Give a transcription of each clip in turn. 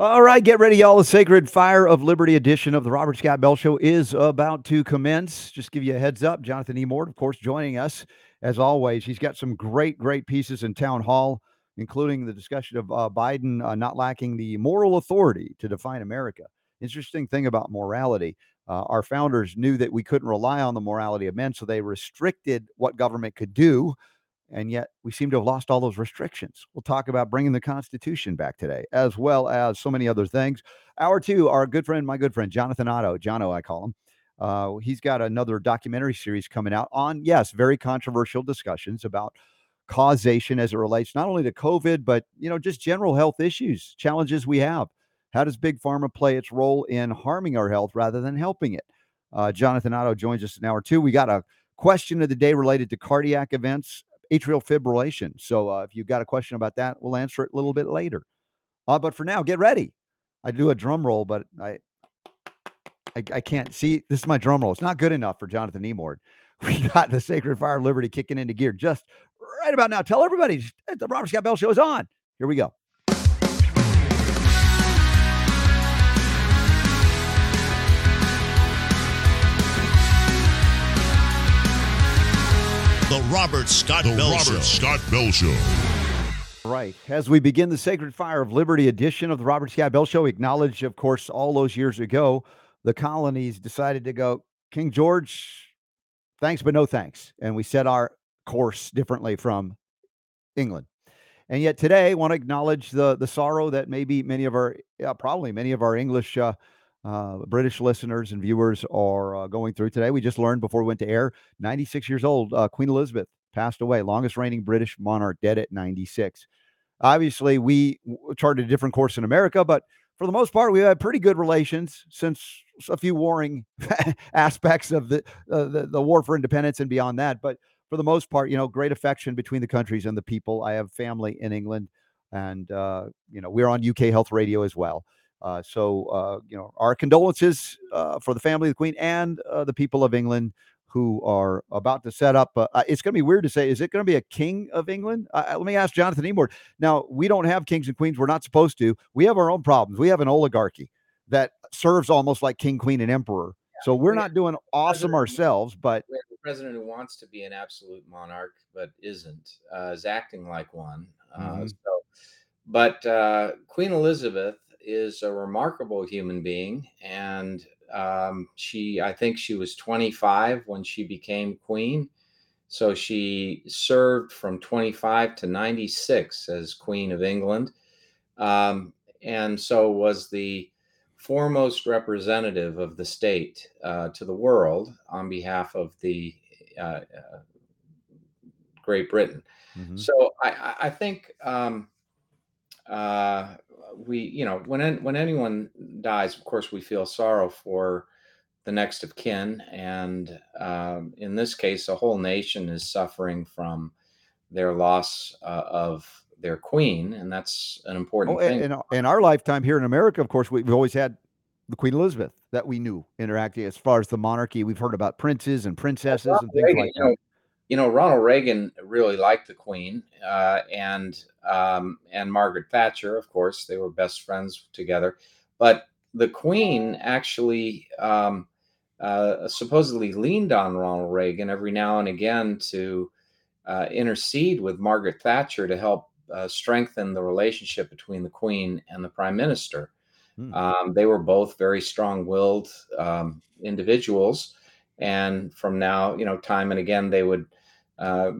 All right, get ready, y'all. The Sacred Fire of Liberty edition of the Robert Scott Bell Show is about to commence. Just give you a heads up. Jonathan Emord, of course, joining us as always. He's got some great, great pieces in town hall, including the discussion of uh, Biden uh, not lacking the moral authority to define America. Interesting thing about morality. Uh, our founders knew that we couldn't rely on the morality of men, so they restricted what government could do and yet we seem to have lost all those restrictions. We'll talk about bringing the Constitution back today, as well as so many other things. Hour two, our good friend, my good friend, Jonathan Otto, Jono, I call him. Uh, he's got another documentary series coming out on, yes, very controversial discussions about causation as it relates not only to COVID, but you know, just general health issues, challenges we have. How does big pharma play its role in harming our health rather than helping it? Uh, Jonathan Otto joins us in hour two. We got a question of the day related to cardiac events atrial fibrillation. So uh, if you've got a question about that, we'll answer it a little bit later. Uh, but for now, get ready. I do a drum roll, but I, I, I can't see. This is my drum roll. It's not good enough for Jonathan Emord. We got the Sacred Fire Liberty kicking into gear just right about now. Tell everybody the Robert Scott Bell Show is on. Here we go. The Robert Scott the Bell Robert Show. Scott Bell Show. Right. As we begin the Sacred Fire of Liberty edition of the Robert Scott Bell Show, acknowledge, of course, all those years ago, the colonies decided to go, King George, thanks, but no thanks. And we set our course differently from England. And yet today, I want to acknowledge the the sorrow that maybe many of our, yeah, probably many of our English uh, uh, British listeners and viewers are uh, going through today. We just learned before we went to air 96 years old, uh, Queen Elizabeth passed away, longest reigning British monarch, dead at 96. Obviously, we charted a different course in America, but for the most part, we've had pretty good relations since a few warring aspects of the, uh, the the war for independence and beyond that. But for the most part, you know, great affection between the countries and the people. I have family in England, and uh, you know, we're on UK Health Radio as well. Uh, so, uh, you know, our condolences uh, for the family of the Queen and uh, the people of England who are about to set up. Uh, it's going to be weird to say, is it going to be a king of England? let me ask Jonathan Emord. Now, we don't have kings and queens. We're not supposed to. We have our own problems. We have an oligarchy that serves almost like king, queen, and emperor. Yeah, so we're we not doing awesome ourselves, but we have a president who wants to be an absolute monarch but isn't, uh, is acting like one. Mm-hmm. So, but Queen Elizabeth is a remarkable human being, and um, she, I think, she was 25 when she became queen. So she served from 25 to 96 as Queen of England, um, and so was the foremost representative of the state uh, to the world on behalf of the uh, uh, Great Britain. Mm-hmm. So I, I think um, uh, we, you know, when when anyone dies, of course, we feel sorrow for the next of kin, and um, in this case, a whole nation is suffering from their loss uh, of their queen, and that's an important oh, thing. In, in our lifetime here in America, of course, we've always had the Queen Elizabeth that we knew interacting as far as the monarchy. We've heard about princes and princesses and things like that. You know, Ronald Reagan really liked the Queen, uh, and um, and Margaret Thatcher, of course, they were best friends together. But the Queen actually um, uh, supposedly leaned on Ronald Reagan every now and again to uh, intercede with Margaret Thatcher to help uh, strengthen the relationship between the Queen and the Prime Minister. Hmm. Um, they were both very strong-willed um, individuals, and from now, you know, time and again, they would uh,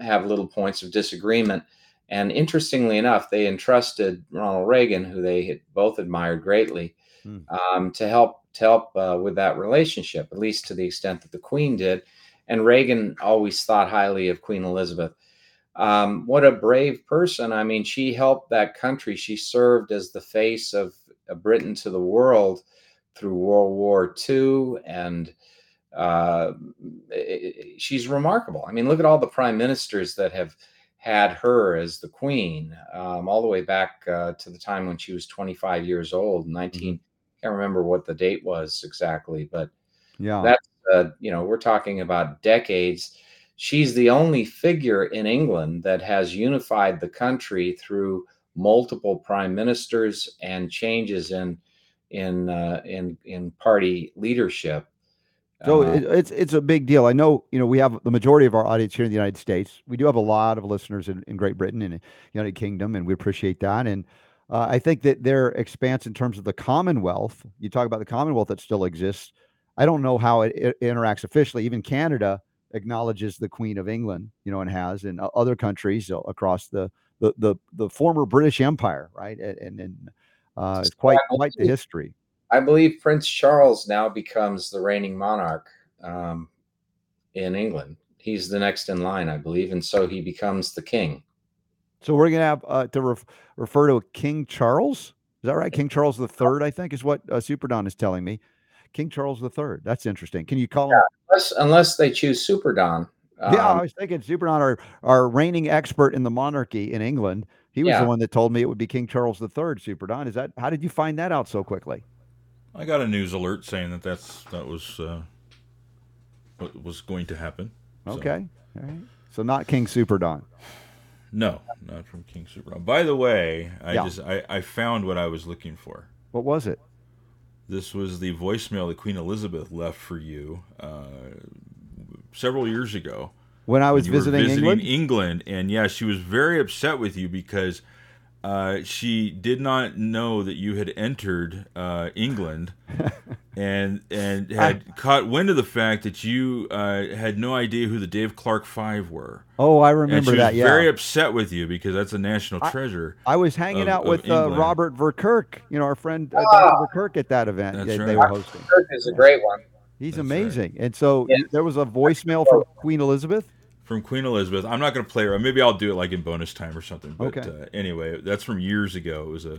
have little points of disagreement. And interestingly enough, they entrusted Ronald Reagan, who they both admired greatly, hmm. um, to help to help uh, with that relationship, at least to the extent that the Queen did. And Reagan always thought highly of Queen Elizabeth. Um, what a brave person! I mean, she helped that country. She served as the face of Britain to the world through World War II and uh, she's remarkable. I mean, look at all the prime ministers that have had her as the queen, um, all the way back uh, to the time when she was 25 years old, 19. Mm-hmm. Can't remember what the date was exactly, but yeah, that's uh, you know we're talking about decades. She's the only figure in England that has unified the country through multiple prime ministers and changes in in uh, in in party leadership. So Uh, it, it's it's a big deal. I know you know we have the majority of our audience here in the United States. We do have a lot of listeners in, in Great Britain and the United Kingdom, and we appreciate that. And uh, I think that their expanse in terms of the Commonwealth. You talk about the Commonwealth that still exists. I don't know how it, it interacts officially. Even Canada acknowledges the Queen of England, you know, and has, and uh, other countries uh, across the the the, the former British Empire, right? And and, and uh, it's quite quite the history. I believe Prince Charles now becomes the reigning monarch um, in England. He's the next in line, I believe, and so he becomes the king. So we're gonna have uh, to ref- refer to King Charles. Is that right? King Charles the Third, I think, is what uh, Super Don is telling me. King Charles the Third. That's interesting. Can you call him? Unless, unless they choose Super Don. yeah, I Um, was thinking Super Don, our, our reigning expert in the monarchy in England. He was Yeah. the one that told me it would be King Charles the Third. Super Don, is that? How did you find that out so quickly? I got a news alert saying that that's that was uh, what was going to happen. So, Okay, all right. So not King Super Don. no, not from King Super. By the way, I Yeah. just I, I found what I was looking for. What was it? This was the voicemail that Queen Elizabeth left for you uh, several years ago. When I when was you were visiting, England. England, and yeah, she was very upset with you because uh, she did not know that you had entered uh, England, and and had caught wind of the fact that you uh, had no idea who the Dave Clark Five were. Oh, I And remember she was that. Yeah, very upset with you because that's a national I- treasure. I was hanging of- out with uh, Robert Verkerk, you know, our friend uh. Dr. Verkerk at that event That's they, right. they were hosting. Kirk is a great one. He's That's right. amazing. And so Yeah. there was a voicemail from Queen Elizabeth. From Queen Elizabeth, I'm not going to play her. Maybe I'll do it like in bonus time or something. But Okay. uh, anyway, that's from years ago. It was a,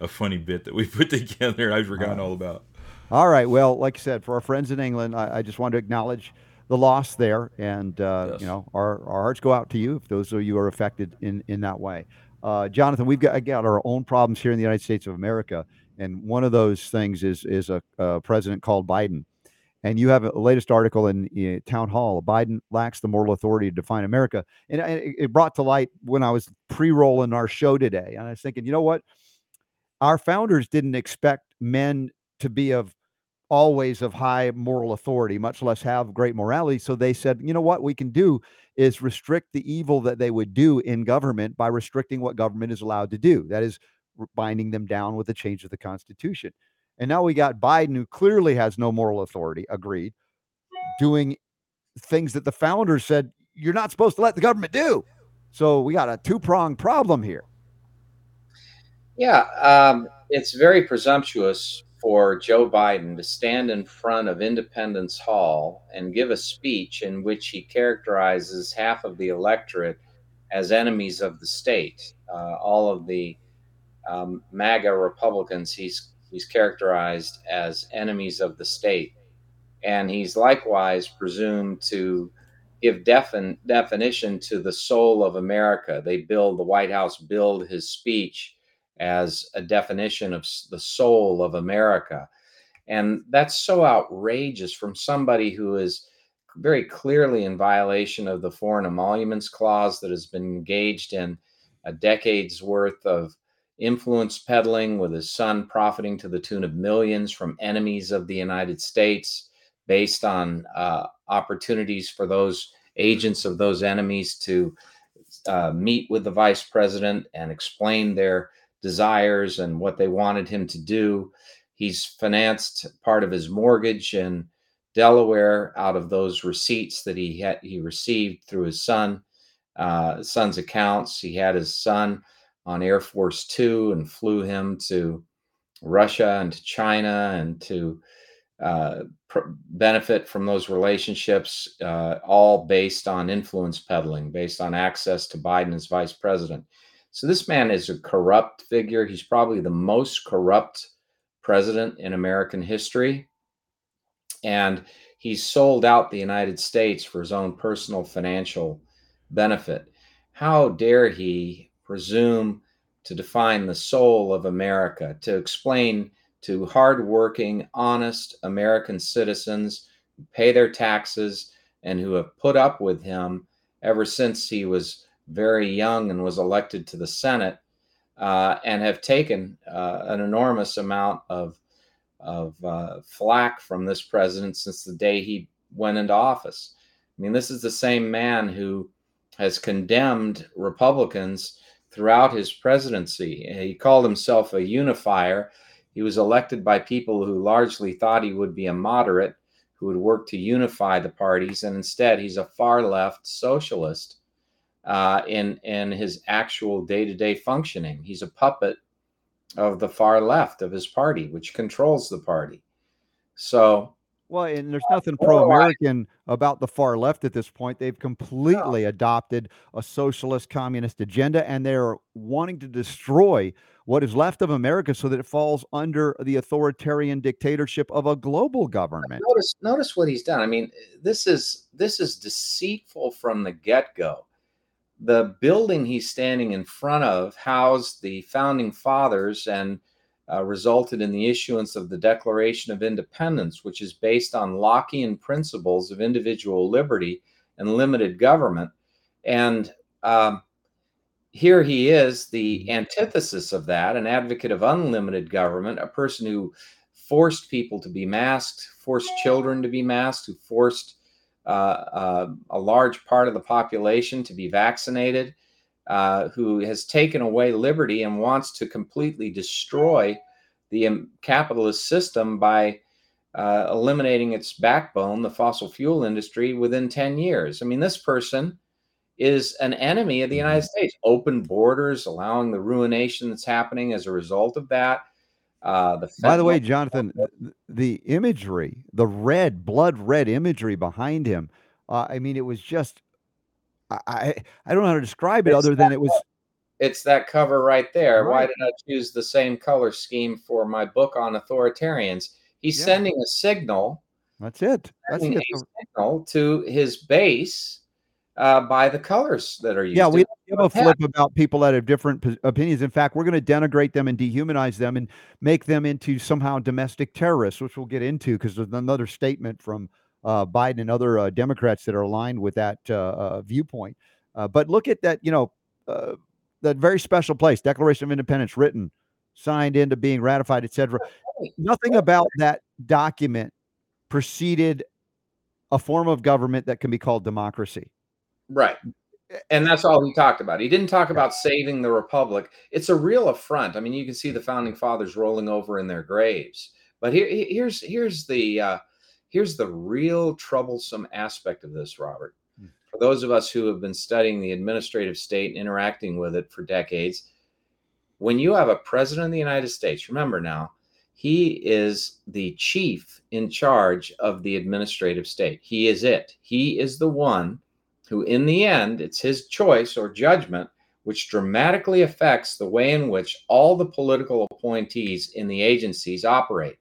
a funny bit that we put together. I've forgotten all about. All right. Well, like I said, for our friends in England, I, I just wanted to acknowledge the loss there, and uh, Yes. you know, our, our hearts go out to you if those of you are affected in in that way. Uh, Jonathan, we've got, got our own problems here in the United States of America, and one of those things is is a, a president called Biden. And you have a latest article in uh, Town Hall. Biden lacks the moral authority to define America, and it, it brought to light when I was pre-rolling our show today. And I was thinking, you know what? Our founders didn't expect men to be of always of high moral authority, much less have great morality. So they said, you know what we can do is restrict the evil that they would do in government by restricting what government is allowed to do. That is binding them down with a change of the Constitution. And now we got Biden, who clearly has no moral authority, agreed, doing things that the founders said you're not supposed to let the government do. So we got a two pronged problem here. Yeah, um, it's very presumptuous for Joe Biden to stand in front of Independence Hall and give a speech in which he characterizes half of the electorate as enemies of the state. Uh, all of the um, MAGA Republicans he's he's characterized as enemies of the state, and he's likewise presumed to give defin- definition to the soul of America. They build the White House build his speech as a definition of the soul of America. And that's so outrageous from somebody who is very clearly in violation of the Foreign Emoluments Clause that has been engaged in a decade's worth of influence peddling, with his son profiting to the tune of millions from enemies of the United States based on uh, opportunities for those agents of those enemies to uh, meet with the vice president and explain their desires and what they wanted him to do. He's financed part of his mortgage in Delaware out of those receipts that he had he received through his son, uh, son's accounts. He had his son on Air Force Two and flew him to Russia and to China and to uh, pr- benefit from those relationships, uh, all based on influence peddling, based on access to Biden as vice president. So this man is a corrupt figure. He's probably the most corrupt president in American history. And he's sold out the United States for his own personal financial benefit. How dare he presume to define the soul of America, to explain to hardworking, honest American citizens who pay their taxes and who have put up with him ever since he was very young and was elected to the Senate, uh, and have taken uh, an enormous amount of of uh, flack from this president since the day he went into office. I mean, this is the same man who has condemned Republicans throughout his presidency. He called himself a unifier. He was elected by people who largely thought he would be a moderate who would work to unify the parties, and instead he's a far left socialist uh, in in his actual day to day functioning. He's a puppet of the far left of his party, which controls the party. So well, and there's nothing pro-American about the far left at this point. They've completely adopted a socialist communist agenda and they're wanting to destroy what is left of America so that it falls under the authoritarian dictatorship of a global government. Notice notice what he's done. I mean, this is this is deceitful from the get-go. The building he's standing in front of housed the founding fathers and uh, resulted in the issuance of the Declaration of Independence, which is based on Lockean principles of individual liberty and limited government. And um, here he is, the antithesis of that, an advocate of unlimited government, a person who forced people to be masked, forced children to be masked, who forced uh, uh, a large part of the population to be vaccinated uh, who has taken away liberty and wants to completely destroy the um, capitalist system by uh, eliminating its backbone, the fossil fuel industry, within 10 years. I mean, this person is an enemy of the United mm-hmm. States. Open borders, allowing the ruination that's happening as a result of that. Uh, the By the way, Jonathan, the imagery, the red, blood red imagery behind him, uh, I mean, it was just I I don't know how to describe it it's other than it was. It's that cover right there. Right. Why did I choose the same color scheme for my book on authoritarians? He's yeah. sending a signal. That's it. That's it. A signal to his base uh, by the colors that are used. Yeah, we have a flip about people that have different p- opinions. In fact, we're going to denigrate them and dehumanize them and make them into somehow domestic terrorists, which we'll get into because there's another statement from Biden and other uh, Democrats that are aligned with that uh, uh viewpoint. Uh, but look at that, you know, uh, that very special place, Declaration of Independence, written, signed into being ratified, etc. Nothing about that document preceded a form of government that can be called democracy. Right. And that's all he talked about. He didn't talk about saving the republic. It's a real affront. I mean, you can see the founding fathers rolling over in their graves. But here, here's here's the uh, here's the real troublesome aspect of this, Robert. Hmm. For those of us who have been studying the administrative state and interacting with it for decades, when you have a president of the United States, remember now, he is the chief in charge of the administrative state. He is it. He is the one who, in the end, it's his choice or judgment, which dramatically affects the way in which all the political appointees in the agencies operate.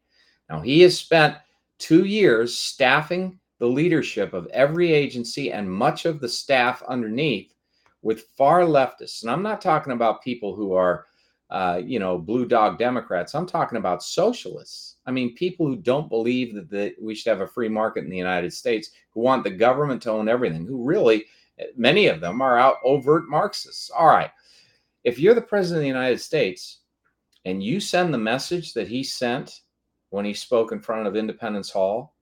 Now, he has spent two years staffing the leadership of every agency and much of the staff underneath with far leftists. And I'm not talking about people who are, uh, you know, blue dog Democrats. I'm talking about socialists. I mean, people who don't believe that we should have a free market in the United States, who want the government to own everything, who really, many of them are out overt Marxists. All right. If you're the president of the United States and you send the message that he sent when he spoke in front of Independence Hall,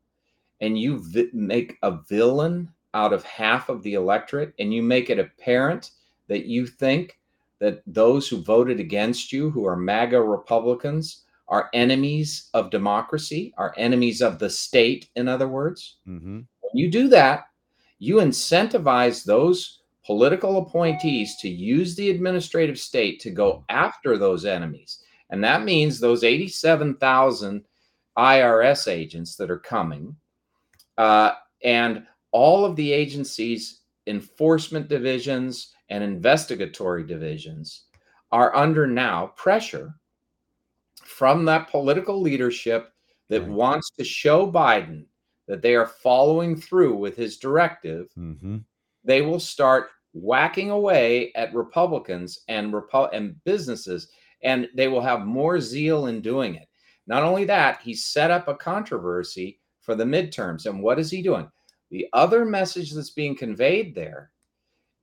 and you vi- make a villain out of half of the electorate, and you make it apparent that you think that those who voted against you, who are MAGA Republicans, are enemies of democracy, are enemies of the state, in other words. Mm-hmm. When you do that, you incentivize those political appointees to use the administrative state to go after those enemies. And that means those 87,000 IRS agents that are coming, uh, and all of the agencies' enforcement divisions and investigatory divisions are under now pressure from that political leadership that right. wants to show Biden that they are following through with his directive. Mm-hmm. They will start whacking away at Republicans and Repu- and businesses, and they will have more zeal in doing it. Not only that, he set up a controversy for the midterms. And what is he doing? The other message that's being conveyed there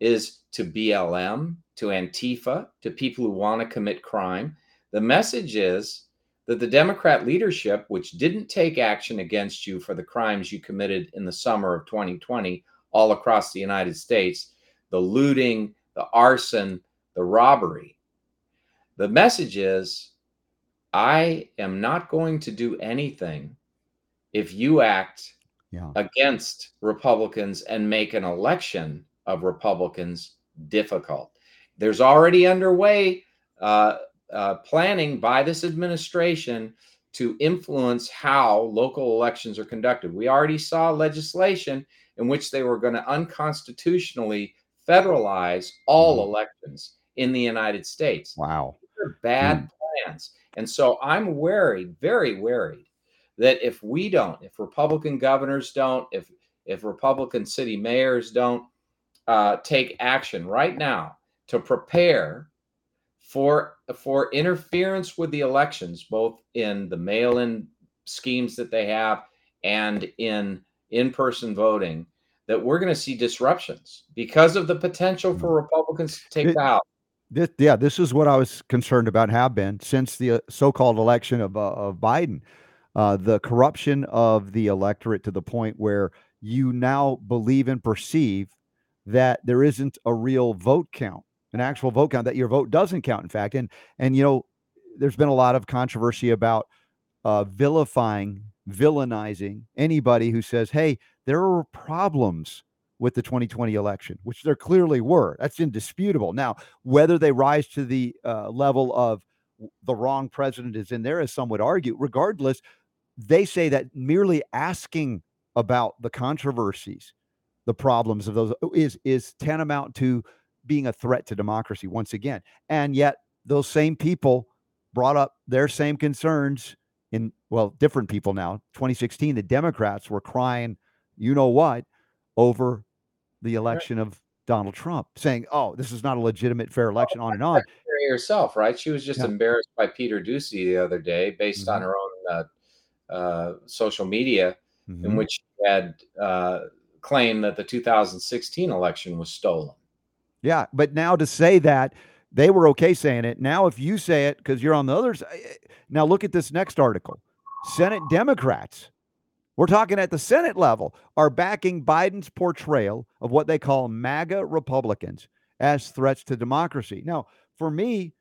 is to BLM, to Antifa, to people who want to commit crime. The message is that the Democrat leadership, which didn't take action against you for the crimes you committed in the summer of 2020 all across the United States, the looting, the arson, the robbery, the message is I am not going to do anything if you act Yeah. against Republicans and make an election of Republicans difficult. There's already underway uh, uh, planning by this administration to influence how local elections are conducted. We already saw legislation in which they were going to unconstitutionally federalize all Mhm. elections in the United States. Wow. These are bad plans. And so I'm worried, very worried, that if we don't, if Republican governors don't, if if Republican city mayors don't uh, take action right now to prepare for for interference with the elections, both in the mail-in schemes that they have and in in-person voting, that we're going to see disruptions because of the potential for Republicans to take It- House. This, yeah, this is what I was concerned about. Have been since the uh, so-called election of uh, of Biden, uh, the corruption of the electorate to the point where you now believe and perceive that there isn't a real vote count, an actual vote count, that your vote doesn't count. In fact, and and you know, there's been a lot of controversy about uh, vilifying, villainizing anybody who says, "Hey, there are problems." With the 2020 election, which there clearly were, that's indisputable. Now, whether they rise to the uh, level of the wrong president is in there, as some would argue, regardless, they say that merely asking about the controversies, the problems of those uh, is is tantamount to being a threat to democracy once again. And yet those same people brought up their same concerns in well, different people now. 2016, the Democrats were crying, you know what, over the election of Donald Trump, saying, "Oh, this is not a legitimate, fair election," on and on. Herself, right? She was just Yeah. embarrassed by Peter Doocy the other day, based on Mhm. her own uh, uh, social media, in Mhm. which she had uh, claimed that the 2016 election was stolen. Yeah, but now to say that they were okay saying it. Now, if you say it because you're on the other side, now look at this next article. Senate Democrats, we're talking at the Senate level, are backing Biden's portrayal of what they call MAGA Republicans as threats to democracy. Now, for me,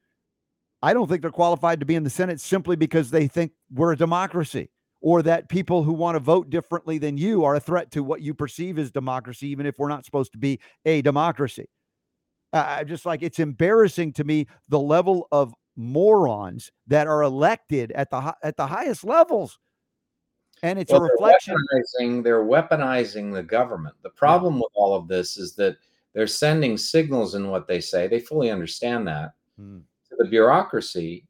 I don't think they're qualified to be in the Senate simply because they think we're a democracy or that people who want to vote differently than you are a threat to what you perceive as democracy, even if we're not supposed to be a democracy. I just like it's embarrassing to me the level of morons that are elected at the at the highest levels, and it's Well, a they're reflection. weaponizing, they're weaponizing the government. The problem with all of this is that they're sending signals in what they say. They fully understand that Mm. to the bureaucracy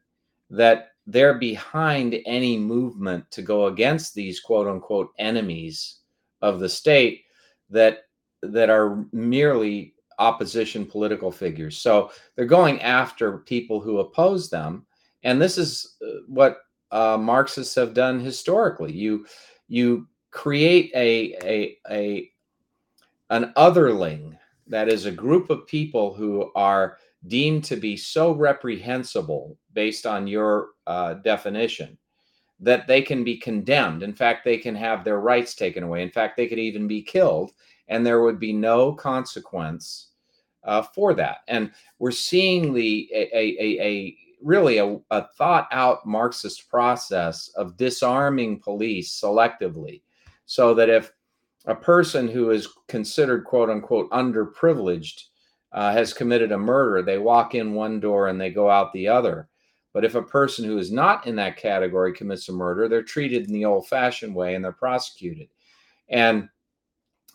that they're behind any movement to go against these quote unquote enemies of the state that that are merely opposition political figures. So they're going after people who oppose them, and this is uh, what uh, Marxists have done historically. You you create a a a an otherling that is a group of people who are deemed to be so reprehensible based on your uh, definition that they can be condemned. In fact, they can have their rights taken away. In fact, they could even be killed, and there would be no consequence uh, for that. And we're seeing the a, a, a, a really a, a thought out Marxist process of disarming police selectively, so that if a person who is considered quote unquote underprivileged uh, has committed a murder, they walk in one door and they go out the other. But if a person who is not in that category commits a murder, they're treated in the old fashioned way and they're prosecuted. And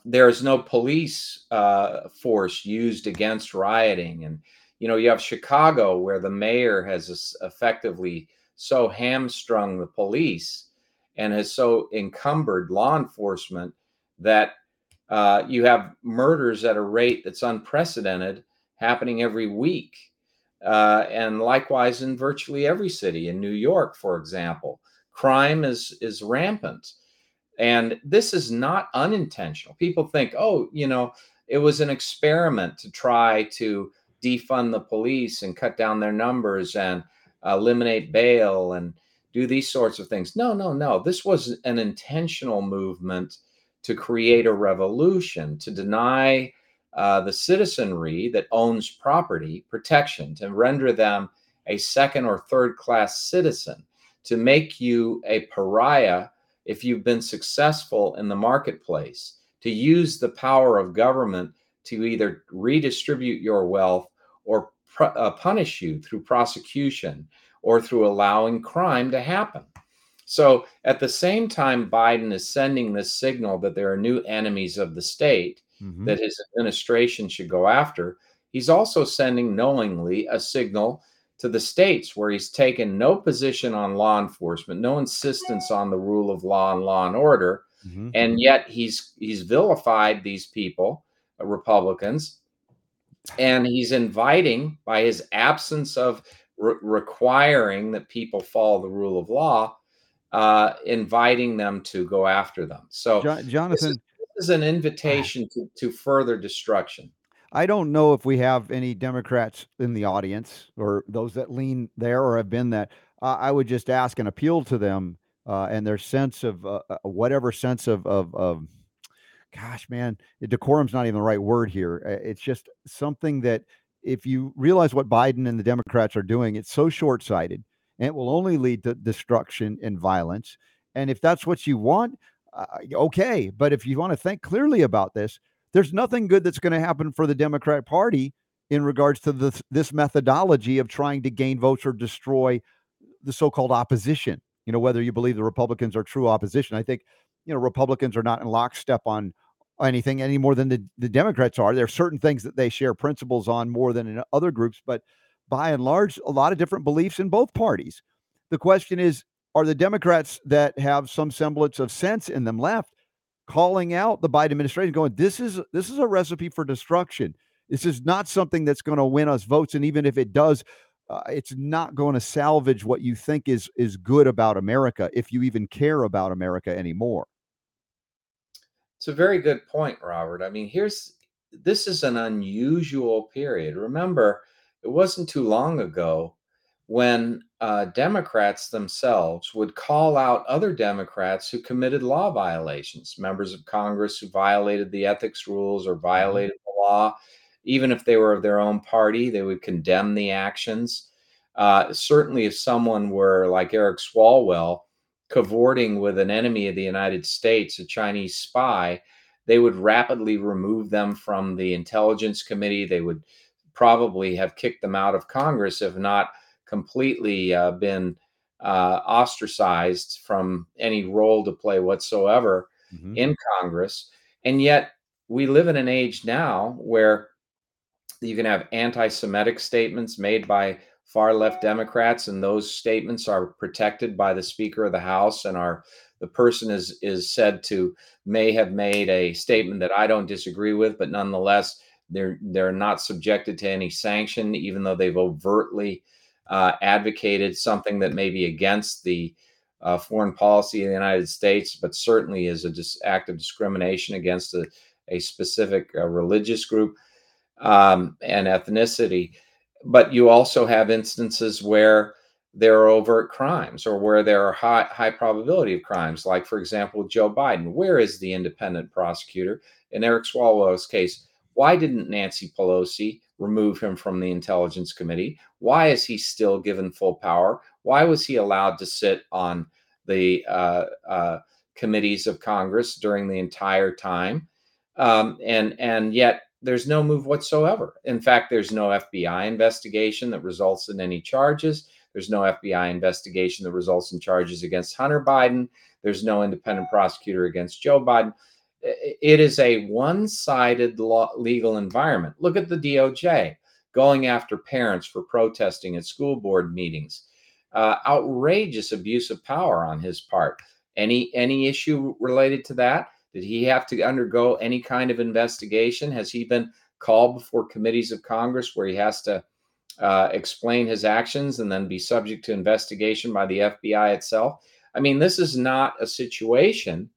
there is no police uh, force used against rioting. And, you know, you have Chicago where the mayor has effectively so hamstrung the police and has so encumbered law enforcement that uh, you have murders at a rate that's unprecedented happening every week. Uh, and likewise in virtually every city in New York, for example, crime is is rampant, and this is not unintentional. People think, oh, you know, it was an experiment to try to defund the police and cut down their numbers and eliminate bail and do these sorts of things. No, no, no. This was an intentional movement to create a revolution, to deny uh, the citizenry that owns property protection, to render them a second or third class citizen, to make you a pariah if you've been successful in the marketplace, to use the power of government to either redistribute your wealth or pr- uh, punish you through prosecution or through allowing crime to happen. So at the same time, Biden is sending this signal that there are new enemies of the state mm-hmm. that his administration should go after. He's also sending knowingly a signal to the states where he's taken no position on law enforcement, no insistence on the rule of law and law and order, mm-hmm. and yet he's he's vilified these people, uh, Republicans, and he's inviting by his absence of re- requiring that people follow the rule of law, uh, inviting them to go after them. So, Jonathan, this is, this is an invitation to, to further destruction. I don't know if we have any Democrats in the audience or those that lean there or have been that. Uh, I would just ask and appeal to them uh, and their sense of uh, uh whatever sense of, of, of gosh, man, decorum's not even the right word here. Uh, it's just something that if you realize what Biden and the Democrats are doing, it's so short sighted and it will only lead to destruction and violence. And if that's what you want, uh, okay. But if you want to think clearly about this, there's nothing good that's going to happen for the Democrat Party in regards to this, this methodology of trying to gain votes or destroy the so-called opposition. You know, whether you believe the Republicans are true opposition, I think you know Republicans are not in lockstep on anything any more than the, the Democrats are. There are certain things that they share principles on more than in other groups, but by and large, a lot of different beliefs in both parties. The question is, are the Democrats that have some semblance of sense in them left calling out the Biden administration, going, "This is this is a recipe for destruction. This is not something that's going to win us votes, and even if it does." Uh, it's not going to salvage what you think is is good about America if you even care about America anymore. It's a very good point, Robert. I mean, here's this is an unusual period. Remember, it wasn't too long ago when uh, Democrats themselves would call out other Democrats who committed law violations, members of Congress who violated the ethics rules or mm-hmm. violated the law. Even if they were of their own party, they would condemn the actions. Uh, certainly, if someone were like Eric Swalwell, cavorting with an enemy of the United States, a Chinese spy, they would rapidly remove them from the intelligence committee. They would probably have kicked them out of Congress, if not completely uh, been uh, ostracized from any role to play whatsoever mm-hmm. in Congress. And yet, we live in an age now where you can have anti Semitic statements made by far left Democrats, and those statements are protected by the Speaker of the House, and are the person is is said to may have made a statement that I don't disagree with, but nonetheless they're they're not subjected to any sanction, even though they've overtly uh, advocated something that may be against the uh, foreign policy of the United States, but certainly is a dis- act of discrimination against a, a specific uh, religious group. Um, and ethnicity but you also have instances where there are overt crimes or where there are high high probability of crimes like for example joe biden. Where is the independent prosecutor? In eric swalwell's case why didn't nancy pelosi remove him from the intelligence committee? Why is he still given full power? Why was he allowed to sit on the uh, uh, committees of congress during the entire time? Um, and and yet there's no move whatsoever. In fact, there's no FBI investigation that results in any charges. There's no FBI investigation that results in charges against Hunter Biden. There's no independent prosecutor against Joe Biden. It is a one sided legal environment. Look at the DOJ going after parents for protesting at school board meetings. Uh, outrageous abuse of power on his part. Any any issue related to that? Did he have to undergo any kind of investigation? Has he been called before committees of Congress where he has to uh, explain his actions and then be subject to investigation by the FBI itself? I mean, this is not a situation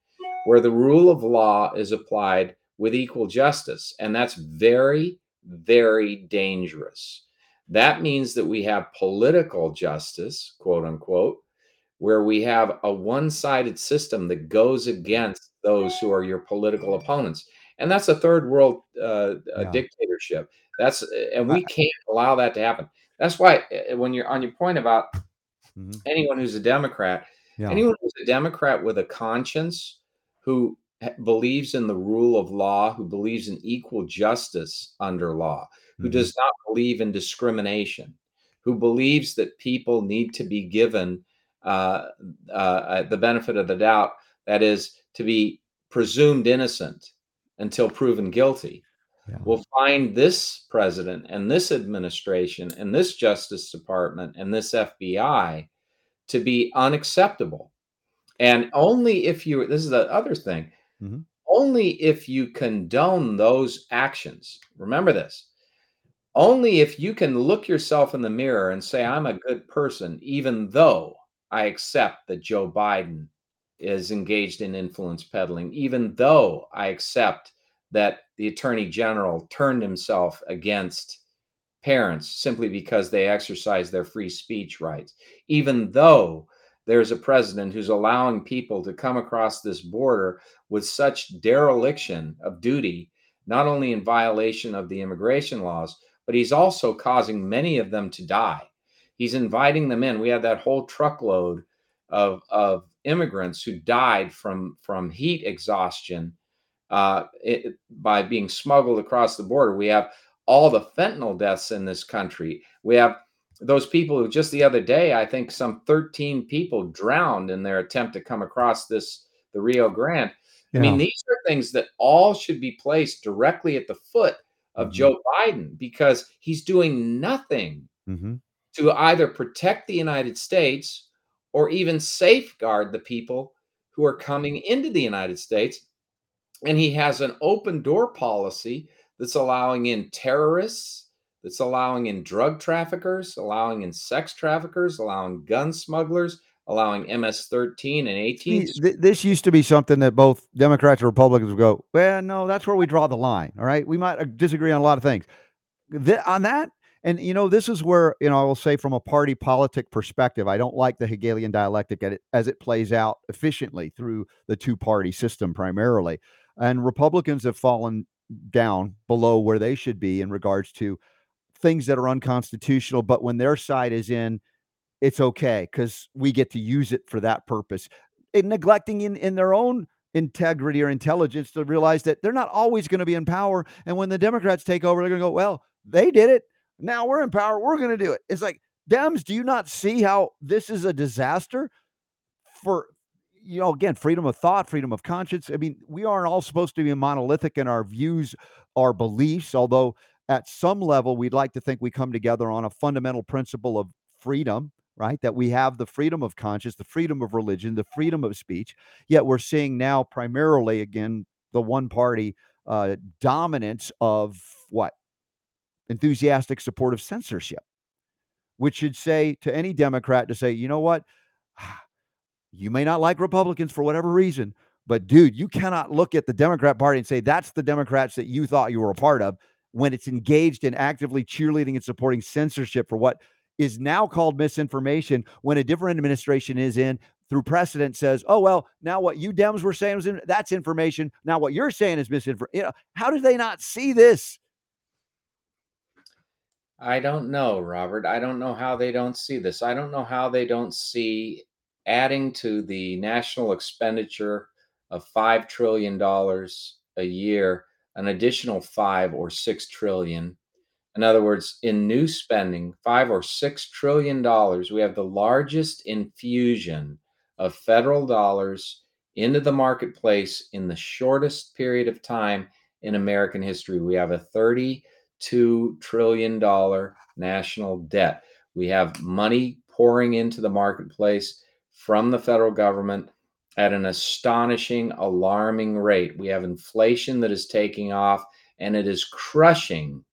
where the rule of law is applied with equal justice. And that's very, very dangerous. That means that we have political justice, quote unquote, where we have a one sided system that goes against those who are your political opponents. And that's a third world uh, yeah. dictatorship. That's and we can't allow that to happen. That's why when you're on your point about mm-hmm. anyone who's a Democrat, yeah. anyone who's a Democrat with a conscience who believes in the rule of law, who believes in equal justice under law, who mm-hmm. does not believe in discrimination, who believes that people need to be given uh, uh, the benefit of the doubt, that is, to be presumed innocent until proven guilty, yeah. will find this president and this administration and this Justice Department and this FBI to be unacceptable. And only if you, this is the other thing, mm-hmm. only if you condone those actions, remember this, only if you can look yourself in the mirror and say, I'm a good person, even though I accept that Joe Biden is engaged in influence peddling, even though I accept that the attorney general turned himself against parents simply because they exercise their free speech rights, even though there's a president who's allowing people to come across this border with such dereliction of duty, not only in violation of the immigration laws, but he's also causing many of them to die. He's inviting them in. We had that whole truckload of, of immigrants who died from, from heat exhaustion uh, it, by being smuggled across the border. We have all the fentanyl deaths in this country. We have those people who just the other day, I think some 13 people drowned in their attempt to come across this the Rio Grande. Yeah. I mean, these are things that all should be placed directly at the foot of mm-hmm. Joe Biden because he's doing nothing mm-hmm. to either protect the United States or even safeguard the people who are coming into the United States. And he has an open door policy that's allowing in terrorists that's allowing in drug traffickers, allowing in sex traffickers, allowing gun smugglers, allowing MS-13 and 18. This used to be something that both Democrats and Republicans would go, well, no, that's where we draw the line. All right, we might uh, disagree on a lot of things. on that, and you know, this is where you know I will say from a party politic perspective, I don't like the Hegelian dialectic as it plays out efficiently through the two-party system primarily, and Republicans have fallen down below where they should be in regards to things that are unconstitutional, but when their side is in, it's okay because we get to use it for that purpose. And neglecting in, in their own integrity or intelligence to realize that they're not always going to be in power. And when the Democrats take over, they're going to go, well, they did it. Now we're in power. We're going to do it. It's like, Dems, do you not see how this is a disaster for, you know, again, freedom of thought, freedom of conscience? I mean, we aren't all supposed to be monolithic in our views, our beliefs, although at some level, we'd like to think we come together on a fundamental principle of freedom, right? That we have the freedom of conscience, the freedom of religion, the freedom of speech. Yet we're seeing now primarily, again, the one party uh, dominance of what? Enthusiastic support of censorship, which should say to any Democrat to say, you know what? You may not like Republicans for whatever reason, but dude, you cannot look at the Democrat Party and say that's the Democrats that you thought you were a part of when it's engaged in actively cheerleading and supporting censorship for what is now called misinformation when a different administration is in through precedent says, oh, well, now what you Dems were saying was in, that's information. Now what you're saying is misinformation. You know, how do they not see this? I don't know, Robert. I don't know how they don't see this. I don't know how they don't see adding to the national expenditure of $5 trillion a year an additional five or six trillion. In other words, in new spending, five or six trillion dollars, we have the largest infusion of federal dollars into the marketplace in the shortest period of time in American history. We have a $32 trillion national debt. We have money pouring into the marketplace from the federal government at an astonishing, alarming rate. We have inflation that is taking off and it is crushing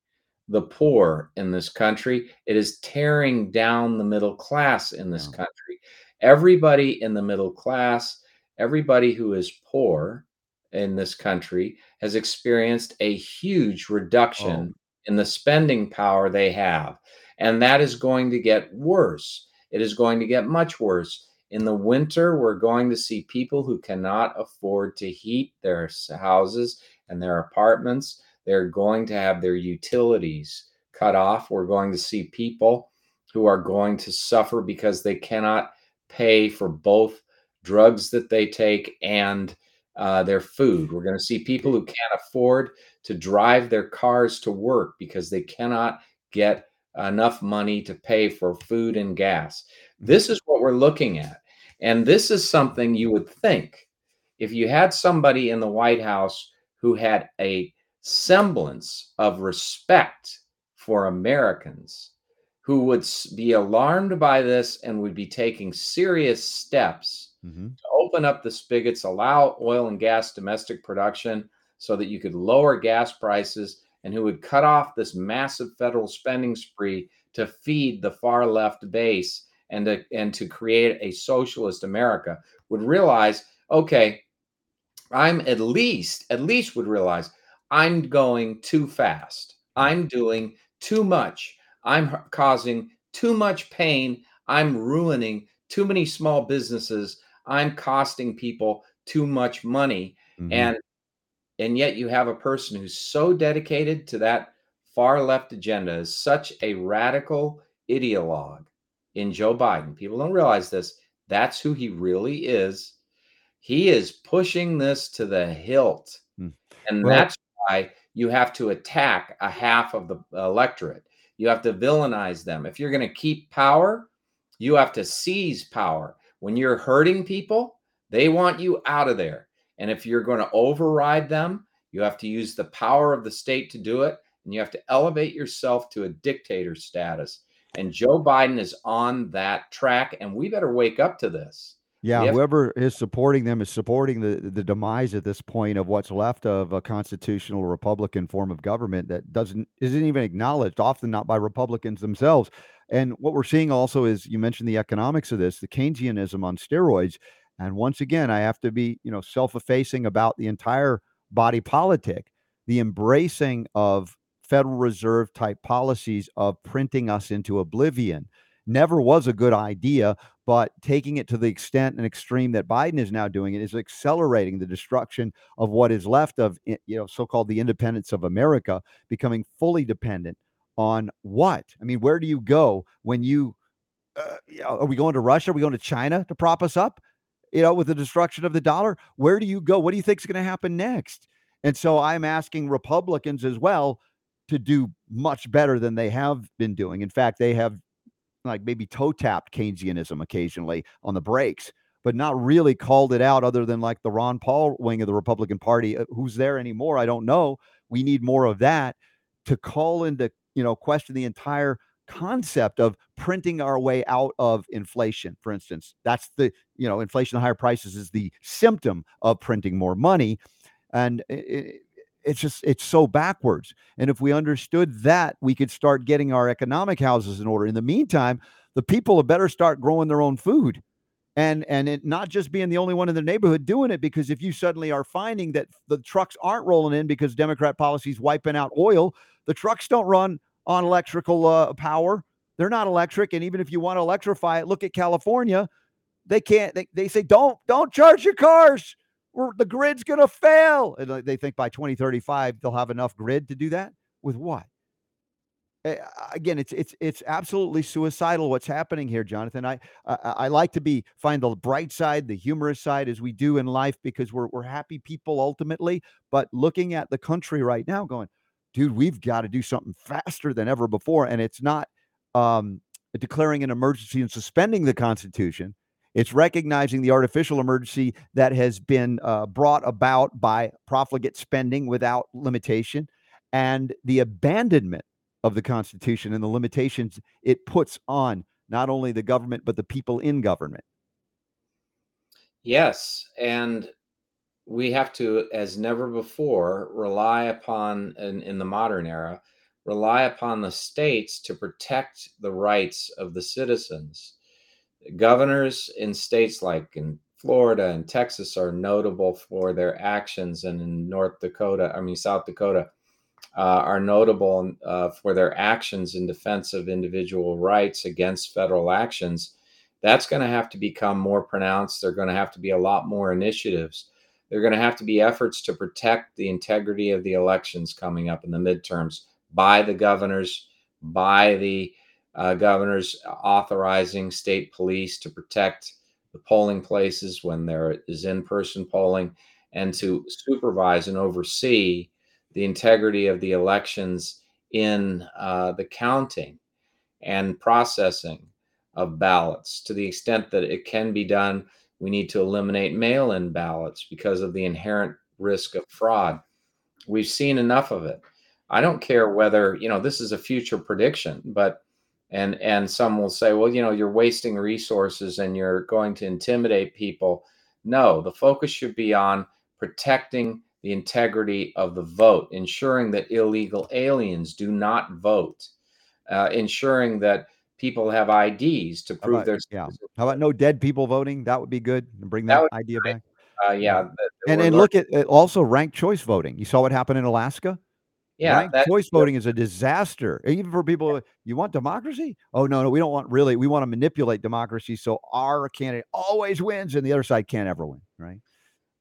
the poor in this country. It is tearing down the middle class in this country. Everybody in the middle class, everybody who is poor in this country has experienced a huge reduction oh. In the spending power they have. And that is going to get worse. It is going to get much worse. In the winter, we're going to see people who cannot afford to heat their houses and their apartments. They're going to have their utilities cut off. We're going to see people who are going to suffer because they cannot pay for both drugs that they take and uh, their food. We're going to see people who can't afford to drive their cars to work because they cannot get enough money to pay for food and gas. This is what we're looking at. And this is something you would think if you had somebody in the White House who had a semblance of respect for Americans, who would be alarmed by this and would be taking serious steps mm-hmm. to open up the spigots, allow oil and gas domestic production so that you could lower gas prices, and who would cut off this massive federal spending spree to feed the far left base and to, and to create a socialist America would realize, okay, I'm at least, at least would realize I'm going too fast. I'm doing too much. I'm causing too much pain. I'm ruining too many small businesses. I'm costing people too much money. Mm-hmm. And and yet you have a person who's so dedicated to that far left agenda is such a radical ideologue in Joe Biden. People don't realize this. That's who he really is. He is pushing this to the hilt. Mm. And that's why you have to attack a half of the electorate. You have to villainize them. If you're going to keep power, you have to seize power. When you're hurting people, they want you out of there. And if you're going to override them, you have to use the power of the state to do it. And you have to elevate yourself to a dictator status. And Joe Biden is on that track. And we better wake up to this. Yeah, whoever is supporting them is supporting the the demise at this point of what's left of a constitutional Republican form of government that doesn't isn't even acknowledged, often not by Republicans themselves. And what we're seeing also is you mentioned the economics of this, the Keynesianism on steroids. And once again, I have to be, you know, self-effacing about the entire body politic, the embracing of Federal Reserve type policies of printing us into oblivion never was a good idea but taking it to the extent and extreme that Biden is now doing it is accelerating the destruction of what is left of you know so-called the independence of America becoming fully dependent on what? I mean, where do you go when you uh, are we going to Russia? Are we going to China to prop us up? You know, with the destruction of the dollar, where do you go? What do you think is going to happen next? And so I'm asking Republicans as well to do much better than they have been doing. In fact, they have like maybe toe tapped Keynesianism occasionally on the brakes, but not really called it out other than like the Ron Paul wing of the Republican Party. Uh, who's there anymore? I don't know. We need more of that to call into, you know, question the entire concept of printing our way out of inflation for instance. That's the you know inflation higher prices is the symptom of printing more money. And it, it's just it's so backwards. And if we understood that we could start getting our economic houses in order. In the meantime the people have better start growing their own food. And and it not just being the only one in the neighborhood doing it because if you suddenly are finding that the trucks aren't rolling in because democrat policies wiping out oil the trucks don't run on electrical uh, power they're not electric and even if you want to electrify it look at california they can't they, they say don't don't charge your cars the grid's going to fail. And they think by 2035 they'll have enough grid to do that with what? Again, it's it's it's absolutely suicidal what's happening here, Jonathan. I, I I like to be find the bright side, the humorous side, as we do in life, because we're we're happy people ultimately. But looking at the country right now, going, dude, we've got to do something faster than ever before, and it's not um, declaring an emergency and suspending the Constitution it's recognizing the artificial emergency that has been uh, brought about by profligate spending without limitation and the abandonment of the Constitution and the limitations it puts on not only the government, but the people in government. Yes. And we have to, as never before, rely upon, in, in the modern era, rely upon the states to protect the rights of the citizens governors in states like in Florida and Texas are notable for their actions, and in North Dakota, I mean South Dakota, uh, are notable uh, for their actions in defense of individual rights against federal actions, that's going to have to become more pronounced. There are going to have to be a lot more initiatives. There are going to have to be efforts to protect the integrity of the elections coming up in the midterms by the governors, by the uh, governors authorizing state police to protect the polling places when there is in person polling and to supervise and oversee the integrity of the elections in uh, the counting and processing of ballots to the extent that it can be done. We need to eliminate mail in ballots because of the inherent risk of fraud. We've seen enough of it. I don't care whether, you know, this is a future prediction, but and and some will say, well, you know, you're wasting resources and you're going to intimidate people. No, the focus should be on protecting the integrity of the vote, ensuring that illegal aliens do not vote, uh, ensuring that people have IDs to prove about, their yeah. How about no dead people voting? That would be good. Bring that, that idea back. Uh, yeah, and and look at also ranked choice voting. You saw what happened in Alaska. Yeah, ranked choice voting is a disaster, even for people. You want democracy? Oh no, no, we don't want really. We want to manipulate democracy so our candidate always wins and the other side can't ever win. Right?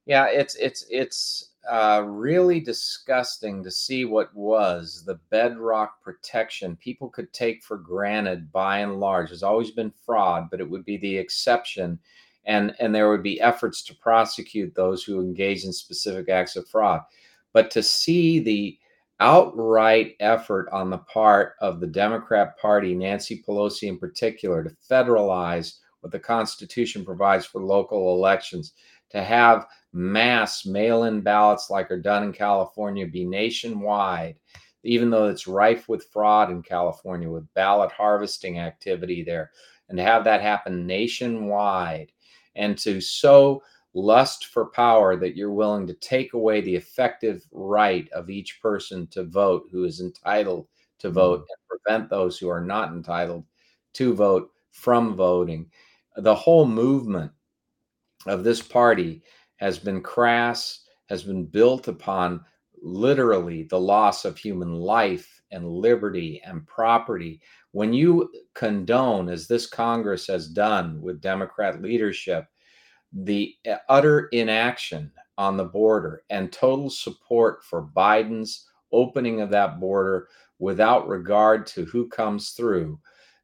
Yeah, it's it's it's uh, really disgusting to see what was the bedrock protection people could take for granted by and large. There's always been fraud, but it would be the exception. And, and there would be efforts to prosecute those who engage in specific acts of fraud. But to see the outright effort on the part of the Democrat Party, Nancy Pelosi in particular, to federalize what the Constitution provides for local elections, to have mass mail in ballots like are done in California be nationwide, even though it's rife with fraud in California with ballot harvesting activity there, and to have that happen nationwide and to so lust for power that you're willing to take away the effective right of each person to vote who is entitled to vote mm-hmm. and prevent those who are not entitled to vote from voting. The whole movement of this party has been crass, has been built upon literally the loss of human life and liberty and property. When you condone, as this Congress has done with Democrat leadership, the uh, utter inaction on the border and total support for Biden's opening of that border without regard to who comes through,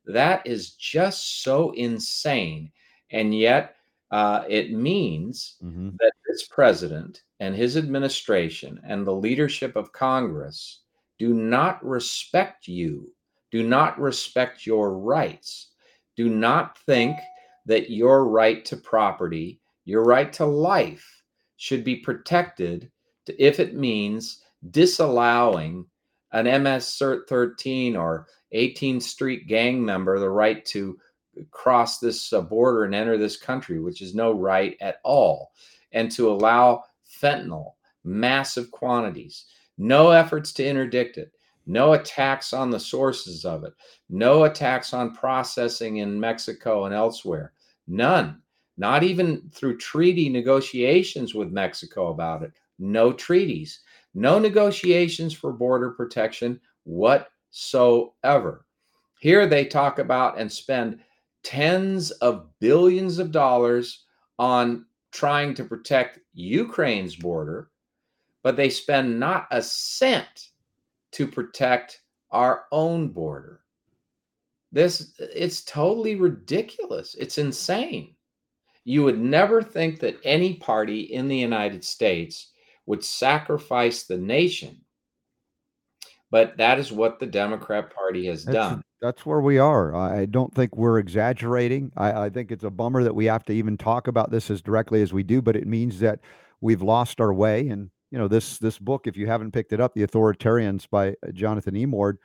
that is just so insane. And yet, uh, it means mm-hmm. that this president and his administration and the leadership of Congress do not respect you, do not respect your rights, do not think that your right to property, your right to life should be protected to, if it means disallowing an MS 13 or 18th Street gang member the right to cross this uh, border and enter this country, which is no right at all, and to allow fentanyl, massive quantities, no efforts to interdict it, no attacks on the sources of it, no attacks on processing in Mexico and elsewhere, none, not even through treaty negotiations with Mexico about it, no treaties, no negotiations for border protection whatsoever. Here they talk about and spend tens of billions of dollars on trying to protect Ukraine's border, but they spend not a cent to protect our own border. This it's totally ridiculous. It's insane. You would never think that any party in the United States would sacrifice the nation. But that is what the Democrat Party has That's done that's where we are. I don't think we're exaggerating. I, I, think it's a bummer that we have to even talk about this as directly as we do, but it means that we've lost our way. And you know, this this book, if you haven't picked it up, "The Authoritarians" by uh, Jonathan Emord,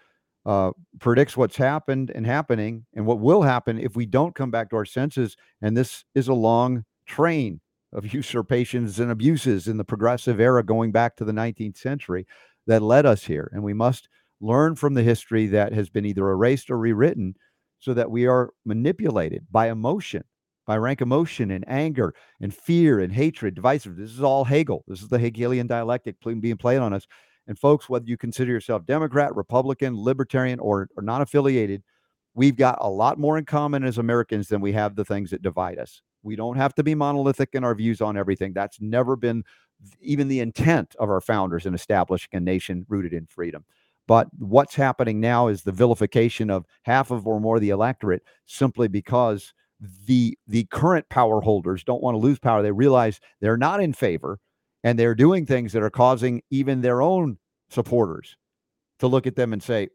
uh, predicts what's happened and happening, and what will happen if we don't come back to our senses. And this is a long train of usurpations and abuses in the progressive era, going back to the 19th century, that led us here. And we must learn from the history that has been either erased or rewritten so that we are manipulated by emotion, by rank emotion and anger and fear and hatred, divisive. This is all Hegel. This is the Hegelian dialectic being played on us. And folks, whether you consider yourself Democrat, Republican, Libertarian, or, or non affiliated, we've got a lot more in common as Americans than we have the things that divide us. We don't have to be monolithic in our views on everything. That's never been even the intent of our founders in establishing a nation rooted in freedom. But what's happening now is the vilification of half of or more of the electorate simply because the the current power holders don't want to lose power. They realize they're not in favor and they're doing things that are causing even their own supporters to look at them and say,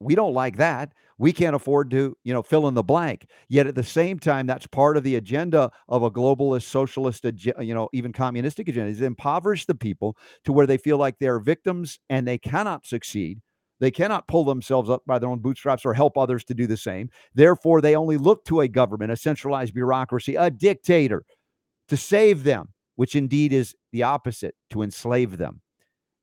"We don't like that we can't afford to, you know, fill in the blank. Yet at the same time, that's part of the agenda of a globalist, socialist, you know, even communistic agenda is impoverish the people to where they feel like they're victims and they cannot succeed. They cannot pull themselves up by their own bootstraps or help others to do the same. Therefore, they only look to a government, a centralized bureaucracy, a dictator to save them, which indeed is the opposite, to enslave them.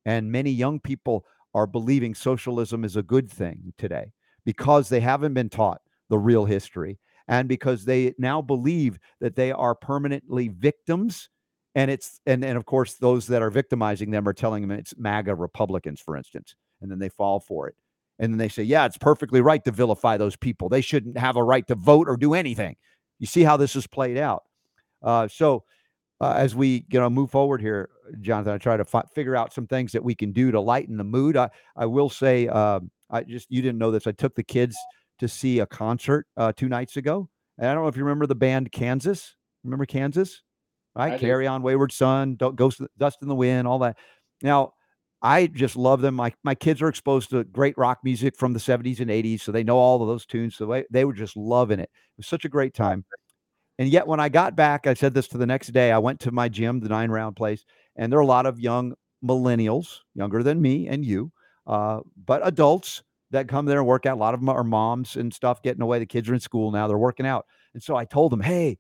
And many young people are believing socialism is a good thing today because they haven't been taught the real history and because they now believe that they are permanently victims and it's and and of course those that are victimizing them are telling them it's MAGA Republicans, for instance, and then they fall for it. And then they say, yeah, it's perfectly right to vilify those people. They shouldn't have a right to vote or do anything. You see how this is played out. Uh, so uh, as we you know move forward here, Jonathan, I try to fi- figure out some things that we can do to lighten the mood. I, I will say uh, I just you didn't know this. I took the kids to see a concert uh, two nights ago, and I don't know if you remember the band Kansas. Remember Kansas? Right, carry on, Wayward Son, ghost, dust in the wind, all that. Now, I just love them. My my kids are exposed to great rock music from the 70s and 80s, so they know all of those tunes. So they, they were just loving it. It was such a great time. And yet, when I got back, I said this to the next day. I went to my gym, the nine round place, and there are a lot of young millennials, younger than me and you, uh, but adults that come there and work out. A lot of them are moms and stuff getting away. The kids are in school now, they're working out. And so I told them, Hey,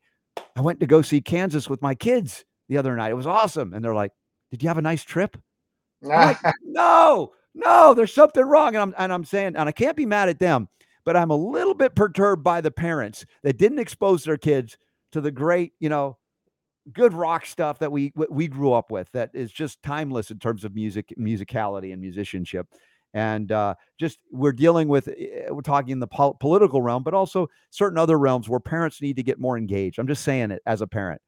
I went to go see Kansas with my kids the other night. It was awesome. And they're like, Did you have a nice trip? like, no, no, there's something wrong. And I'm and I'm saying, and I can't be mad at them, but I'm a little bit perturbed by the parents that didn't expose their kids to the great, you know, good rock stuff that we we grew up with that is just timeless in terms of music musicality and musicianship. And uh, just we're dealing with eh, we're talking in the pol- political realm but also certain other realms where parents need to get more engaged. I'm just saying it as a parent.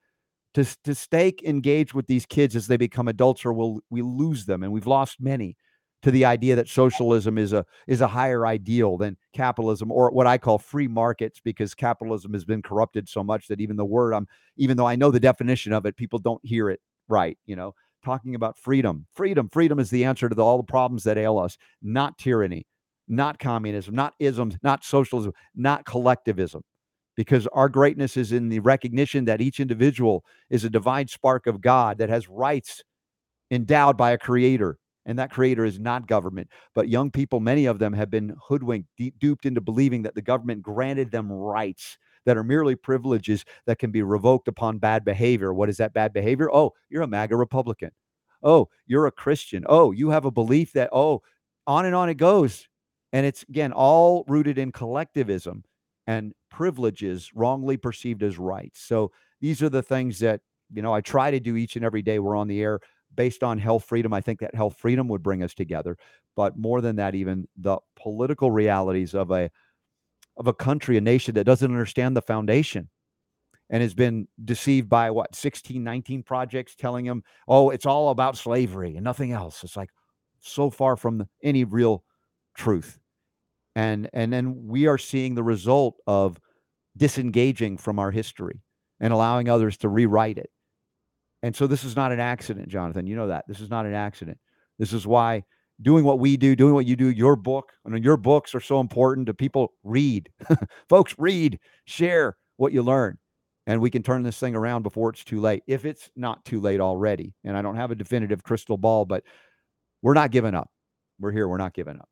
To, to stay engaged with these kids as they become adults or we'll we lose them and we've lost many to the idea that socialism is a is a higher ideal than capitalism or what I call free markets because capitalism has been corrupted so much that even the word I'm even though I know the definition of it people don't hear it right you know? Talking about freedom. Freedom freedom is the answer to the, all the problems that ail us not tyranny not communism not isms not socialism not collectivism. Because our greatness is in the recognition that each individual is a divine spark of God that has rights endowed by a creator and that creator is not government. But young people, many of them have been hoodwinked, duped into believing that the government granted them rights that are merely privileges that can be revoked upon bad behavior. What is that bad behavior? Oh, you're a MAGA Republican. Oh, you're a Christian. Oh, you have a belief that, oh, on and on it goes. And it's, again, all rooted in collectivism and privileges wrongly perceived as rights. So these are the things that, you know, I try to do each and every day we're on the air based on health freedom. I think that health freedom would bring us together. But more than that, even the political realities of a of a country, a nation that doesn't understand the foundation and has been deceived by what 16, 19 projects telling them, oh, it's all about slavery and nothing else. It's like so far from any real truth. And and then we are seeing the result of disengaging from our history and allowing others to rewrite it and so this is not an accident, Jonathan. You know that. This is not an accident. This is why doing what we do, doing what you do, your book, I mean, your books are so important to people. Read, folks, read, share what you learn. And we can turn this thing around before it's too late, if it's not too late already. And I don't have a definitive crystal ball, but we're not giving up. We're here. We're not giving up.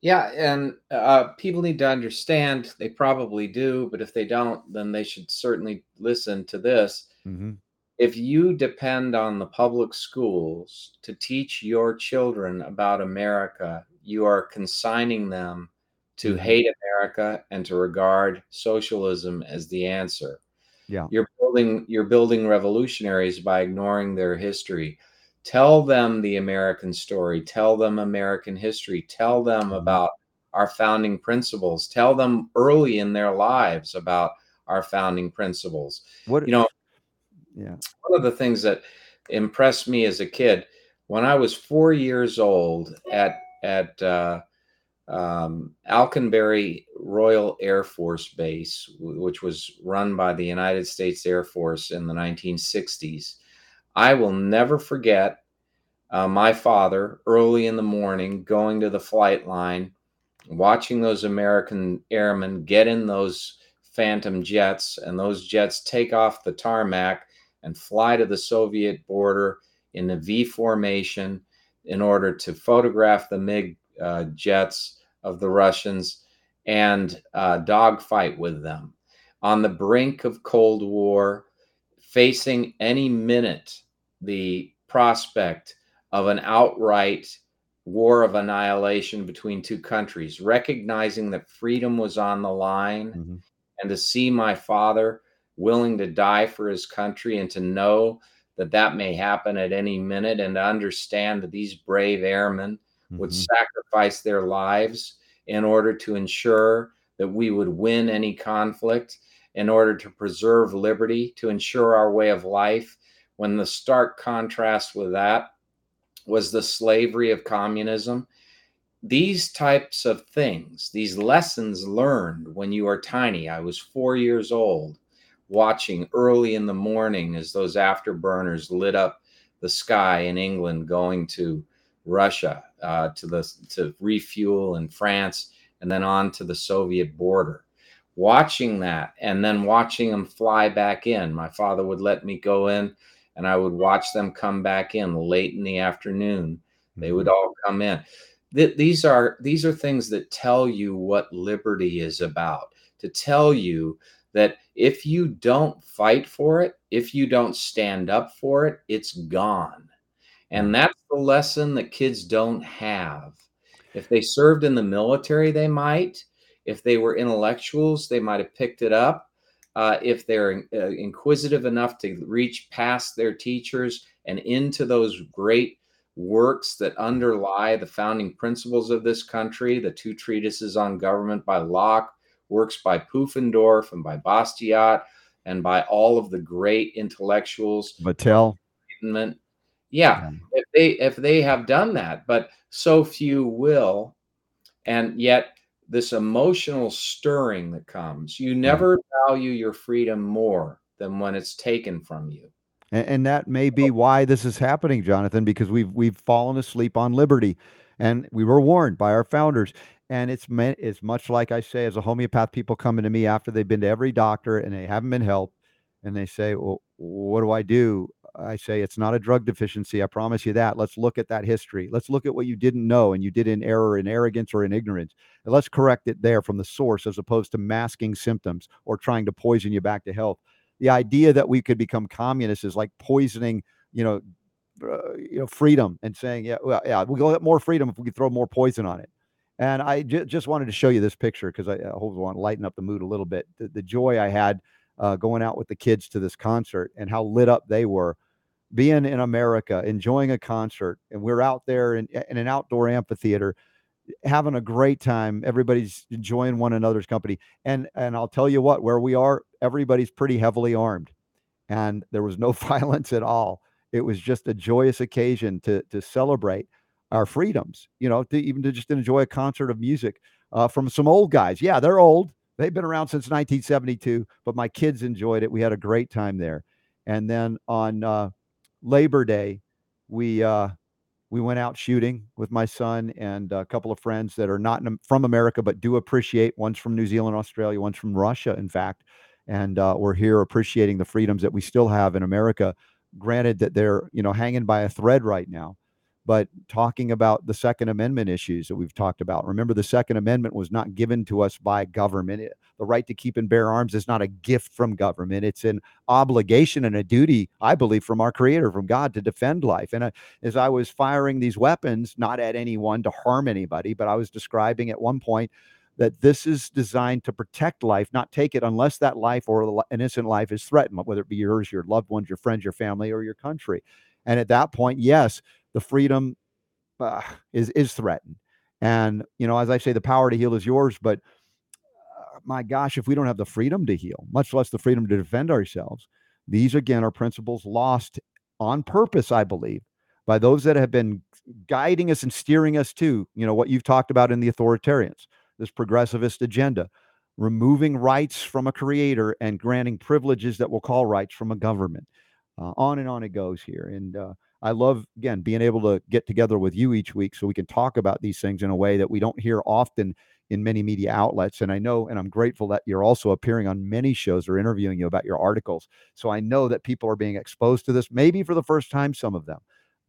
Yeah, and uh, people need to understand. They probably do, but if they don't, then they should certainly listen to this. Mm-hmm if you depend on the public schools to teach your children about America, you are consigning them to mm-hmm. hate America and to regard socialism as the answer. Yeah. You're building you're building revolutionaries by ignoring their history. tell them the American story, tell them American history, tell them Mhm. about our founding principles, tell them early in their lives about our founding principles. What You know, yeah. one of the things that impressed me as a kid when I was four years old at at uh, um, Alconbury Royal Air Force Base, which was run by the United States Air Force in the 1960s. I will never forget uh, my father early in the morning going to the flight line, watching those American airmen get in those Phantom jets, and those jets take off the tarmac and fly to the Soviet border in a V formation in order to photograph the MiG uh, jets of the Russians and uh, dogfight with them on the brink of Cold War, facing any minute the prospect of an outright war of annihilation between two countries, recognizing that freedom was on the line Mhm. and to see my father willing to die for his country and to know that that may happen at any minute and to understand that these brave airmen would Mhm. sacrifice their lives in order to ensure that we would win any conflict in order to preserve liberty to ensure our way of life when the stark contrast with that was the slavery of communism these types of things, these lessons learned when you are tiny. I was four years old, watching early in the morning as those afterburners lit up the sky in England, going to Russia uh, to the to refuel in France, and then on to the Soviet border. Watching that, and then watching them fly back in. My father would let me go in, and I would watch them come back in late in the afternoon. They would all come in th- these are these are things that tell you what liberty is about to tell you that if you don't fight for it if you don't stand up for it it's gone. And that's the lesson that kids don't have. If they served in the military they might. If they were intellectuals they might have picked it up. Uh, if they're uh, inquisitive enough to reach past their teachers and into those great works that underlie the founding principles of this country, the two treatises on government by Locke, works by Pufendorf and by Bastiat, and by all of the great intellectuals. Vattel. Enlightenment. Yeah, if they if they have done that, but so few will, and yet this emotional stirring that comes, you never value your freedom more than when it's taken from you. And, and that may be why this is happening, Jonathan, because we've we've fallen asleep on liberty, and we were warned by our founders. And it's meant it's much like I say as a homeopath, people coming to me after they've been to every doctor and they haven't been helped, and they say, "Well, what do I do?" I say, "It's not a drug deficiency. I promise you that. Let's look at that history. Let's look at what you didn't know and you did in error, in arrogance, or in ignorance, and let's correct it there from the source, as opposed to masking symptoms or trying to poison you back to health." the idea that we could become communists is like poisoning, you know, uh, you know, freedom and saying, yeah, well, yeah, we'll get more freedom if we could throw more poison on it. And I j- just wanted to show you this picture because I, I hope want to lighten up the mood a little bit. The, the joy I had uh, going out with the kids to this concert and how lit up they were being in America, enjoying a concert. And we're out there in, in an outdoor amphitheater having a great time. Everybody's enjoying one another's company. And and I'll tell you what, where we are, everybody's pretty heavily armed. And there was no violence at all. It was just a joyous occasion to to celebrate our freedoms, you know, to even to just enjoy a concert of music uh, from some old guys. Yeah, they're old. They've been around since 1972, but my kids enjoyed it. We had a great time there. And then on uh, Labor Day, we uh, we went out shooting with my son and a couple of friends that are not from America but do appreciate. One's from New Zealand, Australia. One's from Russia, in fact. And uh, we're here appreciating the freedoms that we still have in America. Granted that they're you know hanging by a thread right now, but talking about the Second Amendment issues that we've talked about. Remember, the Second Amendment was not given to us by government. It, the right to keep and bear arms is not a gift from government. It's an obligation and a duty, I believe, from our Creator, from God, to defend life. And as I was firing these weapons, not at anyone to harm anybody, but I was describing at one point that this is designed to protect life, not take it unless that life or an innocent life is threatened, whether it be yours, your loved ones, your friends, your family, or your country. And at that point, yes, the freedom uh, is is threatened. And you know, as I say, the power to heal is yours. But uh, my gosh, if we don't have the freedom to heal, much less the freedom to defend ourselves, these again are principles lost on purpose, I believe, by those that have been guiding us and steering us to, you know, what you've talked about in the authoritarians, this progressivist agenda, removing rights from a creator and granting privileges that we'll call rights from a government. Uh, on and on it goes here. And uh, I love, again, being able to get together with you each week so we can talk about these things in a way that we don't hear often in many media outlets. And I know, and I'm grateful that you're also appearing on many shows or interviewing you about your articles. So I know that people are being exposed to this, maybe for the first time, some of them,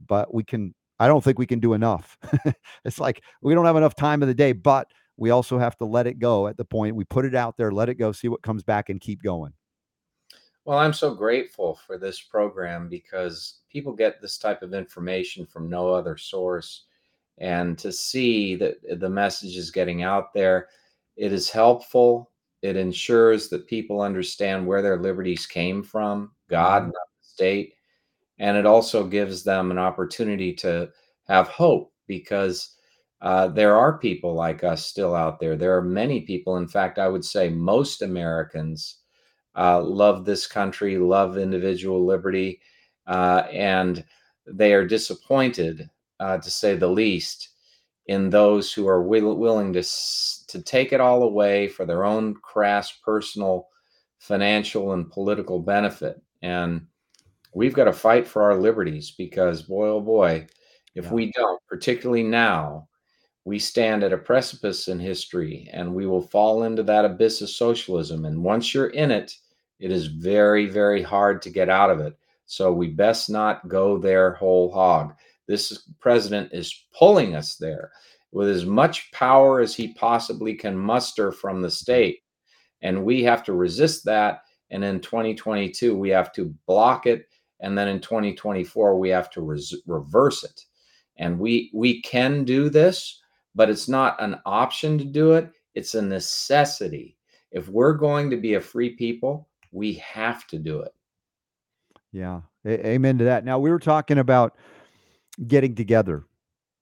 but we can, I don't think we can do enough. it's like we don't have enough time in the day, but we also have to let it go at the point we put it out there, let it go, see what comes back, and keep going. Well, I'm so grateful for this program because people get this type of information from no other source. And to see that the message is getting out there, it is helpful. It ensures that people understand where their liberties came from, God, mm-hmm. not the state. And it also gives them an opportunity to have hope because uh, there are people like us still out there. There are many people. In fact, I would say most Americans uh, love this country, love individual liberty, uh, and they are disappointed, uh, to say the least, in those who are will, willing to to take it all away for their own crass personal, financial, and political benefit. And we've got to fight for our liberties because, boy, oh boy, if yeah. we don't, particularly now, we stand at a precipice in history and we will fall into that abyss of socialism. And once you're in it, it is very, very hard to get out of it. So we best not go there whole hog. This president is pulling us there with as much power as he possibly can muster from the mm-hmm. state. And we have to resist that. And in 2022, we have to block it. And then in 2024, we have to res- reverse it. And we we can do this but it's not an option to do it, it's a necessity. If we're going to be a free people, we have to do it. Yeah. A- amen to that. Now, we were talking about getting together,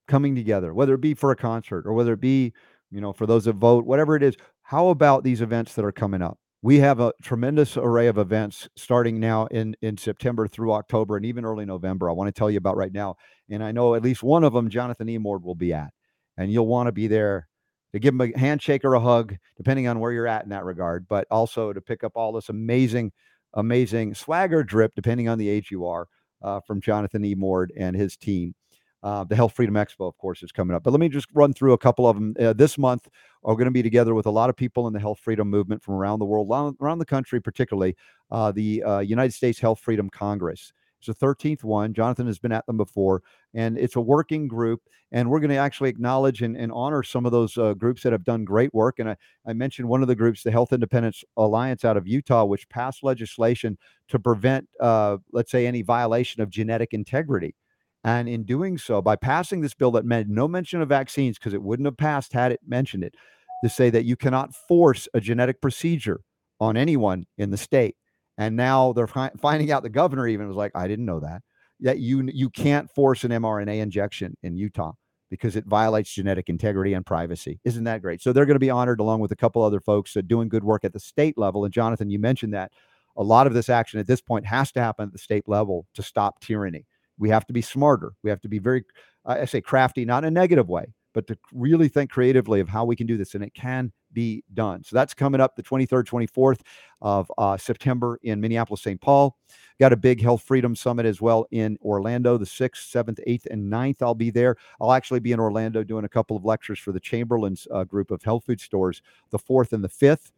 coming together, whether it be for a concert or whether it be, you know, for those that vote, whatever it is. How about these events that are coming up? We have a tremendous array of events starting now in in September through October and even early November. I want to tell you about right now, and I know at least one of them Jonathan Emord will be at and you'll want to be there to give them a handshake or a hug, depending on where you're at in that regard, but also to pick up all this amazing, amazing swagger drip, depending on the age you are, uh, from Jonathan Emord and his team. Uh, the Health Freedom Expo, of course, is coming up. But let me just run through a couple of them. Uh, this month, we're going to be together with a lot of people in the health freedom movement from around the world, around the country, particularly uh, the uh, United States Health Freedom Congress. It's the 13th one. Jonathan has been at them before, and it's a working group. And we're going to actually acknowledge and, and honor some of those uh, groups that have done great work. And I, I mentioned one of the groups, the Health Independence Alliance out of Utah, which passed legislation to prevent, uh, let's say, any violation of genetic integrity. And in doing so, by passing this bill that made no mention of vaccines, because it wouldn't have passed had it mentioned it, to say that you cannot force a genetic procedure on anyone in the state and now they're fi- finding out the governor even was like, I didn't know that. That you you can't force an mRNA injection in Utah because it violates genetic integrity and privacy. Isn't that great? So they're going to be honored along with a couple other folks uh, doing good work at the state level. And Jonathan, you mentioned that a lot of this action at this point has to happen at the state level to stop tyranny. We have to be smarter. We have to be very, uh, I say, crafty, not in a negative way, but to really think creatively of how we can do this. And it can be done. So that's coming up the 23rd, 24th of uh, September in Minneapolis, St. Paul. Got a big Health Freedom Summit as well in Orlando, the 6th, 7th, 8th, and 9th. I'll be there. I'll actually be in Orlando doing a couple of lectures for the Chamberlin's uh, group of health food stores, the 4th and the 5th.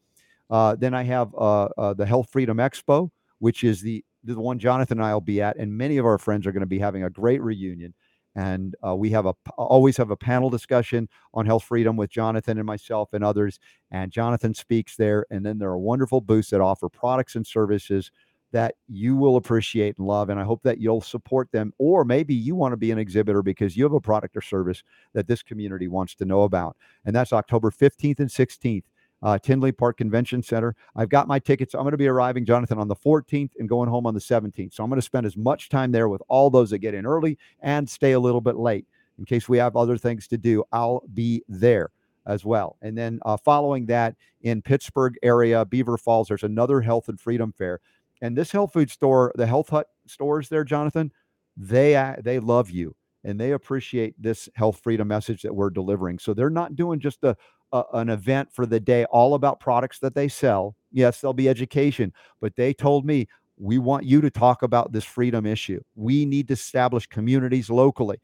Uh, then I have uh, uh, the Health Freedom Expo, which is the the one Jonathan and I will be at, and many of our friends are going to be having a great reunion and uh, we have a always have a panel discussion on health freedom with Jonathan and myself and others. And Jonathan speaks there, and then there are wonderful booths that offer products and services that you will appreciate and love. And I hope that you'll support them, or maybe you want to be an exhibitor because you have a product or service that this community wants to know about. And that's October 15th and 16th uh, Tinley Park Convention Center. I've got my tickets. I'm going to be arriving, Jonathan, on the 14th and going home on the 17th. So I'm going to spend as much time there with all those that get in early and stay a little bit late in case we have other things to do. I'll be there as well. And then uh, following that in Pittsburgh area, Beaver Falls, there's another Health and Freedom Fair. And this health food store, the Health Hut stores there, Jonathan, they they love you and they appreciate this health freedom message that we're delivering. So they're not doing just a, a, an event for the day all about products that they sell. Yes, there'll be education, but they told me we want you to talk about this freedom issue. We need to establish communities locally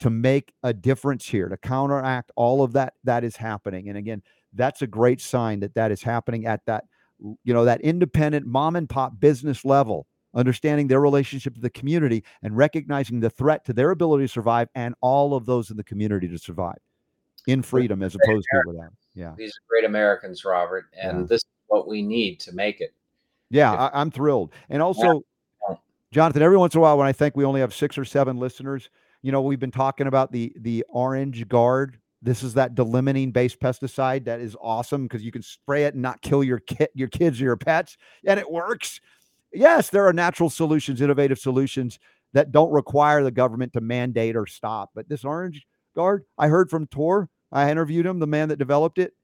to make a difference here to counteract all of that that is happening. And again, that's a great sign that that is happening at that you know that independent mom and pop business level understanding their relationship to the community and recognizing the threat to their ability to survive and all of those in the community to survive in freedom as opposed to without. Yeah. These are great Americans, Robert, and yeah. this is what we need to make it. Yeah, I, am thrilled. And also, yeah. Jonathan, every once in a while when I think we only have six or seven listeners, you know, we've been talking about the the orange guard. This is that d-limonene based pesticide that is awesome because you can spray it and not kill your kid, your kids or your pets, and it works yes, there are natural solutions, innovative solutions that don't require the government to mandate or stop. But this orange guard, I heard from Tor, I interviewed him, the man that developed it,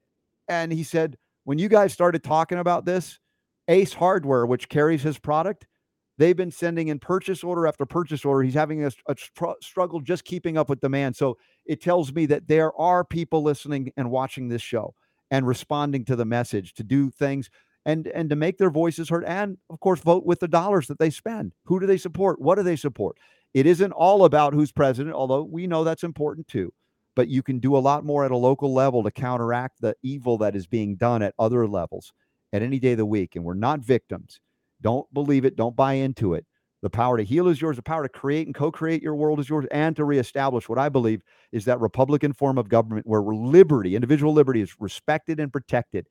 and he said, when you guys started talking about this, Ace Hardware, which carries his product, they've been sending in purchase order after purchase order. He's having a, a tr- struggle just keeping up with demand. So it tells me that there are people listening and watching this show and responding to the message to do things and and to make their voices heard and of course vote with the dollars that they spend who do they support what do they support it isn't all about who's president although we know that's important too but you can do a lot more at a local level to counteract the evil that is being done at other levels at any day of the week and we're not victims don't believe it don't buy into it the power to heal is yours the power to create and co-create your world is yours and to reestablish what i believe is that republican form of government where liberty individual liberty is respected and protected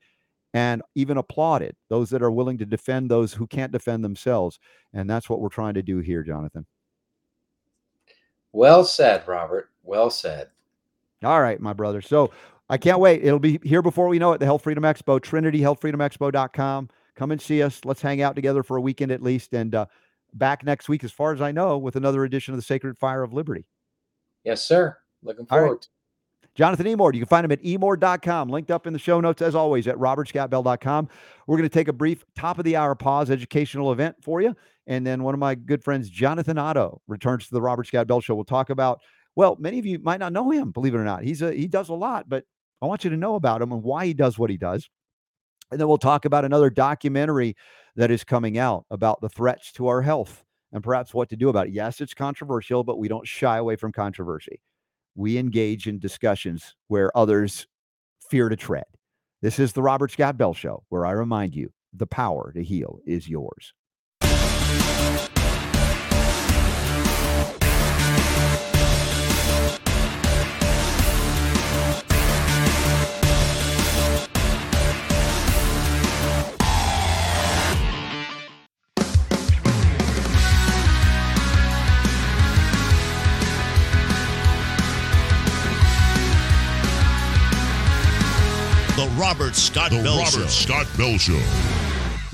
and even applauded those that are willing to defend those who can't defend themselves. And that's what we're trying to do here, Jonathan. Well said, Robert. Well said. All right, my brother. So I can't wait. It'll be here before we know it, the Health Freedom Expo, trinityhealthfreedomexpo.com. Come and see us. Let's hang out together for a weekend at least. And uh, back next week, as far as I know, with another edition of the Sacred Fire of Liberty. Yes, sir. Looking forward. Jonathan Emord, you can find him at emord.com, linked up in the show notes as always at robertscottbell.com. We're going to take a brief top of the hour pause educational event for you. And then one of my good friends, Jonathan Otto, returns to the Robert Scott Bell Show. We'll talk about, well, many of you might not know him, believe it or not. He's a he does a lot, but I want you to know about him and why he does what he does. And then we'll talk about another documentary that is coming out about the threats to our health and perhaps what to do about it. Yes, it's controversial, but we don't shy away from controversy we engage in discussions where others fear to tread. This is the Robert Scott Bell Show, where I remind you the power to heal is yours. Robert Scott the Bell Robert Show. Scott Bell Show.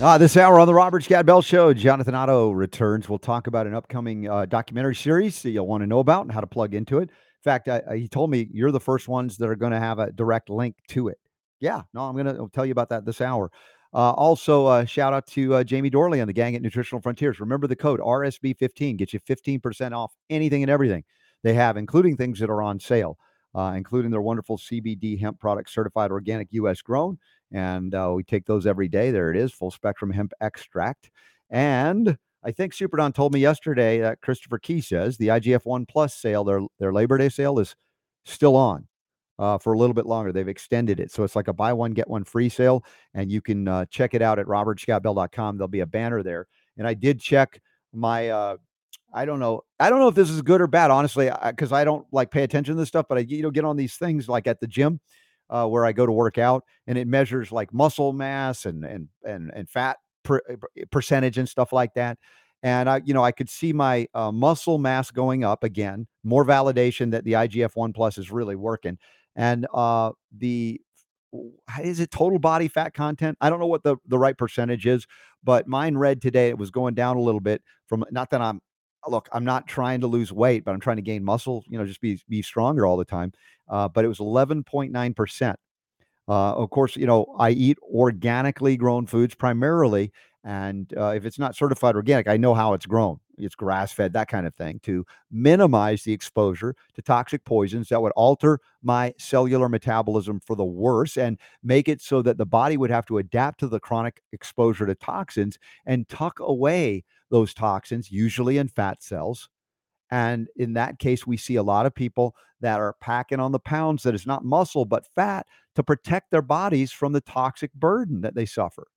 Uh, this hour on the Robert Scott Bell Show, Jonathan Otto returns. We'll talk about an upcoming uh, documentary series that you'll want to know about and how to plug into it. In fact, I, I, he told me you're the first ones that are going to have a direct link to it. Yeah, no, I'm going to tell you about that this hour. Uh, also, uh, shout out to uh, Jamie Dorley and the gang at Nutritional Frontiers. Remember the code RSB15 gets you 15% off anything and everything they have, including things that are on sale uh, including their wonderful CBD hemp product, certified organic U.S. grown. And uh, we take those every day. There it is, full spectrum hemp extract. And I think Superdon told me yesterday that Christopher Key says the IGF One Plus sale, their their Labor Day sale, is still on uh, for a little bit longer. They've extended it, so it's like a buy one get one free sale, and you can uh, check it out at robertscottbell.com. There'll be a banner there, and I did check my uh, I don't know. I don't know if this is good or bad, honestly, because I, I, don't like pay attention to this stuff. But I, you know, get on these things like at the gym uh, where I go to work out, and it measures like muscle mass and and and and fat per, eh, percentage and stuff like that. And I, you know, I could see my uh, muscle mass going up again. More validation that the IGF One Plus is really working, and uh, the is it total body fat content? I don't know what the, the right percentage is, but mine read today it was going down a little bit from not that I'm look, I'm not trying to lose weight, but I'm trying to gain muscle, you know, just be be stronger all the time. Uh, but it was 11.9%. Uh, of course, you know, I eat organically grown foods primarily. And uh, if it's not certified organic, I know how it's grown. It's grass fed, that kind of thing, to minimize the exposure to toxic poisons that would alter my cellular metabolism for the worse and make it so that the body would have to adapt to the chronic exposure to toxins and tuck away those toxins, usually in fat cells. And in that case, we see a lot of people that are packing on the pounds that is not muscle but fat to protect their bodies from the toxic burden that they suffer.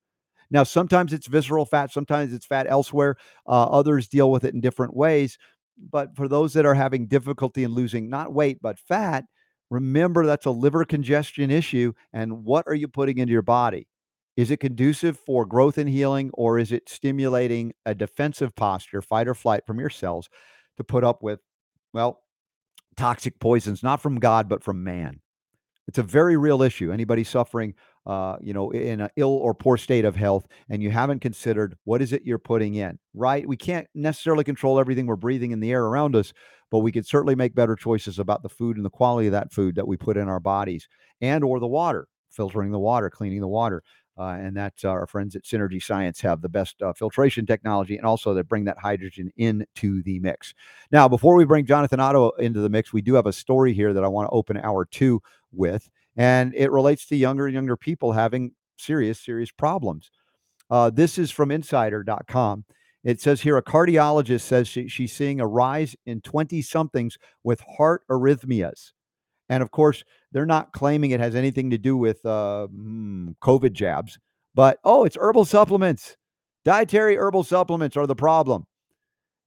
Now, sometimes it's visceral fat, sometimes it's fat elsewhere. Uh, others deal with it in different ways. But for those that are having difficulty in losing not weight, but fat, remember that's a liver congestion issue. And what are you putting into your body? Is it conducive for growth and healing, or is it stimulating a defensive posture, fight or flight from your cells to put up with, well, toxic poisons, not from God, but from man? It's a very real issue. Anybody suffering, uh, you know, in an ill or poor state of health, and you haven't considered what is it you're putting in, right? We can't necessarily control everything we're breathing in the air around us, but we can certainly make better choices about the food and the quality of that food that we put in our bodies, and or the water, filtering the water, cleaning the water. Uh, and that uh, our friends at Synergy Science have the best uh, filtration technology, and also they bring that hydrogen into the mix. Now, before we bring Jonathan Otto into the mix, we do have a story here that I want to open hour two with, and it relates to younger and younger people having serious, serious problems. Uh, this is from Insider.com. It says here a cardiologist says she, she's seeing a rise in 20 somethings with heart arrhythmias. And of course, they're not claiming it has anything to do with uh, mm, COVID jabs, but oh, it's herbal supplements. Dietary herbal supplements are the problem.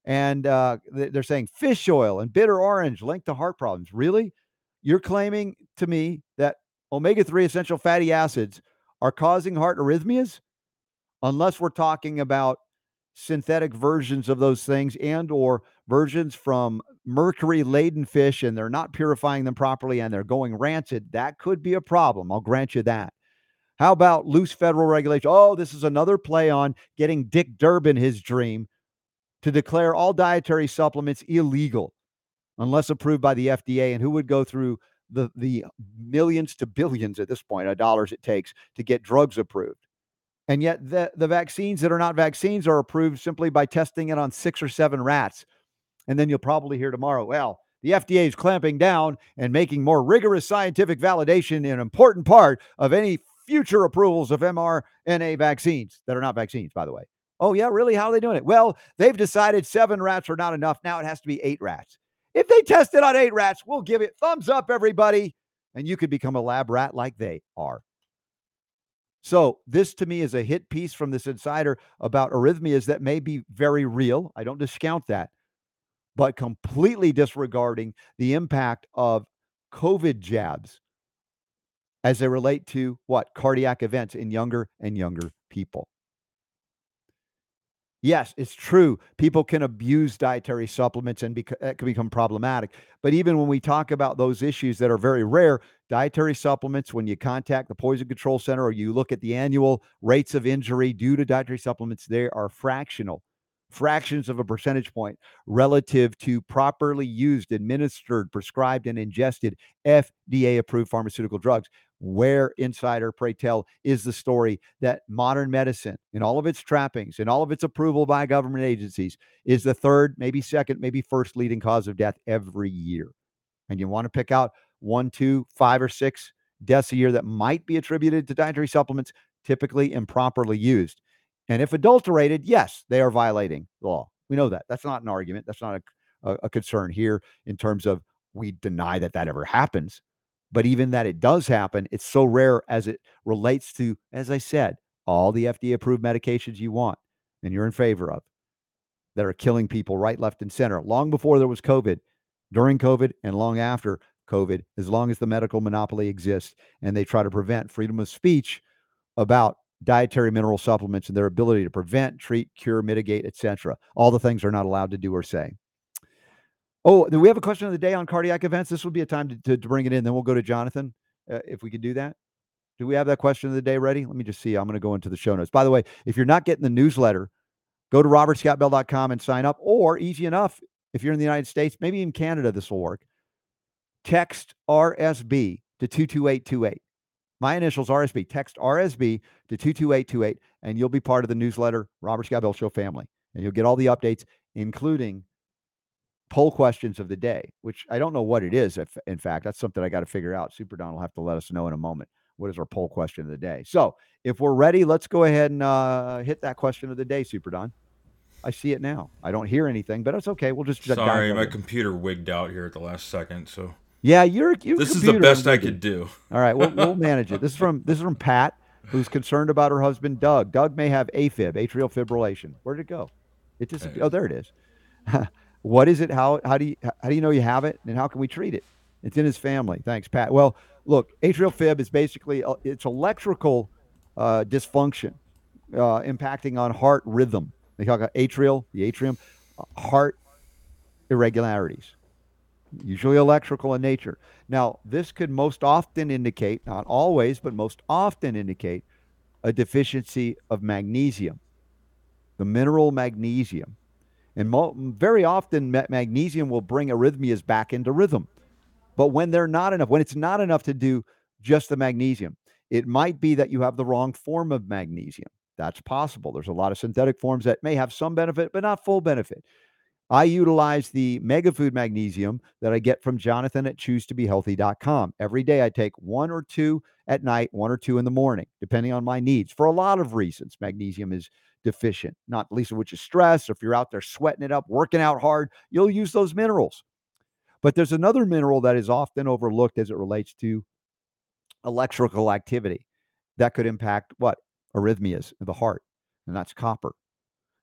And uh, they're saying fish oil and bitter orange linked to heart problems. Really? You're claiming to me that omega 3 essential fatty acids are causing heart arrhythmias? Unless we're talking about synthetic versions of those things and or versions from mercury laden fish and they're not purifying them properly and they're going rancid that could be a problem i'll grant you that how about loose federal regulation oh this is another play on getting dick durbin his dream to declare all dietary supplements illegal unless approved by the fda and who would go through the the millions to billions at this point of dollars it takes to get drugs approved and yet the, the vaccines that are not vaccines are approved simply by testing it on six or seven rats. And then you'll probably hear tomorrow, well, the FDA is clamping down and making more rigorous scientific validation an important part of any future approvals of mRNA vaccines that are not vaccines, by the way. Oh, yeah, really? How are they doing it? Well, they've decided seven rats are not enough. Now it has to be eight rats. If they test it on eight rats, we'll give it thumbs up, everybody. And you could become a lab rat like they are. So, this to me is a hit piece from this insider about arrhythmias that may be very real. I don't discount that, but completely disregarding the impact of COVID jabs as they relate to what cardiac events in younger and younger people. Yes, it's true. People can abuse dietary supplements and that can become problematic. But even when we talk about those issues that are very rare, dietary supplements, when you contact the Poison Control Center or you look at the annual rates of injury due to dietary supplements, they are fractional, fractions of a percentage point relative to properly used, administered, prescribed, and ingested FDA approved pharmaceutical drugs where insider pray tell is the story that modern medicine in all of its trappings in all of its approval by government agencies is the third maybe second maybe first leading cause of death every year. And you want to pick out one two five or six deaths a year that might be attributed to dietary supplements typically improperly used and if adulterated yes they are violating law. We know that. That's not an argument. That's not a, a, a concern here in terms of we deny that that ever happens. But even that it does happen, it's so rare as it relates to, as I said, all the FDA approved medications you want and you're in favor of that are killing people right, left, and center. Long before there was COVID, during COVID, and long after COVID, as long as the medical monopoly exists and they try to prevent freedom of speech about dietary mineral supplements and their ability to prevent, treat, cure, mitigate, etc. All the things they're not allowed to do or say. Oh, do we have a question of the day on cardiac events? This would be a time to, to, to bring it in. Then we'll go to Jonathan uh, if we could do that. Do we have that question of the day ready? Let me just see. I'm going to go into the show notes. By the way, if you're not getting the newsletter, go to robertscottbell.com and sign up. Or easy enough, if you're in the United States, maybe in Canada, this will work. Text RSB to 22828. My initials RSB. Text RSB to 22828, and you'll be part of the newsletter, Robert Scott Bell Show family. And you'll get all the updates, including poll questions of the day, which I don't know what it is. If, in fact, that's something I got to figure out. Super Don will have to let us know in a moment. What is our poll question of the day? So if we're ready, let's go ahead and uh, hit that question of the day, Super Don. I see it now. I don't hear anything, but it's okay. We'll just sorry, my computer wigged out here at the last second. So yeah, you're. you're this is the best I could do. All right, we'll, we'll manage it. This is from this is from Pat, who's concerned about her husband Doug. Doug may have AFib, atrial fibrillation. Where did it go? It just oh there it is. what is it? How how do you how do you know you have it, and how can we treat it? It's in his family. Thanks, Pat. Well, look, atrial fib is basically uh, it's electrical uh, dysfunction uh, impacting on heart rhythm. They talk about atrial, the atrium, uh, heart irregularities usually electrical in nature. Now, this could most often indicate, not always, but most often indicate a deficiency of magnesium, the mineral magnesium. And mo- very often, ma- magnesium will bring arrhythmias back into rhythm. But when they're not enough, when it's not enough to do just the magnesium, it might be that you have the wrong form of magnesium. That's possible. There's a lot of synthetic forms that may have some benefit, but not full benefit. I utilize the mega food magnesium that I get from Jonathan at choosetobehealthy.com. Every day I take one or two at night, one or two in the morning, depending on my needs for a lot of reasons. Magnesium is deficient, not least of which is stress. If you're out there sweating it up, working out hard, you'll use those minerals. But there's another mineral that is often overlooked as it relates to electrical activity that could impact what? Arrhythmias of the heart, and that's copper.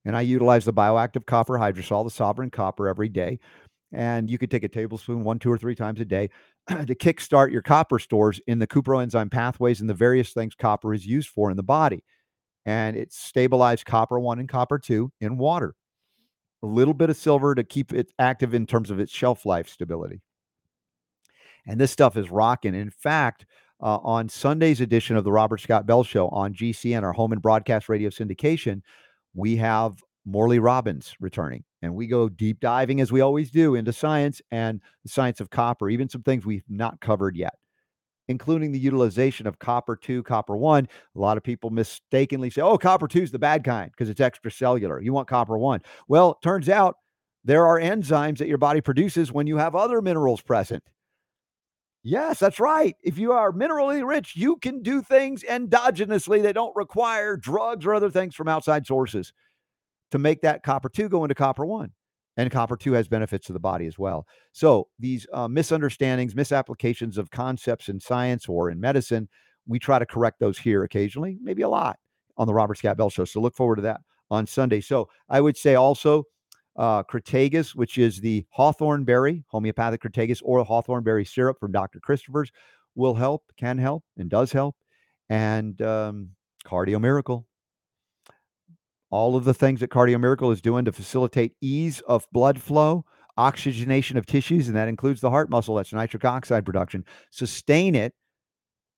And I utilize the bioactive copper hydrosol, the sovereign copper, every day. And you could take a tablespoon one, two, or three times a day to kickstart your copper stores in the cuproenzyme pathways and the various things copper is used for in the body. And it stabilized copper one and copper two in water. A little bit of silver to keep it active in terms of its shelf life stability. And this stuff is rocking. In fact, uh, on Sunday's edition of the Robert Scott Bell Show on GCN, our home and broadcast radio syndication, we have Morley Robbins returning, and we go deep diving as we always do into science and the science of copper, even some things we've not covered yet, including the utilization of copper 2, copper 1. A lot of people mistakenly say, oh, copper 2 is the bad kind because it's extracellular. You want copper 1. Well, turns out there are enzymes that your body produces when you have other minerals present. Yes, that's right. If you are minerally rich, you can do things endogenously that don't require drugs or other things from outside sources to make that copper 2 go into copper 1. And copper 2 has benefits to the body as well. So, these uh, misunderstandings, misapplications of concepts in science or in medicine, we try to correct those here occasionally, maybe a lot on the Robert Scott Bell Show. So, look forward to that on Sunday. So, I would say also, uh, Crataegus, which is the hawthorn berry, homeopathic Crataegus or hawthorn berry syrup from Dr. Christopher's, will help, can help, and does help. And um, Cardio Miracle. All of the things that Cardio Miracle is doing to facilitate ease of blood flow, oxygenation of tissues, and that includes the heart muscle, that's nitric oxide production, sustain it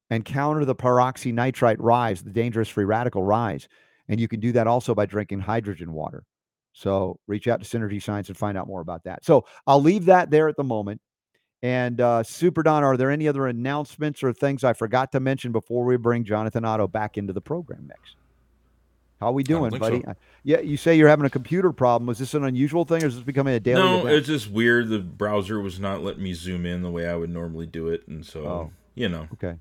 and counter the peroxynitrite rise, the dangerous free radical rise. And you can do that also by drinking hydrogen water. So reach out to Synergy Science and find out more about that. So I'll leave that there at the moment. And uh, Super Don, are there any other announcements or things I forgot to mention before we bring Jonathan Otto back into the program next? How are we doing, buddy? So. Yeah, you say you're having a computer problem. Was this an unusual thing, or is this becoming a daily? No, event? it's just weird. The browser was not letting me zoom in the way I would normally do it, and so oh. you know. Okay.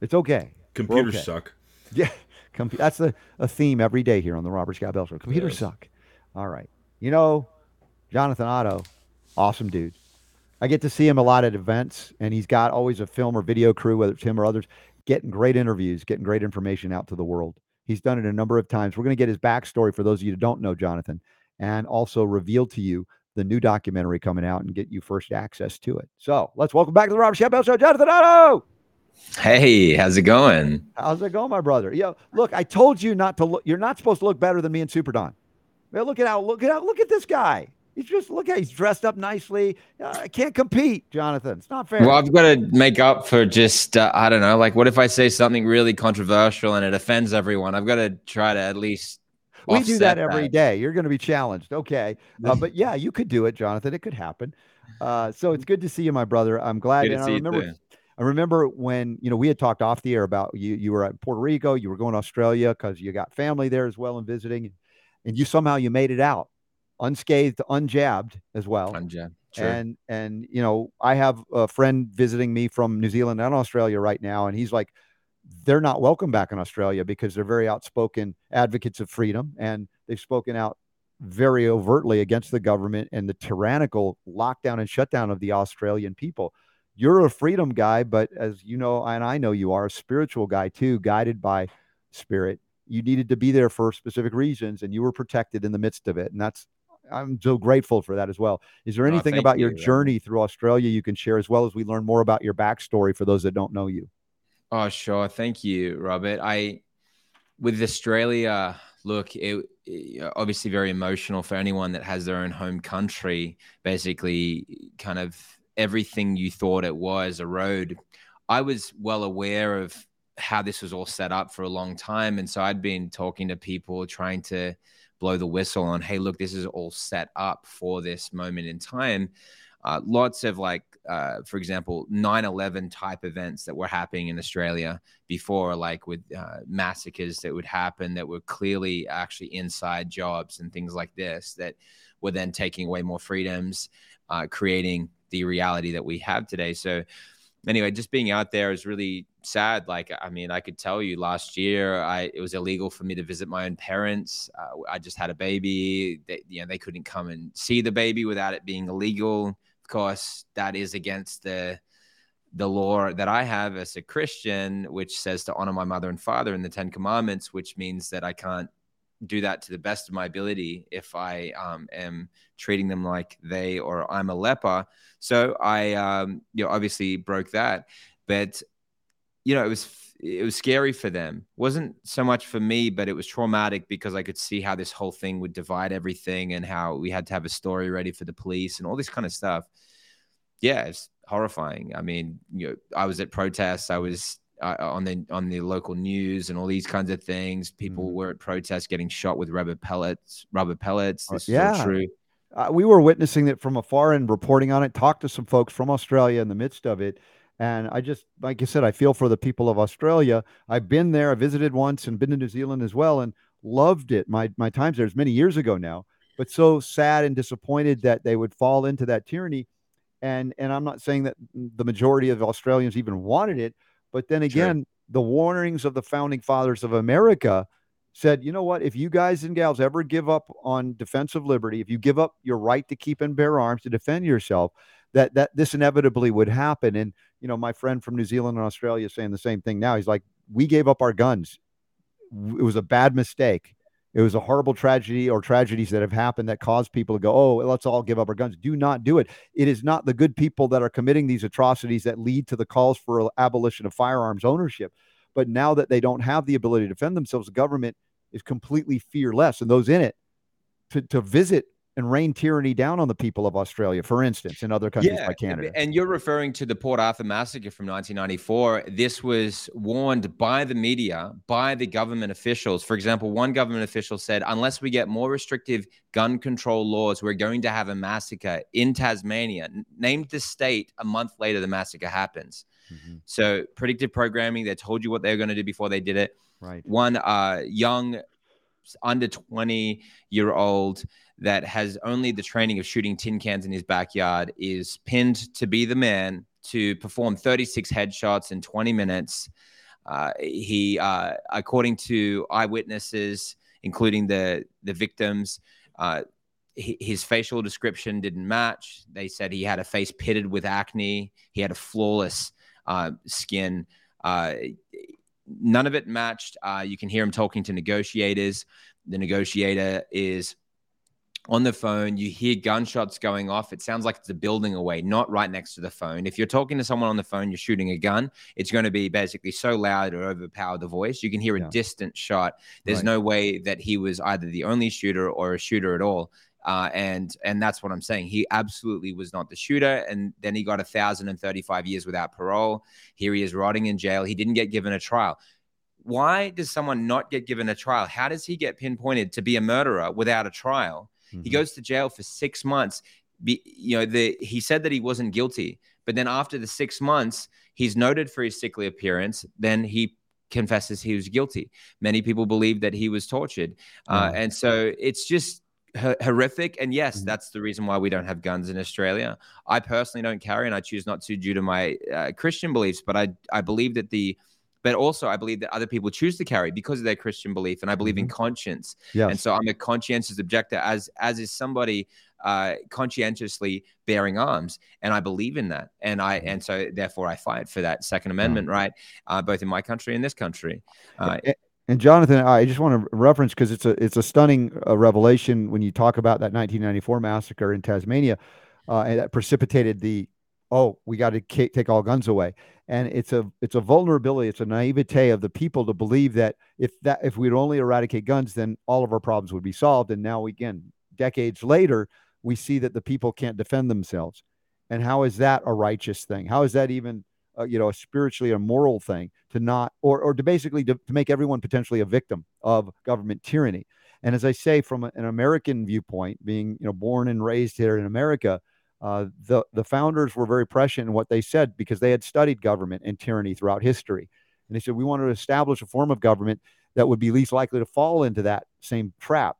It's okay. Computers okay. suck. Yeah. Com- that's a, a theme every day here on the Robert Scott Bell Show. Computers yes. suck. All right. You know, Jonathan Otto, awesome dude. I get to see him a lot at events, and he's got always a film or video crew, whether it's him or others, getting great interviews, getting great information out to the world. He's done it a number of times. We're going to get his backstory for those of you who don't know Jonathan, and also reveal to you the new documentary coming out and get you first access to it. So let's welcome back to the Robert Scott Bell Show, Jonathan Otto. Hey, how's it going? How's it going, my brother? Yeah, look, I told you not to look. You're not supposed to look better than me and Super Don. Well, look at how look at how look at this guy. He's just look at he's dressed up nicely. Uh, I can't compete, Jonathan. It's not fair. Well, I've got to make up for just uh, I don't know. Like, what if I say something really controversial and it offends everyone? I've got to try to at least. we do that every that. day. You're going to be challenged. Okay, uh, but yeah, you could do it, Jonathan. It could happen. Uh, so it's good to see you, my brother. I'm glad. Good and I remember. I remember when you know we had talked off the air about you. You were at Puerto Rico. You were going to Australia because you got family there as well and visiting, and you somehow you made it out unscathed, unjabbed as well. Unjabbed. Sure. And and you know, I have a friend visiting me from New Zealand and Australia right now, and he's like, they're not welcome back in Australia because they're very outspoken advocates of freedom, and they've spoken out very overtly against the government and the tyrannical lockdown and shutdown of the Australian people. You're a freedom guy, but as you know, and I know you are a spiritual guy too, guided by spirit. You needed to be there for specific reasons, and you were protected in the midst of it, and that's I'm so grateful for that as well. Is there oh, anything oh, about you, your journey through Australia you can share as well as we learn more about your backstory for those that don't know you? Oh, sure. Thank you, Robert. I, with Australia, look, it, it, obviously very emotional for anyone that has their own home country. Basically, kind of everything you thought it was a road. I was well aware of how this was all set up for a long time. And so I'd been talking to people trying to blow the whistle on, hey, look, this is all set up for this moment in time. Uh, lots of like, uh, for example, 9 11 type events that were happening in Australia before, like with uh, massacres that would happen that were clearly actually inside jobs and things like this that were then taking away more freedoms, uh, creating the reality that we have today. So, anyway, just being out there is really sad. Like, I mean, I could tell you last year, I it was illegal for me to visit my own parents. Uh, I just had a baby. They, you know, they couldn't come and see the baby without it being illegal. Course, that is against the the law that I have as a Christian, which says to honor my mother and father in the Ten Commandments, which means that I can't do that to the best of my ability if I um, am treating them like they or I'm a leper. So I, um, you know, obviously broke that, but you know, it was it was scary for them. Wasn't so much for me, but it was traumatic because I could see how this whole thing would divide everything and how we had to have a story ready for the police and all this kind of stuff. Yeah, it's horrifying. I mean, you know, I was at protests. I was uh, on the on the local news and all these kinds of things. People mm. were at protests getting shot with rubber pellets. Rubber pellets. Uh, this yeah. true. Uh, we were witnessing it from afar and reporting on it. Talked to some folks from Australia in the midst of it, and I just, like I said, I feel for the people of Australia. I've been there. I visited once and been to New Zealand as well, and loved it. My my times there is many years ago now, but so sad and disappointed that they would fall into that tyranny. And and I'm not saying that the majority of Australians even wanted it, but then again, sure. the warnings of the founding fathers of America said, you know what? If you guys and gals ever give up on defense of liberty, if you give up your right to keep and bear arms to defend yourself, that that this inevitably would happen. And you know, my friend from New Zealand and Australia is saying the same thing now. He's like, we gave up our guns. It was a bad mistake. It was a horrible tragedy or tragedies that have happened that caused people to go, oh, let's all give up our guns. Do not do it. It is not the good people that are committing these atrocities that lead to the calls for abolition of firearms ownership. But now that they don't have the ability to defend themselves, the government is completely fearless. And those in it to, to visit and rain tyranny down on the people of Australia, for instance, in other countries yeah, like Canada. And you're referring to the Port Arthur massacre from 1994. This was warned by the media, by the government officials. For example, one government official said, unless we get more restrictive gun control laws, we're going to have a massacre in Tasmania. Named the state a month later, the massacre happens. Mm-hmm. So, predictive programming, they told you what they were going to do before they did it. Right. One uh, young, under 20 year old that has only the training of shooting tin cans in his backyard is pinned to be the man to perform 36 headshots in 20 minutes. Uh, he, uh, according to eyewitnesses, including the the victims, uh, his facial description didn't match. They said he had a face pitted with acne. He had a flawless uh, skin. None of it matched. Uh, you can hear him talking to negotiators. The negotiator is on the phone, you hear gunshots going off. It sounds like it's a building away, not right next to the phone. If you're talking to someone on the phone, you're shooting a gun, it's going to be basically so loud or overpower the voice. You can hear a yeah. distant shot. There's right. no way that he was either the only shooter or a shooter at all. Uh, and and that's what I'm saying. He absolutely was not the shooter. And then he got a thousand and thirty-five years without parole. Here he is rotting in jail. He didn't get given a trial. Why does someone not get given a trial? How does he get pinpointed to be a murderer without a trial? Mm-hmm. He goes to jail for six months. Be, you know, the he said that he wasn't guilty, but then after the six months, he's noted for his sickly appearance. Then he confesses he was guilty. Many people believe that he was tortured, uh, and so it's just horrific. And yes, mm-hmm. that's the reason why we don't have guns in Australia. I personally don't carry, and I choose not to due to my uh, Christian beliefs. But I I believe that the but also I believe that other people choose to carry because of their Christian belief, and I believe mm-hmm. in conscience. Yes. And so I'm a conscientious objector, as as is somebody uh, conscientiously bearing arms, and I believe in that, and I mm-hmm. and so therefore I fight for that Second Amendment right, uh, both in my country and this country. Uh, and, Jonathan, I just want to reference because it's a it's a stunning uh, revelation when you talk about that 1994 massacre in Tasmania, uh, and that precipitated the oh we got to take all guns away. And it's a it's a vulnerability it's a naivete of the people to believe that if that if we'd only eradicate guns then all of our problems would be solved. And now again decades later we see that the people can't defend themselves. And how is that a righteous thing? How is that even uh, you know a spiritually a moral thing to not or or to basically to, to make everyone potentially a victim of government tyranny. And as i say from an american viewpoint being you know born and raised here in america uh, the the founders were very prescient in what they said because they had studied government and tyranny throughout history, and they said we want to establish a form of government that would be least likely to fall into that same trap,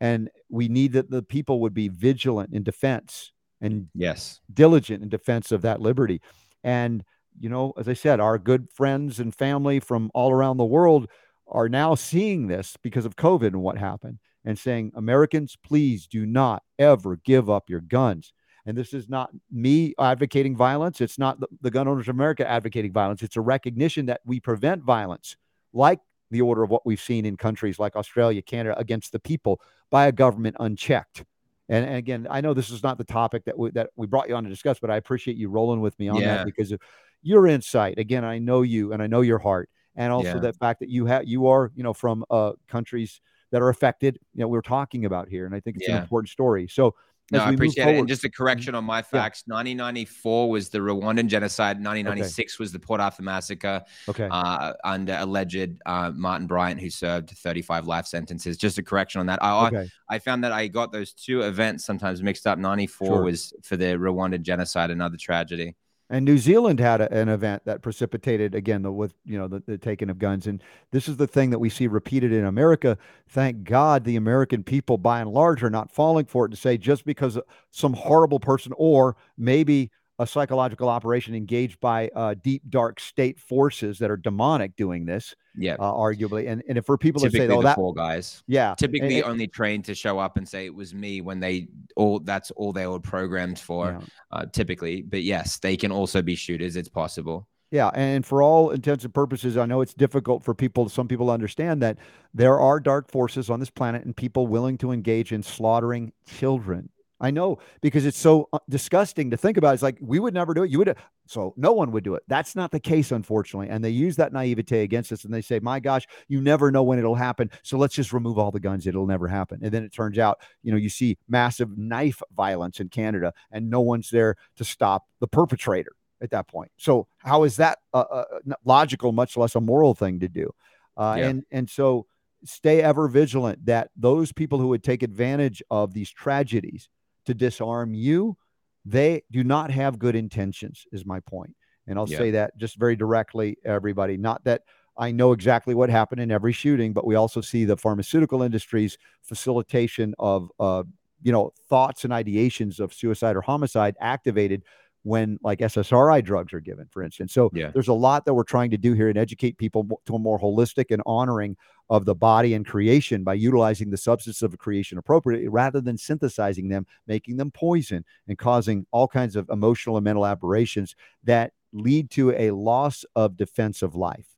and we need that the people would be vigilant in defense and yes, diligent in defense of that liberty, and you know, as I said, our good friends and family from all around the world are now seeing this because of COVID and what happened, and saying, Americans, please do not ever give up your guns and this is not me advocating violence. It's not the, the Gun Owners of America advocating violence. It's a recognition that we prevent violence, like the order of what we've seen in countries like Australia, Canada, against the people by a government unchecked. And, and again, I know this is not the topic that we, that we brought you on to discuss, but I appreciate you rolling with me on yeah. that because of your insight. Again, I know you and I know your heart, and also yeah. the fact that you have you are you know from uh, countries that are affected. You know, we're talking about here, and I think it's yeah. an important story. So no, I appreciate it. And just a correction on my facts: yeah. 1994 was the Rwandan genocide. 1996 okay. was the Port Arthur massacre. Okay. Uh, under alleged uh, Martin Bryant, who served 35 life sentences. Just a correction on that. I, okay. I, I found that I got those two events sometimes mixed up. 94 sure. was for the Rwandan genocide, another tragedy. And New Zealand had a, an event that precipitated again the with you know the, the taking of guns, and this is the thing that we see repeated in America. Thank God the American people, by and large, are not falling for it to say just because some horrible person or maybe a psychological operation engaged by uh, deep dark state forces that are demonic doing this. Yeah, uh, arguably, and and if for people typically to say, "Oh, that guys," yeah, typically and, only trained to show up and say it was me when they all that's all they were programmed for. Yeah. Uh, typically, but yes, they can also be shooters. It's possible. Yeah, and for all intents and purposes, I know it's difficult for people, some people understand that there are dark forces on this planet and people willing to engage in slaughtering children. I know because it's so uh, disgusting to think about. It's like we would never do it. You would, so no one would do it. That's not the case, unfortunately. And they use that naivete against us, and they say, "My gosh, you never know when it'll happen. So let's just remove all the guns. It'll never happen." And then it turns out, you know, you see massive knife violence in Canada, and no one's there to stop the perpetrator at that point. So how is that a, a logical, much less a moral thing to do? Uh, yeah. And and so stay ever vigilant that those people who would take advantage of these tragedies to disarm you, they do not have good intentions, is my point. And I'll say that just very directly, everybody. Not that I know exactly what happened in every shooting, but we also see the pharmaceutical industry's facilitation of, uh, you know, thoughts and ideations of suicide or homicide activated when like SSRI drugs are given, for instance. So yeah. there's a lot that we're trying to do here and educate people to a more holistic and honoring of the body and creation by utilizing the substance of creation appropriately rather than synthesizing them, making them poison and causing all kinds of emotional and mental aberrations that lead to a loss of defense of life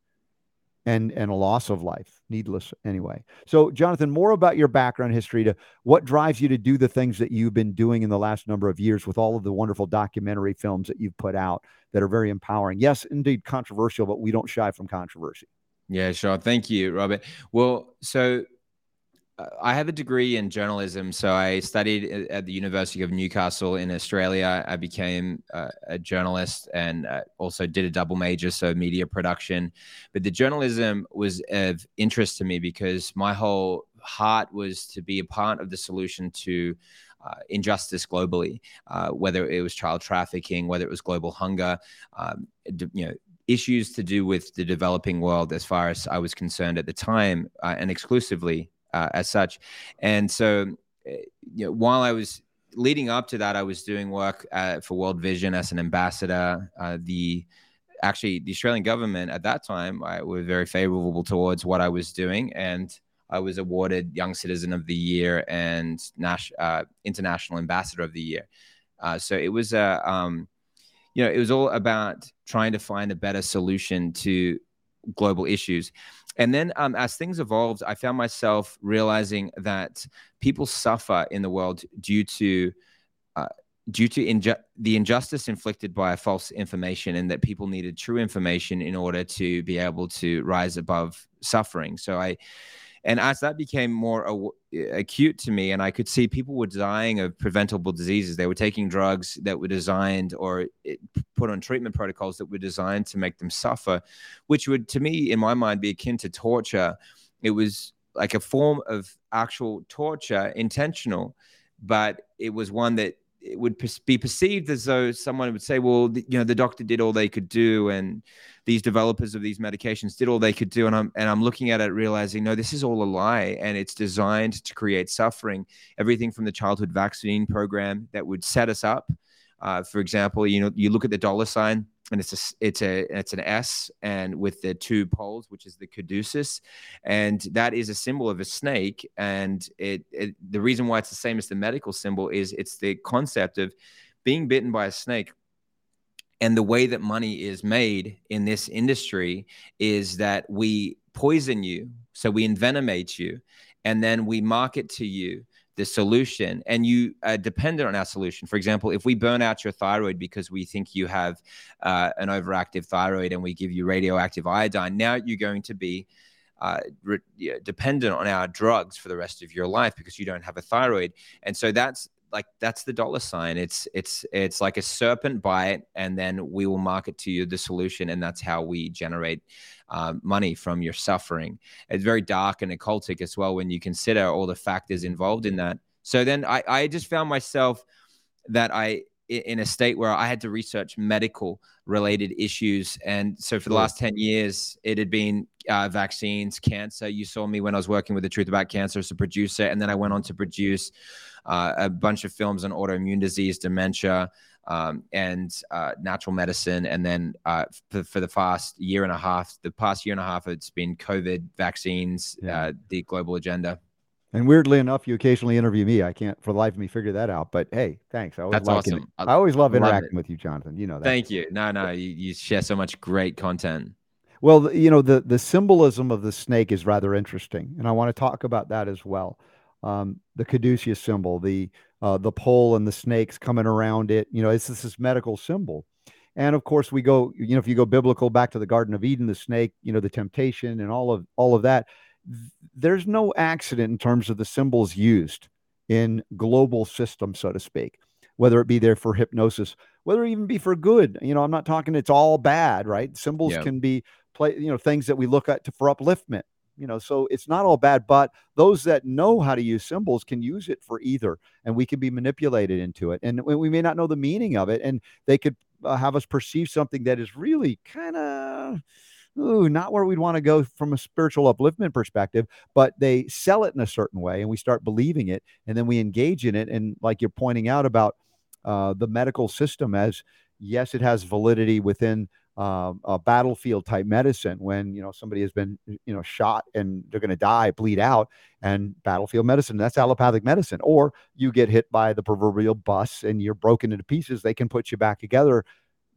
and and a loss of life needless anyway. So jonathan more about your background history to what drives you to do the things that you've been doing in the last number of years with all of the wonderful documentary films that you've put out that are very empowering. Yes indeed controversial but we don't shy from controversy. Yeah sure. Thank you robert. Well so I have a degree in journalism. So I studied at the University of Newcastle in Australia. I became uh, a journalist and uh, also did a double major, so media production. But the journalism was of interest to me because my whole heart was to be a part of the solution to uh, injustice globally, uh, whether it was child trafficking, whether it was global hunger, um, you know, issues to do with the developing world, as far as I was concerned at the time, uh, and exclusively uh, as such. And so, eh, you know, while I was leading up to that, I was doing work uh, for World Vision as an ambassador. Uh, the actually the Australian government at that time I, were very favorable towards what I was doing, and I was awarded Young Citizen of the Year and Nash, uh, International Ambassador of the Year. Uh, so it was a, um, you know, it was all about trying to find a better solution to global issues. And then um, as things evolved, I found myself realizing that people suffer in the world due to uh, due to inju- the injustice inflicted by false information, and that people needed true information in order to be able to rise above suffering. So I and as that became more acute to me, and I could see people were dying of preventable diseases, they were taking drugs that were designed or eh, put on treatment protocols that were designed to make them suffer, which would, to me, in my mind, be akin to torture. It was like a form of actual torture, intentional, but it was one that it would be perceived as though someone would say, well, you know, the doctor did all they could do, and these developers of these medications did all they could do. And I'm and I'm looking at it, realizing, no, this is all a lie, and it's designed to create suffering. Everything from the childhood vaccine program that would set us up. Uh, for example, you know, you look at the dollar sign and it's a it's a it's an S and with the two poles, which is the caduceus, and that is a symbol of a snake. And it, it the reason why it's the same as the medical symbol is it's the concept of being bitten by a snake. And the way that money is made in this industry is that we poison you, so we envenomate you, and then we market to you the solution and you are dependent on our solution. For example, if we burn out your thyroid because we think you have uh, an overactive thyroid and we give you radioactive iodine, now you're going to be uh, re- dependent on our drugs for the rest of your life because you don't have a thyroid. And so that's like that's the dollar sign. It's it's it's like a serpent bite, and then we will market to you the solution, and that's how we generate um, money from your suffering. It's very dark and occultic as well when you consider all the factors involved in that. So then I, I just found myself that I in a state where I had to research medical related issues. And so for the last 10 years, it had been uh, vaccines, cancer. You saw me when I was working with The Truth About Cancer as a producer. And then I went on to produce uh, a bunch of films on autoimmune disease, dementia, um, and uh, natural medicine. And then uh, for, for, the past year and a half, the past year and a half, it's been COVID, vaccines, yeah. uh, the global agenda. And weirdly enough, you occasionally interview me. I can't for the life of me figure that out. But hey, thanks. I always That's awesome. I, I always love interacting with you, Jonathan. You know that. Thank you. No, no, you, you share so much great content. Well, you know the the symbolism of the snake is rather interesting, and I want to talk about that as well. Um, the caduceus symbol, the uh, the pole and the snakes coming around it. You know, it's, it's this medical symbol. And of course, we go, you know, if you go biblical back to the Garden of Eden, the snake, you know, the temptation and all of all of that, there's no accident in terms of the symbols used in global system, so to speak, whether it be there for hypnosis, whether it even be for good. You know, I'm not talking it's all bad, right? Symbols yeah. can be play, you know, things that we look at to, for upliftment you know so it's not all bad but those that know how to use symbols can use it for either and we can be manipulated into it and we may not know the meaning of it and they could uh, have us perceive something that is really kind of not where we'd want to go from a spiritual upliftment perspective, but they sell it in a certain way and we start believing it and then we engage in it. And like you're pointing out about uh, the medical system as yes, it has validity within uh, a battlefield type medicine when you know somebody has been you know shot and they're going to die bleed out and battlefield medicine that's allopathic medicine. Or you get hit by the proverbial bus and you're broken into pieces they can put you back together.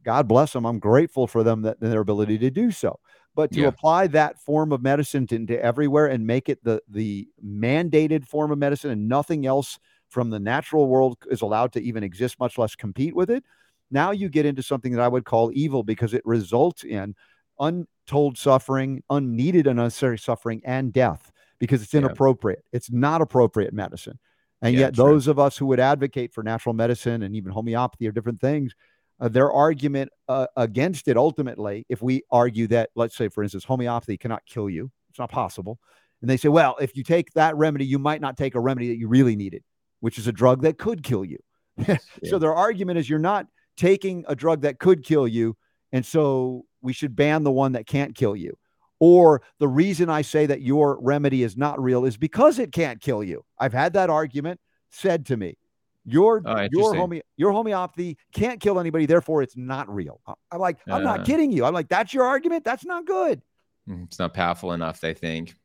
God bless them i'm grateful for them that their ability to do so. But to yeah. apply that form of medicine to, to everywhere and make it the the mandated form of medicine and nothing else from the natural world is allowed to even exist much less compete with it now you get into something that I would call evil because it results in untold suffering, unneeded and unnecessary suffering, and death because it's Yeah. inappropriate. It's not appropriate medicine. And Yeah, yet, true. those of us who would advocate for natural medicine and even homeopathy or different things, uh, their argument uh, against it ultimately, if we argue that, let's say, for instance, homeopathy cannot kill you, it's not possible. And they say, well, if you take that remedy, you might not take a remedy that you really needed, which is a drug that could kill you. Yeah. So their argument is you're not taking a drug that could kill you. And so we should ban the one that can't kill you. Or the reason I say that your remedy is not real is because it can't kill you. I've had that argument said to me. Your Oh, your home your homeopathy can't kill anybody, therefore it's not real. I'm like, I'm not Uh. kidding you. I'm like, that's your argument. That's not good. Mm, It's not powerful enough, they think.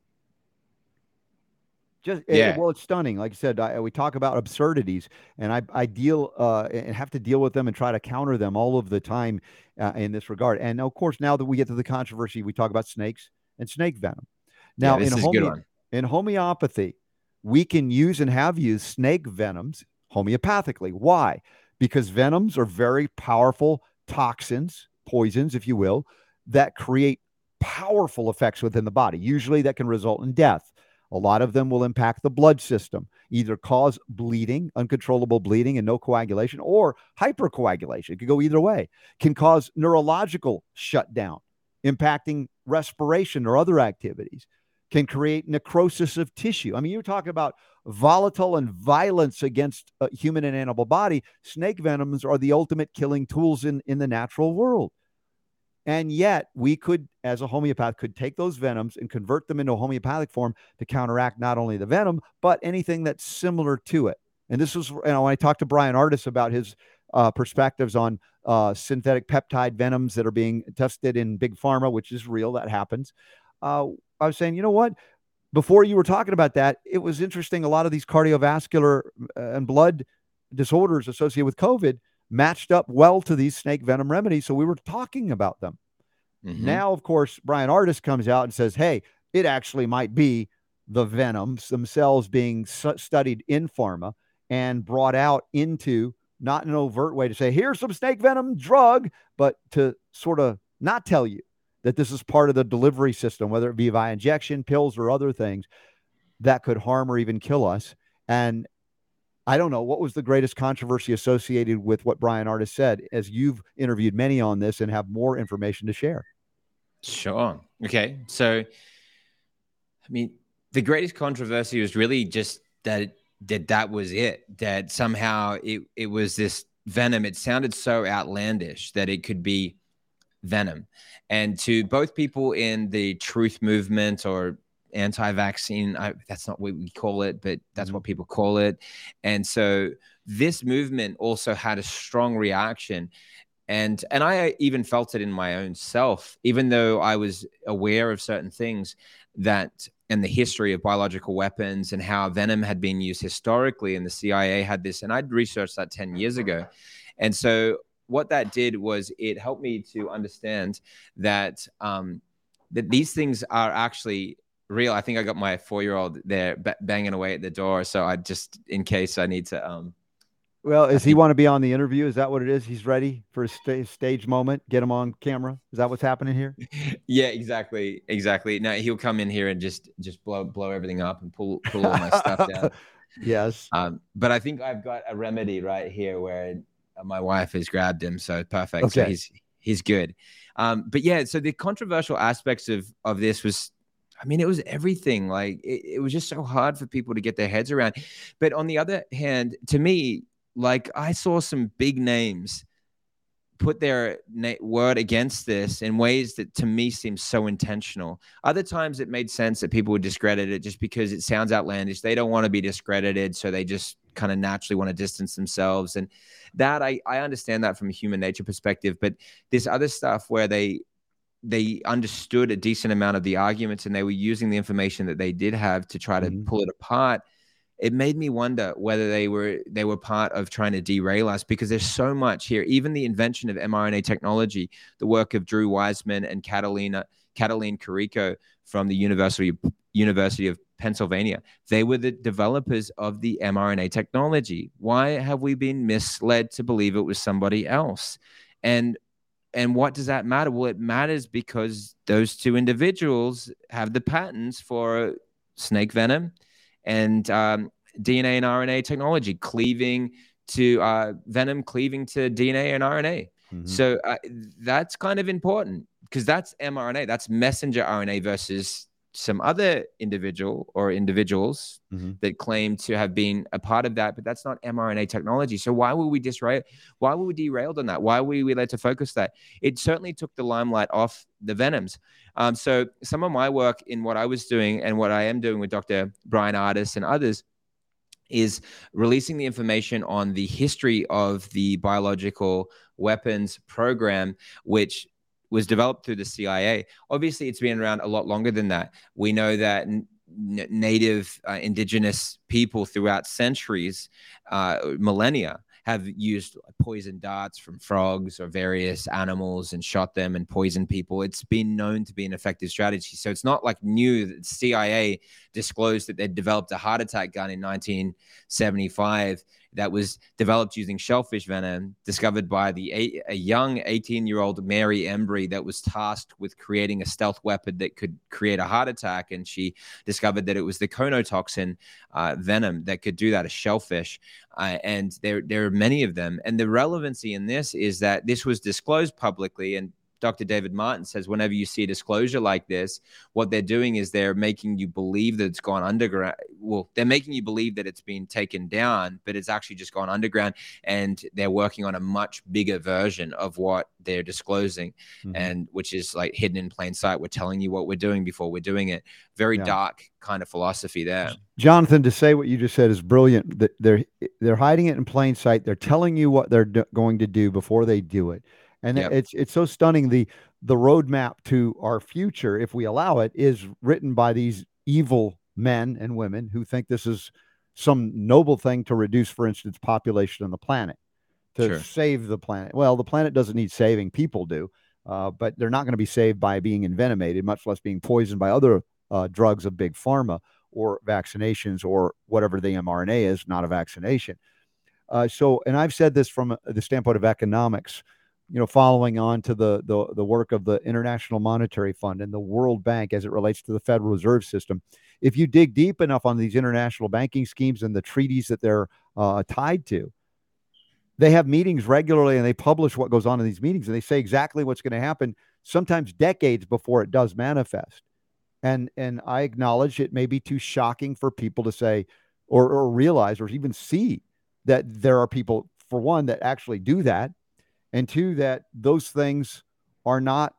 Just eh, Yeah. well, it's stunning. Like I said, I, we talk about absurdities, and I I deal uh, and have to deal with them and try to counter them all of the time uh, in this regard. And of course, now that we get to the controversy, we talk about snakes and snake venom. Now, yeah, in is a good homeo- one. in homeopathy, we can use and have used snake venoms homeopathically. Why? Because venoms are very powerful toxins, poisons, if you will, that create powerful effects within the body. Usually that can result in death. A lot of them will impact the blood system, either cause bleeding, uncontrollable bleeding and no coagulation, or hypercoagulation. It could go either way. Can cause neurological shutdown, impacting respiration or other activities. Can create necrosis of tissue. I mean, you're talking about volatile and violence against a human and animal body. Snake venoms are the ultimate killing tools in, in the natural world. And yet, we could, as a homeopath, could take those venoms and convert them into a homeopathic form to counteract not only the venom, but anything that's similar to it. And this was, you know, when I talked to Brian Ardis about his uh, perspectives on uh, synthetic peptide venoms that are being tested in big pharma, which is real, that happens. Uh, I was saying, you know what? Before you were talking about that, it was interesting. A lot of these cardiovascular uh, and blood disorders associated with COVID matched up well to these snake venom remedies. So we were talking about them. Mhm. Now, of course, Brian Ardis comes out and says, hey, it actually might be the venoms themselves being su- studied in pharma and brought out into not an overt way to say, here's some snake venom drug, but to sort of not tell you that this is part of the delivery system, whether it be via injection, pills, or other things that could harm or even kill us. And I don't know what was the greatest controversy associated with what Brian Ardis said, as you've interviewed many on this and have more information to share. Sure. Okay. So, I mean, the greatest controversy was really just that that that was it. That somehow it it was this venom. It sounded so outlandish that it could be venom. And to both people in the truth movement or anti-vaccine, I, that's not what we call it, but that's Mhm. what people call it. And so this movement also had a strong reaction and and i even felt it in my own self even though i was aware of certain things that in the history of biological weapons and how venom had been used historically and the cia had this and i'd researched that 10 years ago and so what that did was it helped me to understand that um, that these things are actually real i think i got my four-year-old there ba- banging away at the door so i just in case i need to um, Well, does he want to be on the interview? Is that what it is? He's ready for a sta- stage moment. Get him on camera. Is that what's happening here? yeah exactly exactly Now he'll come in here and just just blow blow everything up and pull pull all my stuff down yes. um but i think i've got a remedy right here where my wife has grabbed him so perfect so Okay. he's he's good um but yeah so the controversial aspects of of this was I mean, it was everything. Like it, it was just so hard for people to get their heads around. But on the other hand, to me, like I saw some big names put their na- word against this in ways that to me seem so intentional. Other times it made sense that people would discredit it just because it sounds outlandish. They don't want to be discredited, so they just kind of naturally want to distance themselves. And that I I understand that from a human nature perspective, but this other stuff where they they understood a decent amount of the arguments and they were using the information that they did have to try to Mhm. pull it apart it made me wonder whether they were they were part of trying to derail us because there's so much here. Even the invention of mRNA technology the work of Drew Weissman and Catalina Katalin Karikó from the University University of Pennsylvania they were the developers of the mRNA technology. Why have we been misled to believe it was somebody else? And and what does that matter well it matters because those two individuals have the patents for snake venom, and um, DNA and RNA technology cleaving to uh, venom cleaving to DNA and RNA. Mm-hmm. So uh, that's kind of important because that's mRNA, that's messenger RNA versus some other individual or individuals mm-hmm. that claim to have been a part of that, but that's not mRNA technology. So why were we disrail? Why were we derailed on that? Why were we led to focus that? It certainly took the limelight off the venoms. Um, so some of my work in what I was doing and what I am doing with Dr. Brian Ardis and others is releasing the information on the history of the biological weapons program, which was developed through the CIA. Obviously, it's been around a lot longer than that. We know that n- native uh, indigenous people throughout centuries, uh, millennia, have used poison darts from frogs or various animals and shot them and poisoned people. It's been known to be an effective strategy. So it's not like new that CIA disclosed that they'd developed a heart attack gun in 1975 that was developed using shellfish venom, discovered by the a young 18-year-old Mary Embree that was tasked with creating a stealth weapon that could create a heart attack, and she discovered that it was the conotoxin uh, venom that could do that, a shellfish. Uh, and there, there are many of them. And the relevancy in this is that this was disclosed publicly, and Dr. David Martin says whenever you see a disclosure like this, what they're doing is they're making you believe that it's gone underground. Well, they're making you believe that it's been taken down, but it's actually just gone underground. And they're working on a much bigger version of what they're disclosing, mm-hmm. and which is like hidden in plain sight. We're telling you what we're doing before we're doing it. Very yeah. dark kind of philosophy there. Jonathan, to say what you just said is brilliant. They're they're hiding it in plain sight. They're telling you what they're do- going to do before they do it and yep. it's it's so stunning the the roadmap to our future if we allow it is written by these evil men and women who think this is some noble thing to reduce for instance population on the planet to sure. save the planet well the planet doesn't need saving people do uh, but they're not going to be saved by being envenomated much less being poisoned by other uh, drugs of big pharma or vaccinations or whatever the mrna is not a vaccination uh, so and i've said this from the standpoint of economics you know, following on to the, the the work of the International Monetary Fund and the World Bank as it relates to the Federal Reserve System, if you dig deep enough on these international banking schemes and the treaties that they're uh, tied to, they have meetings regularly and they publish what goes on in these meetings and they say exactly what's going to happen, sometimes decades before it does manifest. And and I acknowledge it may be too shocking for people to say or, or realize or even see that there are people, for one, that actually do that and two, that those things are not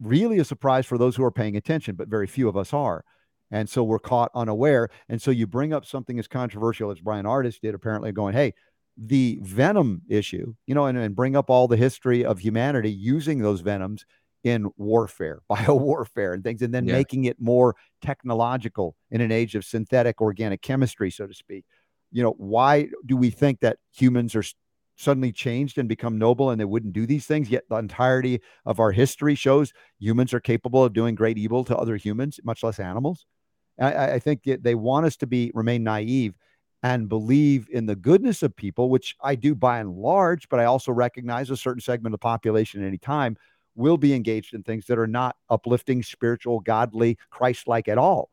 really a surprise for those who are paying attention, but very few of us are. And so we're caught unaware. And so you bring up something as controversial as Brian Ardis did, apparently going, hey, the venom issue, you know, and, and bring up all the history of humanity using those venoms in warfare, bio warfare, and things, and then yeah. making it more technological in an age of synthetic organic chemistry, so to speak. You know, why do we think that humans are suddenly changed and become noble and they wouldn't do these things. Yet the entirety of our history shows humans are capable of doing great evil to other humans, much less animals. I, I think they want us to be remain naive and believe in the goodness of people, which I do by and large, but I also recognize a certain segment of the population at any time will be engaged in things that are not uplifting, spiritual, godly, Christ like at all.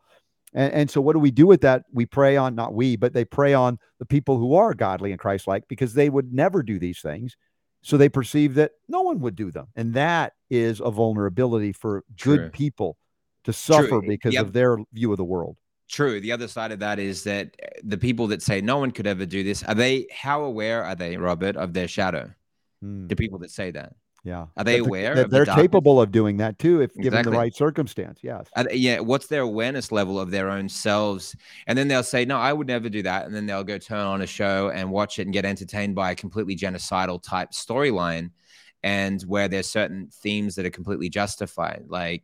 And, and, so, what do we do with that? We pray on, not we, but they prey on the people who are godly and Christ like because they would never do these things. So they perceive that no one would do them. And that is a vulnerability for good True. people to suffer True. because yep. of their view of the world. True. The other side of that is that eh, the people that say no one could ever do this, are they, how aware are they, Robert, of their shadow? Hmm. The people that say that. Yeah. Are they aware? That they're the capable of doing that too, if exactly. given the right circumstance. Yes. Uh, yeah. What's their awareness level of their own selves? And then they'll say, "No, I would never do that." And then they'll go turn on a show and watch it and get entertained by a completely genocidal type storyline, and where there's certain themes that are completely justified, like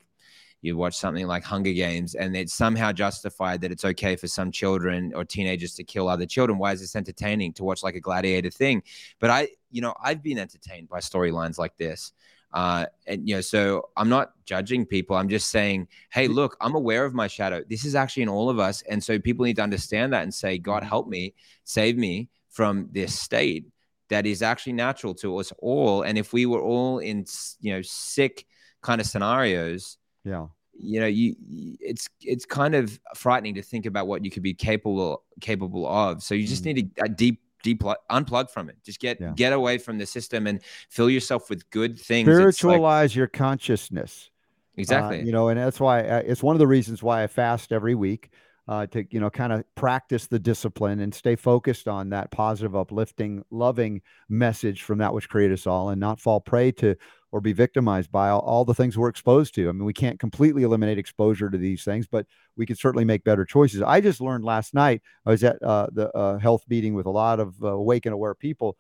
you watch something like Hunger Games and it's somehow justified that it's okay for some children or teenagers to kill other children. Why is this entertaining to watch like a gladiator thing? But I, you know, I've been entertained by storylines like this. Uh, and you know, so I'm not judging people. I'm just saying, hey, look, I'm aware of my shadow. This is actually in all of us, and so people need to understand that and say, God, help me, save me from this state that is actually natural to us all. And if we were all in, you know, sick kind of scenarios, yeah. You know you it's it's kind of frightening to think about what you could be capable capable of. So you just mm. need a, deep deep unplug from it. Just get yeah. get away from the system and fill yourself with good things. Spiritualize like, your consciousness. Exactly. uh, you know and that's why I, uh, it's one of the reasons why i fast every week uh, to you know kind of practice the discipline and stay focused on that positive uplifting loving message from that which created us all and not fall prey to or be victimized by all, all, the things we're exposed to. I mean, we can't completely eliminate exposure to these things, but we can certainly make better choices. I just learned last night, I was at uh, the uh, health meeting with a lot of uh, awake and aware people,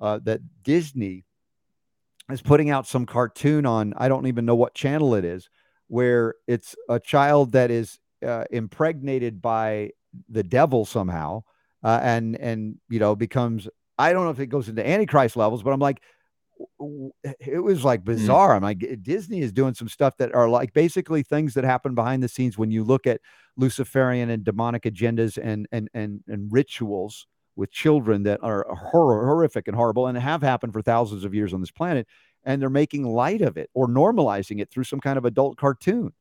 uh, that Disney is putting out some cartoon on, I don't even know what channel it is, where it's a child that is uh, impregnated by the devil somehow uh, and, and, you know, becomes, I don't know if it goes into Antichrist levels, but I'm like, it was like mm. bizarre. I'm like, Disney is doing some stuff that are like basically things that happen behind the scenes when you look at Luciferian and demonic agendas and and and and rituals with children that are hor- horrific and horrible and have happened for thousands of years on this planet, and they're making light of it or normalizing it through some kind of adult cartoon.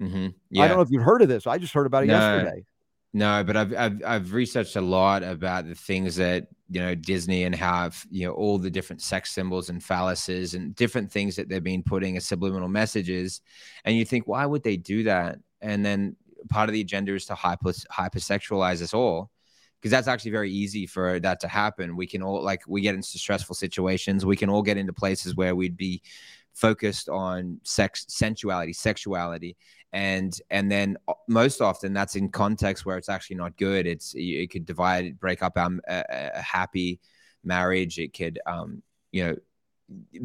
Mm-hmm. Yeah. I don't know if you've heard of this. I just heard about it no. yesterday. No, but I've, I've I've researched a lot about the things that you know Disney and have you know all the different sex symbols and phalluses and different things that they've been putting as subliminal messages, and you think why would they do that? And then part of the agenda is to hyper hypersexualize us all, because that's actually very easy for that to happen. We can all like we get into stressful situations. We can all get into places where we'd be focused on sex, sensuality, sexuality, and and then uh, most often that's in context where it's actually not good it's it could divide break up um, a, a happy marriage it could um you know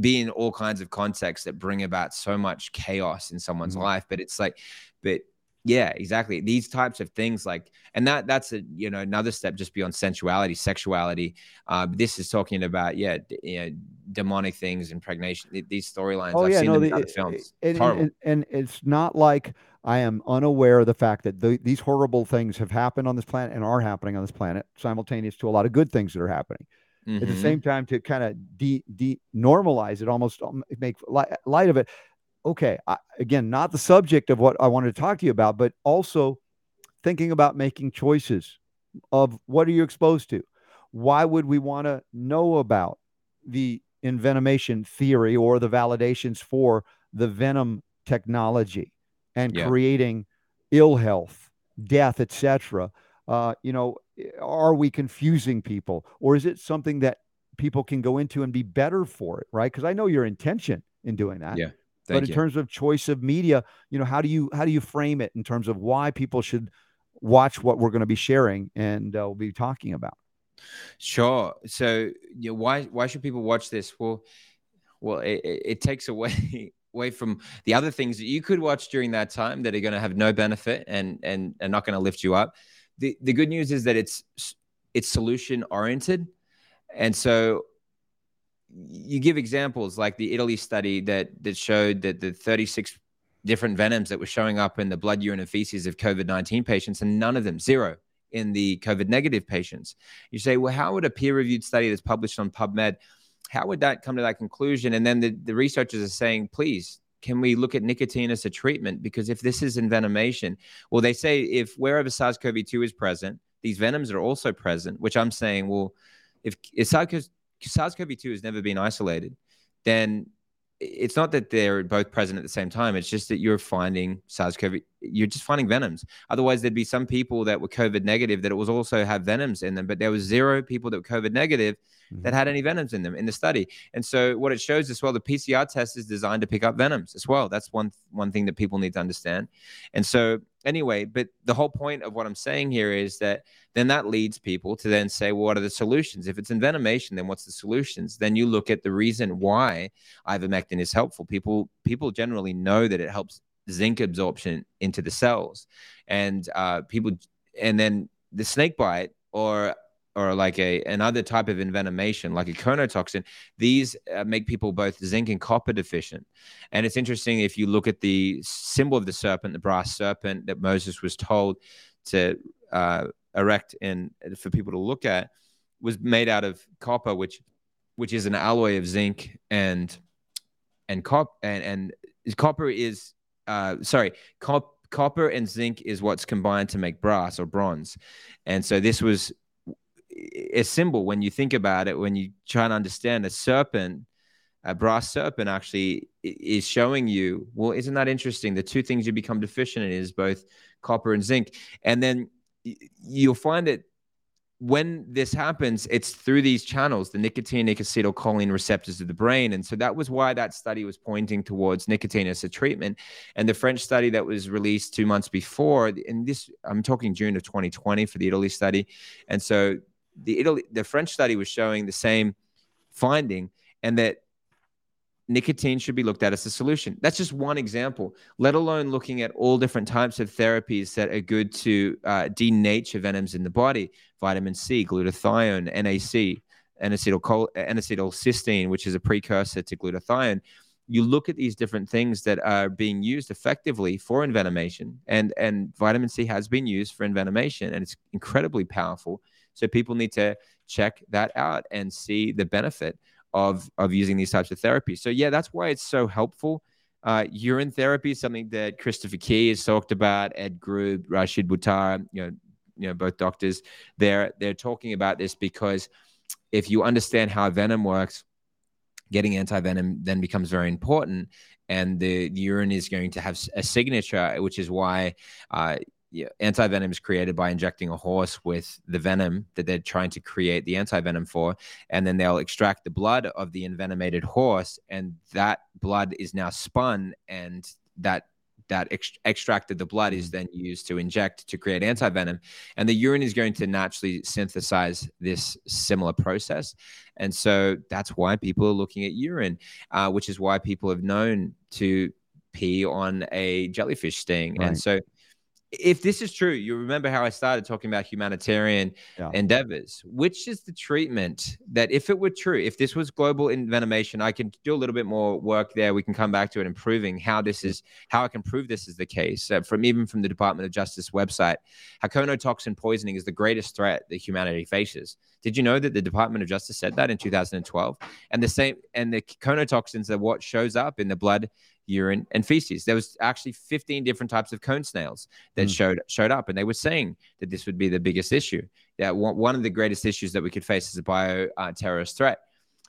be in all kinds of contexts that bring about so much chaos in someone's mm-hmm. life but it's like but yeah exactly these types of things like and that that's a you know another step just beyond sensuality sexuality uh this is talking about yeah d- you know demonic things impregnation these storylines oh I've yeah no the, it, films and, and, and, it's not like i am unaware of the fact that the, these horrible things have happened on this planet and are happening on this planet simultaneous to a lot of good things that are happening mm-hmm. at the mm-hmm. same time to kind of de, de normalize it almost um, make light of it okay, I, again, not the subject of what I wanted to talk to you about, but also thinking about making choices of what are you exposed to? Why would we want to know about the envenomation theory or the validations for the venom technology and yeah. creating ill health, death, etc.? Uh, you know, are we confusing people, or is it something that people can go into and be better for it? Right? Because I know your intention in doing that. Yeah Thank but in you. terms of choice of media, you know, how do you how do you frame it in terms of why people should watch what we're going to be sharing and uh, we'll be talking about? Sure. So, you know, why why should people watch this? Well, well, it, it takes away away from the other things that you could watch during that time that are going to have no benefit and and and not going to lift you up. The the good news is that it's it's solution oriented, and so you give examples like the Italy study that that showed that the 36 different venoms that were showing up in the blood, urine, and feces of COVID 19 patients, and none of them, zero, in the COVID negative patients. You say, well, how would a peer reviewed study that's published on PubMed, how would that come to that conclusion? And then the, the researchers are saying, please, can we look at nicotine as a treatment? Because if this is envenomation, well, they say if wherever SARS CoV 2 is present, these venoms are also present, which I'm saying, well, if, if SARS SARS-CoV-2 has never been isolated, then it's not that they're both present at the same time. It's just that you're finding SARS-CoV, you're just finding venoms. Otherwise, there'd be some people that were COVID negative that it was also have venoms in them, but there was zero people that were COVID negative mm-hmm. that had any venoms in them in the study. And so what it shows as well, the PCR test is designed to pick up venoms as well. That's one one thing that people need to understand. And so anyway, but the whole point of what I'm saying here is that then that leads people to then say, well, what are the solutions? If it's envenomation, then what's the solutions? Then you look at the reason why ivermectin is helpful. People people generally know that it helps zinc absorption into the cells, and uh, people and then the snake bite or or like a another type of envenomation like a conotoxin these uh, make people both zinc and copper deficient and it's interesting if you look at the symbol of the serpent the brass serpent that moses was told to uh, erect and for people to look at was made out of copper which which is an alloy of zinc and and cop and and copper is uh, sorry, cop, copper and zinc is what's combined to make brass or bronze. And so this was a symbol when you think about it, when you try and understand a serpent, a brass serpent actually is showing you, well, isn't that interesting? The two things you become deficient in is both copper and zinc. And then you'll find that when this happens, it's through these channels, the nicotine acetylcholine receptors of the brain. And so that was why that study was pointing towards nicotine as a treatment. And the French study that was released two months before, and this, I'm talking June of 2020 for the Italy study. And so the Italy, the French study was showing the same finding, and that nicotine should be looked at as a solution. That's just one example, let alone looking at all different types of therapies that are good to uh, denature venoms in the body vitamin C, glutathione, NAC, N-acetylcysteine, which is a precursor to glutathione. You look at these different things that are being used effectively for envenomation, and, and vitamin C has been used for envenomation, and it's incredibly powerful. So people need to check that out and see the benefit of of using these types of therapies. So yeah, that's why it's so helpful. Uh, urine therapy is something that Christopher Key has talked about. Ed Group, Rashid Buttar, you know, you know, both doctors. They're they're talking about this because if you understand how venom works, getting anti venom then becomes very important. And the, the, urine is going to have a signature, which is why uh, yeah, anti-venom is created by injecting a horse with the venom that they're trying to create the anti-venom for and then they'll extract the blood of the envenomated horse and that blood is now spun and that that ex- extracted the blood is then used to inject to create anti-venom. And the urine is going to naturally synthesize this similar process. And so that's why people are looking at urine uh, which is why people have known to pee on a jellyfish sting. Right. and so if this is true, you remember how I started talking about humanitarian yeah. endeavors. Which is the treatment that, if it were true, if this was global envenomation, I can do a little bit more work there. We can come back to it, improving how this is, how I can prove this is the case. Uh, from even from the Department of Justice website, hakonotoxin poisoning is the greatest threat that humanity faces. Did you know that the Department of Justice said that in 2012? And the same, and the conotoxins are what shows up in the blood urine, and feces. There was actually 15 different types of cone snails that mm. showed showed up, and they were saying that this would be the biggest issue. That one, of the greatest issues that we could face as a bio uh, terrorist threat.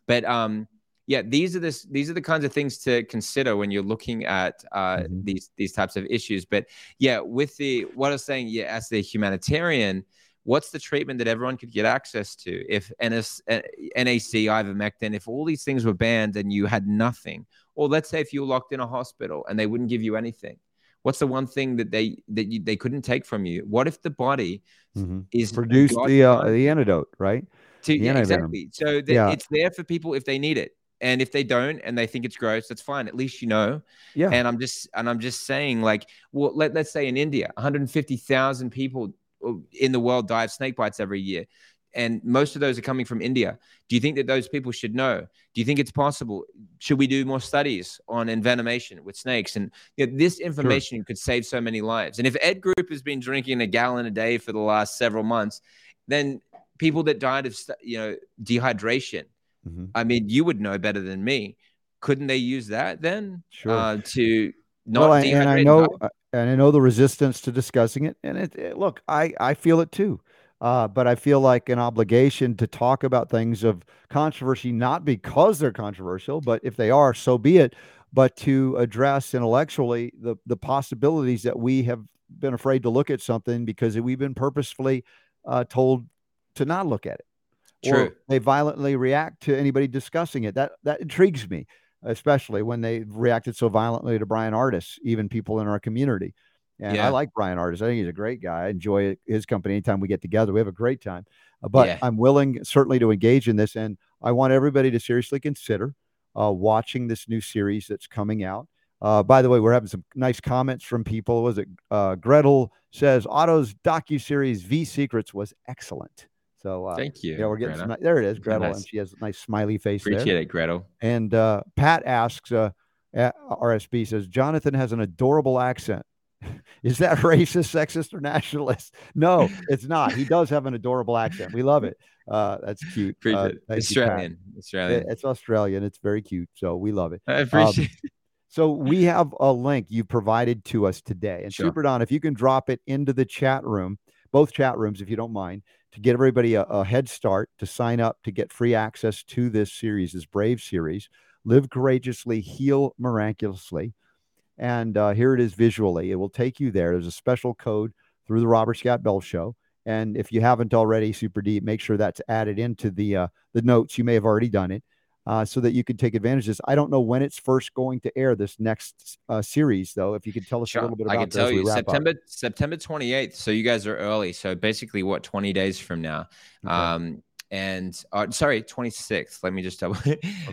But um, yeah, these are this these are the kinds of things to consider when you're looking at uh, mm-hmm. these these types of issues. But yeah, with the what I was saying, yeah, as the humanitarian what's the treatment that everyone could get access to if NS, NAC, ivermectin, if all these things were banned and you had nothing? Or let's say if you were locked in a hospital and they wouldn't give you anything, what's the one thing that they that you, they couldn't take from you? What if the body mm-hmm. is produce the uh, the antidote, right? To, yeah, exactly. So that yeah. it's there for people if they need it. And if they don't and they think it's gross, that's fine. At least you know. Yeah. And I'm just and I'm just saying, like, well, let, let's say in India, 150,000 people in the world die of snake bites every year and most of those are coming from India. Do you think that those people should know? Do you think it's possible? Should we do more studies on envenomation with snakes? And you know, this information sure. could save so many lives. And if Ed Group has been drinking a gallon a day for the last several months, then people that died of you know dehydration, mm-hmm. I mean, you would know better than me. Couldn't they use that then sure. uh, to not well, and I know, and I know the resistance to discussing it. And it, it, look, I I feel it too. Uh, but I feel like an obligation to talk about things of controversy, not because they're controversial, but if they are, so be it. But to address intellectually the the possibilities that we have been afraid to look at something because we've been purposefully uh, told to not look at it. True. Or they violently react to anybody discussing it. That that intrigues me especially when they reacted so violently to Brian Ardis, even people in our community. And yeah. I like Brian Ardis. I think he's a great guy. I enjoy his company anytime we get together. We have a great time. Uh, but yeah. I'm willing certainly to engage in this. And I want everybody to seriously consider uh, watching this new series that's coming out. Uh, by the way, we're having some nice comments from people. Was it uh, Gretel says Otto's docu series V Secrets was excellent. So uh, thank you. Yeah, we're getting there. It is, Gretel, nice. and she has a nice smiley face. Appreciate there. it, Gretel. And uh, Pat asks, uh, RSB says Jonathan has an adorable accent. is that racist, sexist, or nationalist? No, it's not. He does have an adorable accent. We love it. Uh, that's cute. Uh, Australian. You, Australian. It's Australian. It's very cute. So we love it. I appreciate um, So we have a link you provided to us today. And Sure. Super Don, if you can drop it into the chat room, both chat rooms, if you don't mind, to get everybody a, a head start to sign up to get free access to this series, this Brave series, Live Courageously, Heal Miraculously. And uh, here it is visually. It will take you there. There's a special code through the Robert Scott Bell Show. And if you haven't already, Super D, make sure that's added into the uh, the notes. You may have already done it, uh, so that you can take advantage of this. I don't know when it's first going to air this next uh, series, though. If you could tell us a little bit about I can tell you up. September September 28th. So you guys are early. So basically, what 20 days from now? Okay. Um, and uh, sorry, 26th. Let me just double.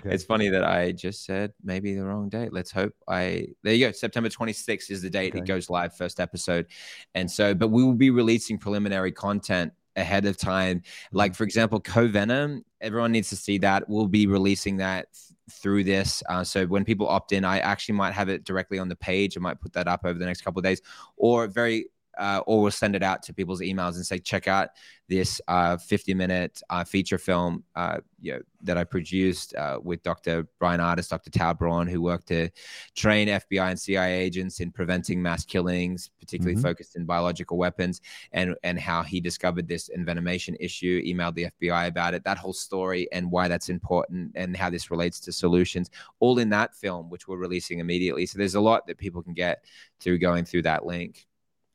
It's funny that I just said maybe the wrong date. Let's hope I. There you go. September 26th is the date Okay. it goes live, first episode. And so, but we will be releasing preliminary content ahead of time. Like for example, Co-Venom. Everyone needs to see that. We'll be releasing that th- through this. Uh, so when people opt in, I actually might have it directly on the page. I might put that up over the next couple of days, or very. Uh, or we'll send it out to people's emails and say, check out this uh, 50 minute uh, feature film uh, you know, that I produced uh, with Dr. Brian Ardis, Dr. Tau Braun, who worked to train FBI and CIA agents in preventing mass killings, particularly Mhm. focused in biological weapons, and and how he discovered this envenomation issue, emailed the FBI about it, that whole story, and why that's important, and how this relates to solutions, all in that film, which we're releasing immediately. So there's a lot that people can get through going through that link.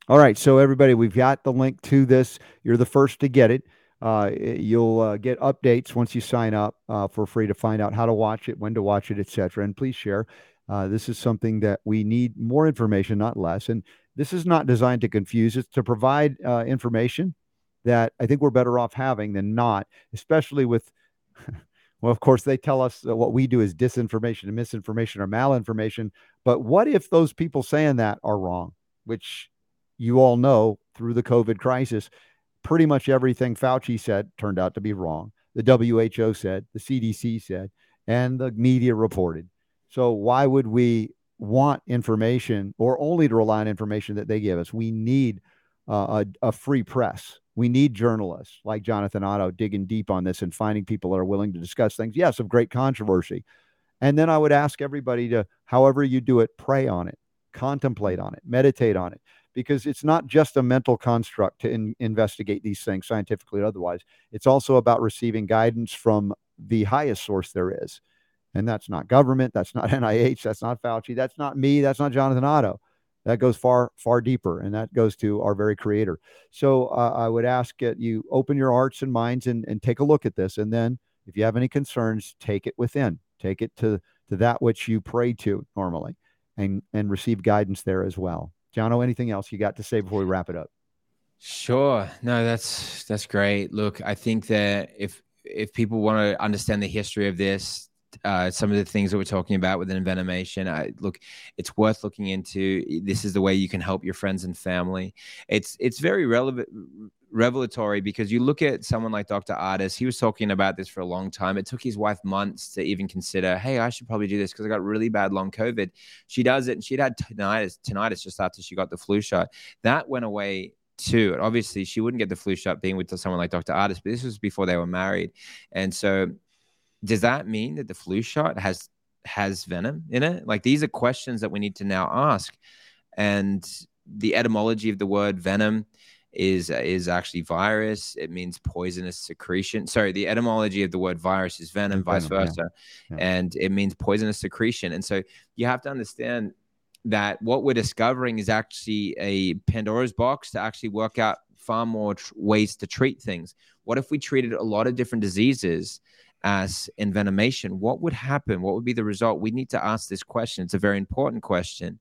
All right, so everybody, we've got the link to this. You're the first to get it. Uh, you'll uh, get updates once you sign up uh, for free to find out how to watch it, when to watch it, etc. And please share. Uh, this is something that we need more information, not less. And this is not designed to confuse; it's to provide uh, information that I think we're better off having than not, especially with. Well, of course, they tell us what we do is disinformation and misinformation or malinformation. But what if those people saying that are wrong? Which you all know through the COVID crisis, pretty much everything Fauci said turned out to be wrong. The WHO said, the CDC said, and the media reported. So why would we want information or only to rely on information that they give us? We need uh, a, a free press. We need journalists like Jonathan Otto digging deep on this and finding people that are willing to discuss things, yes, of great controversy. And then I would ask everybody to, however you do it, pray on it, contemplate on it, meditate on it because it's not just a mental construct to in, investigate these things scientifically or otherwise. It's also about receiving guidance from the highest source there is. And that's not government, that's not NIH, that's not Fauci, that's not me, that's not Jonathan Otto. That goes far, far deeper, and that goes to our very creator. So uh, I would ask that you open your hearts and minds and, and take a look at this. And then if you have any concerns, take it within, take it to, to that which you pray to normally and, and receive guidance there as well. Jono, anything else you got to say before we wrap it up? Sure. No, that's that's great. Look, I think that if if people want to understand the history of this, uh, some of the things that we're talking about with envenomation, I look, it's worth looking into. This is the way you can help your friends and family. It's it's very relevant revelatory because you look at someone like Dr. Ardis, he was talking about this for a long time. It took his wife months to even consider, hey, I should probably do this because I got really bad long COVID. She does it and she'd had tinnitus, tinnitus just after she got the flu shot. That went away too. And obviously, she wouldn't get the flu shot being with someone like Dr. Ardis, but this was before they were married. And so, does that mean that the flu shot has has venom in it? Like these are questions that we need to now ask. And the etymology of the word venom is is actually virus. It means poisonous secretion. Sorry, the etymology of the word virus is venom, Is vice venom, yeah. versa, Yeah. and it means poisonous secretion. And so you have to understand that what we're discovering is actually a Pandora's box to actually work out far more tr- ways to treat things. What if we treated a lot of different diseases as envenomation? What would happen? What would be the result? We need to ask this question. It's a very important question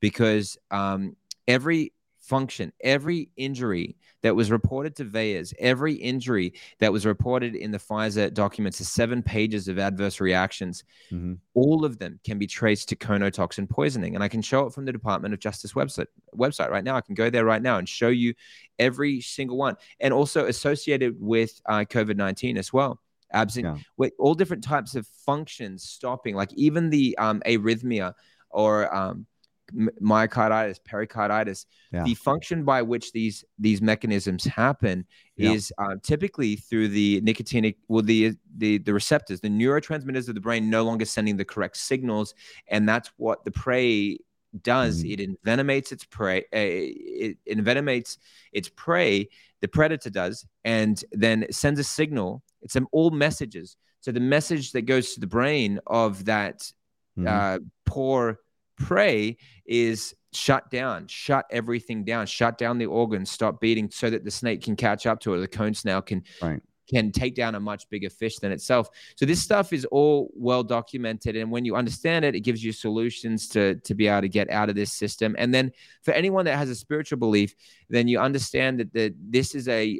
because um, every function, every injury that was reported to VAERS, every injury that was reported in the Pfizer documents, the seven pages of adverse reactions, Mhm. all of them can be traced to conotoxin poisoning. And I can show it from the Department of Justice website website right now. I can go there right now and show you every single one, and also associated with uh, COVID nineteen as well. Absent Yeah. with all different types of functions stopping, like even the um, arrhythmia or um, myocarditis, pericarditis. Yeah. The function by which these these mechanisms happen Yeah. is uh, typically through the nicotinic, well, the the the receptors, the neurotransmitters of the brain, no longer sending the correct signals, and that's what the prey does. Mhm. It envenomates its prey. Uh, it envenomates its prey. The predator does, and then sends a signal. It's all messages. So the message that goes to the brain of that Mhm. uh, poor prey is shut down, shut everything down, shut down the organs, stop beating, so that the snake can catch up to it. Or the cone snail can Right. can take down a much bigger fish than itself. So this stuff is all well documented, and when you understand it, it gives you solutions to to be able to get out of this system. And then for anyone that has a spiritual belief, then you understand that that this is a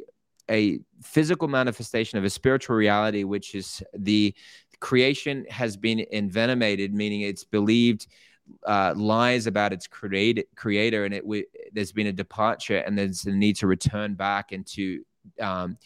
a physical manifestation of a spiritual reality, which is the creation has been envenomated, meaning it's believed uh, lies about its created creator, and it w- there's been a departure, and there's a need to return back and to um,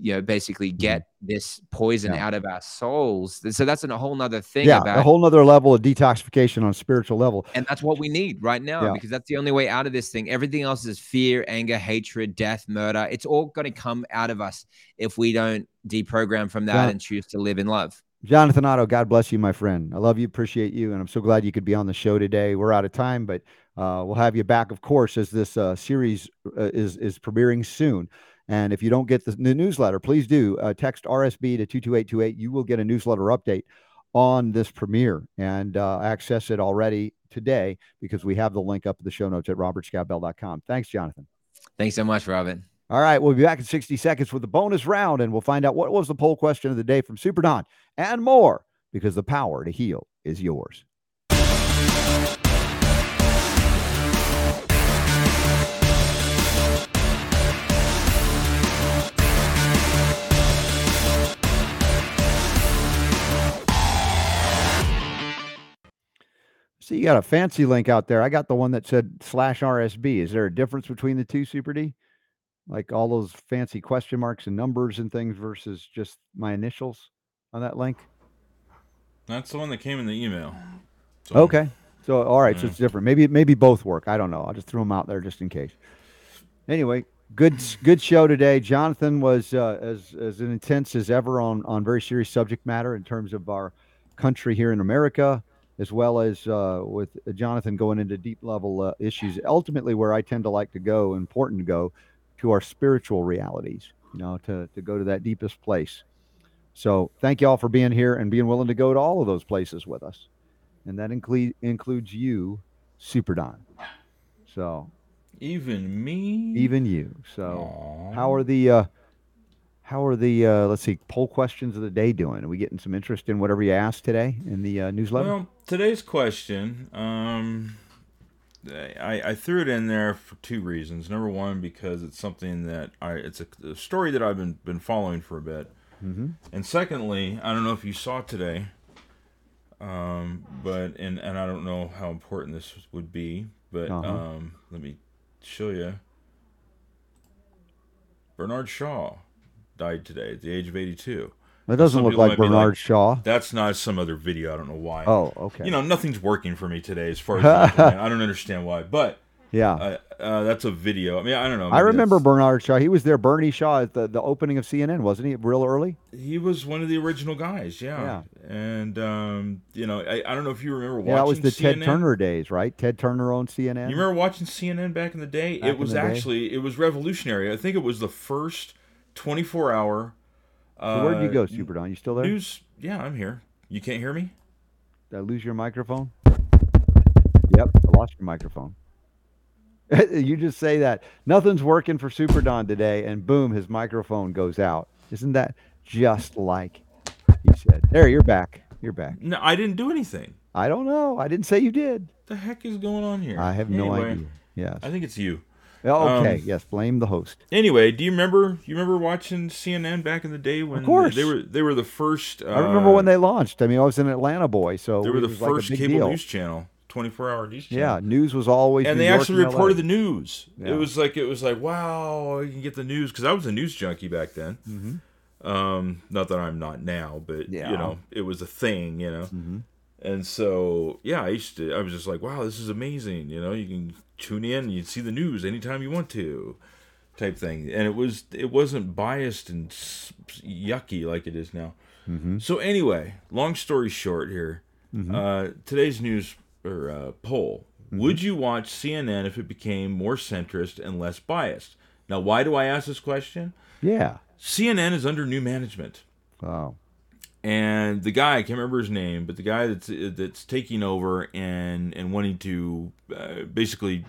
you know basically get this poison Mm-hmm. Yeah. out of our souls. So that's a whole nother thing yeah, about a whole nother level of detoxification on a spiritual level. and that's what we need right now Yeah. because that's the only way out of this thing. Everything else is fear, anger, hatred, death, murder. It's all going to come out of us if we don't deprogram from that Yeah. and choose to live in love. Jonathan Otto, God bless you, my friend. I love you, appreciate you, and I'm so glad you could be on the show today. We're out of time, but uh, we'll have you back, of course, as this uh, series uh, is is premiering soon. And if you don't get the, the newsletter, please do uh, text RSB to two two eight two eight. You will get a newsletter update on this premiere and uh, access it already today because we have the link up in the show notes at robertscottbell.com. Thanks, Jonathan. Thanks so much, Robin. All right, we'll be back in 60 seconds with the bonus round, and we'll find out what was the poll question of the day from Super Don and more because the power to heal is yours. See, you got a fancy link out there. I got the one that said slash RSB. Is there a difference between the two, Super D? Like all those fancy question marks and numbers and things versus just my initials on that link? That's the one that came in the email. So, Okay. So all right, so it's different. Maybe maybe both work. I don't know. I'll just throw them out there just in case. Anyway, good good show today. Jonathan was uh, as as intense as ever on on very serious subject matter in terms of our country here in America, as well as uh, with Jonathan going into deep level uh, issues. Ultimately, where I tend to like to go, important to go, to our spiritual realities. You know, to to go to that deepest place. So thank you all for being here and being willing to go to all of those places with us and that include includes you, Super Don. So Even me. even you. So Aw. how are the uh, how are the uh, let's see poll questions of the day doing? Are we getting some interest in whatever you asked today in the uh, newsletter? Well, today's question, um, I, I threw it in there for two reasons. Number one, because it's something that I it's a, a story that I've been been following for a bit, mm-hmm. and secondly, I don't know if you saw today, um, but and and I don't know how important this would be, but Uh-huh. um, let me show you. Bernard Shaw died today at the age of 82. That doesn't Some look like Bernard like, Shaw. That's not some other video. I don't know why. Oh, okay. You know, nothing's working for me today as far as. I don't understand why, but yeah. uh, uh, that's a video. I mean, I don't know. I remember that's- Bernard Shaw. He was there, Bernie Shaw, at the, the opening of CNN, wasn't he? Real early. he was one of the original guys. Yeah, yeah. and um, you know, I, I don't know if you remember watching. Yeah, that was the CNN. Ted Turner days, right? Ted Turner on CNN. You remember watching CNN back in the day? Back it was the day? actually it was revolutionary. I think it was the first 24 hour. Uh, So where'd you go, Super Don? You still there? News. Yeah, I'm here. You can't hear me. Did I lose your microphone? Yep, I lost your microphone. you just say that nothing's working for Super Don today, and boom, his microphone goes out. Isn't that just like he said? There, you're back. You're back. No, I didn't do anything. I don't know. I didn't say you did. What the heck is going on here? I have no idea. Yes. I think it's you. Oh, okay. um, yes. Blame the host. Anyway, do you remember? You remember watching CNN back in the day when course. they were they were the first. Uh, I remember when they launched. I mean, I was an Atlanta boy, so they were the like first big cable deal. news channel, twenty four hour news channel. Yeah, news was always. and New they York actually and reported the news. Yeah. It was like it was like wow, you can get the news because I was a news junkie back then. Mhm. Um, not that I'm not now, but Yeah. you know, it was a thing. You know, Mhm. And so, yeah, I used to. I was just like, wow, this is amazing. You know, you can tune in, you see the news anytime you want to, type thing. And it was it wasn't biased and yucky like it is now. Mm-hmm. So anyway, long story short here, uh, today's news or uh, poll: Would you watch CNN if it became more centrist and less biased? Now, why do I ask this question? Yeah. CNN is under new management, Oh. And the guy I can't remember his name, but the guy that's that's taking over and and wanting to uh, basically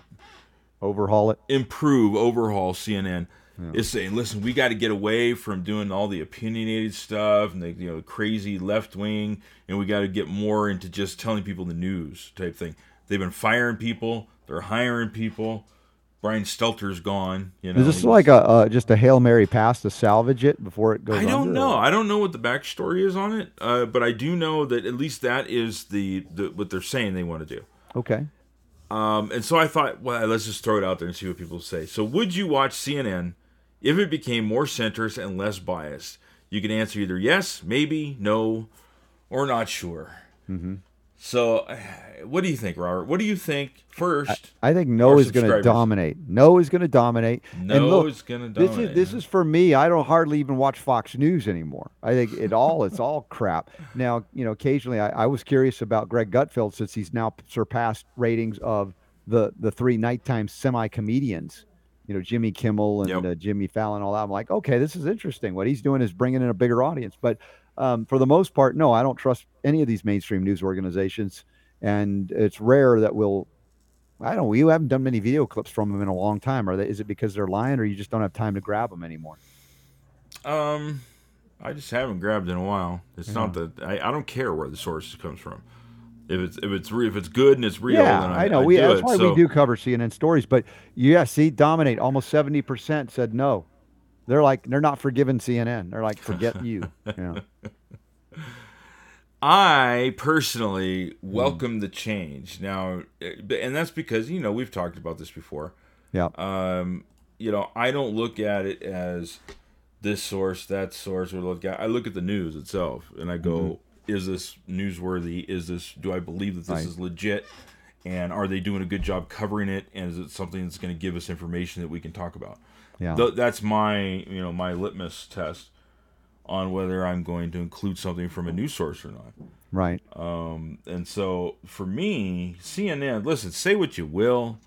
Overhaul it. improve, overhaul CNN is saying, listen, we got to get away from doing all the opinionated stuff and the you know crazy left wing, and we got to get more into just telling people the news type thing. They've been firing people, they're hiring people. Brian Stelter's gone. You know, Is this like a uh, just a hail mary pass to salvage it before it goes? I don't know. or- I don't know what the backstory is on it, uh, but I do know that at least that is the, the what they're saying they want to do. Okay. Um, and so I thought, well, let's just throw it out there and see what people say. So, would you watch CNN if it became more centrist and less biased? You can answer either yes, maybe, no, or not sure. Mm-hmm. So, what do you think, Robert? What do you think first? I think no is going to dominate. No is going to dominate. no and look, is going to this dominate. is this is for me. I don't hardly even watch Fox News anymore. I think it all it's all crap. Now you know occasionally I, I was curious about Greg Gutfeld since he's now surpassed ratings of the the three nighttime semi comedians. You know Jimmy Kimmel and Yep. uh, Jimmy Fallon. All that. I'm like, okay, this is interesting. What he's doing is bringing in a bigger audience. But um, for the most part, no, I don't trust any of these mainstream news organizations. And it's rare that we'll I don't know. You haven't done many video clips from them in a long time. Are they? Is it because they're lying, or you just don't have time to grab them anymore? Um, I just haven't grabbed in a while. It's not that I, I don't care where the source comes from. If it's if it's re, if it's good and it's real, yeah, then I, I know. I we that's it. why So- we do cover CNN stories. But yeah, see, dominate almost seventy percent said no. They're like they're not forgiving CNN. They're like forget you. Yeah. I personally Hmm. welcome the change now, eh, and that's because you know we've talked about this before. Yeah. Um, you know, I don't look at it as this source, that source, or look at. I look at the news itself, and I go, "Is this newsworthy? Is this? Do I believe that this Mm-hmm. Right. is legit? And are they doing a good job covering it? And is it something that's going to give us information that we can talk about? Yeah. Th- that's my you know my litmus test on whether I'm going to include something from a news source or not. right. Um, and so for me, CNN. Listen, say what you will,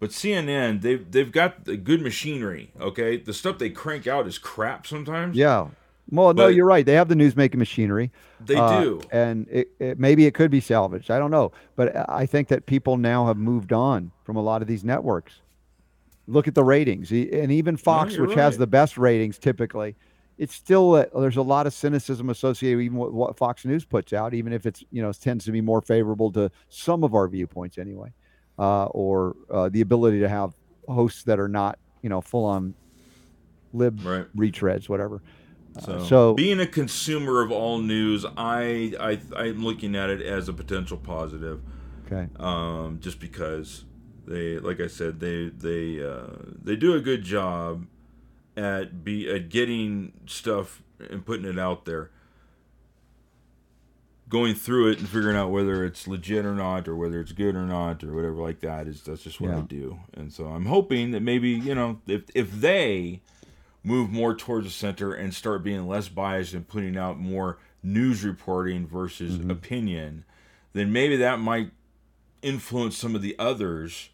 but CNN they've they've got the good machinery. Okay, the stuff they crank out is crap sometimes. Yeah. Well, no, you're right. They have the news making machinery. they Uh, do. and it, it, maybe it could be salvaged. I don't know, but I think that people now have moved on from a lot of these networks. Look at the ratings, and even Fox, you're which has the best ratings typically, it's still uh, there's a lot of cynicism associated even with what Fox News puts out, even if it's you know tends to be more favorable to some of our viewpoints anyway, uh, or uh, the ability to have hosts that are not you know full on lib Right. retreads, whatever. So, so- being a consumer of all news, I I I'm looking at it as a potential positive. Okay. um, just because they, like I said, they they uh, they do a good job at be at getting stuff and putting it out there, going through it and figuring out whether it's legit or not, or whether it's good or not, or whatever like that. Is that's just what I do, and so I'm hoping that maybe you know if if they move more towards the center and start being less biased and putting out more news reporting versus opinion, then maybe that might influence some of the others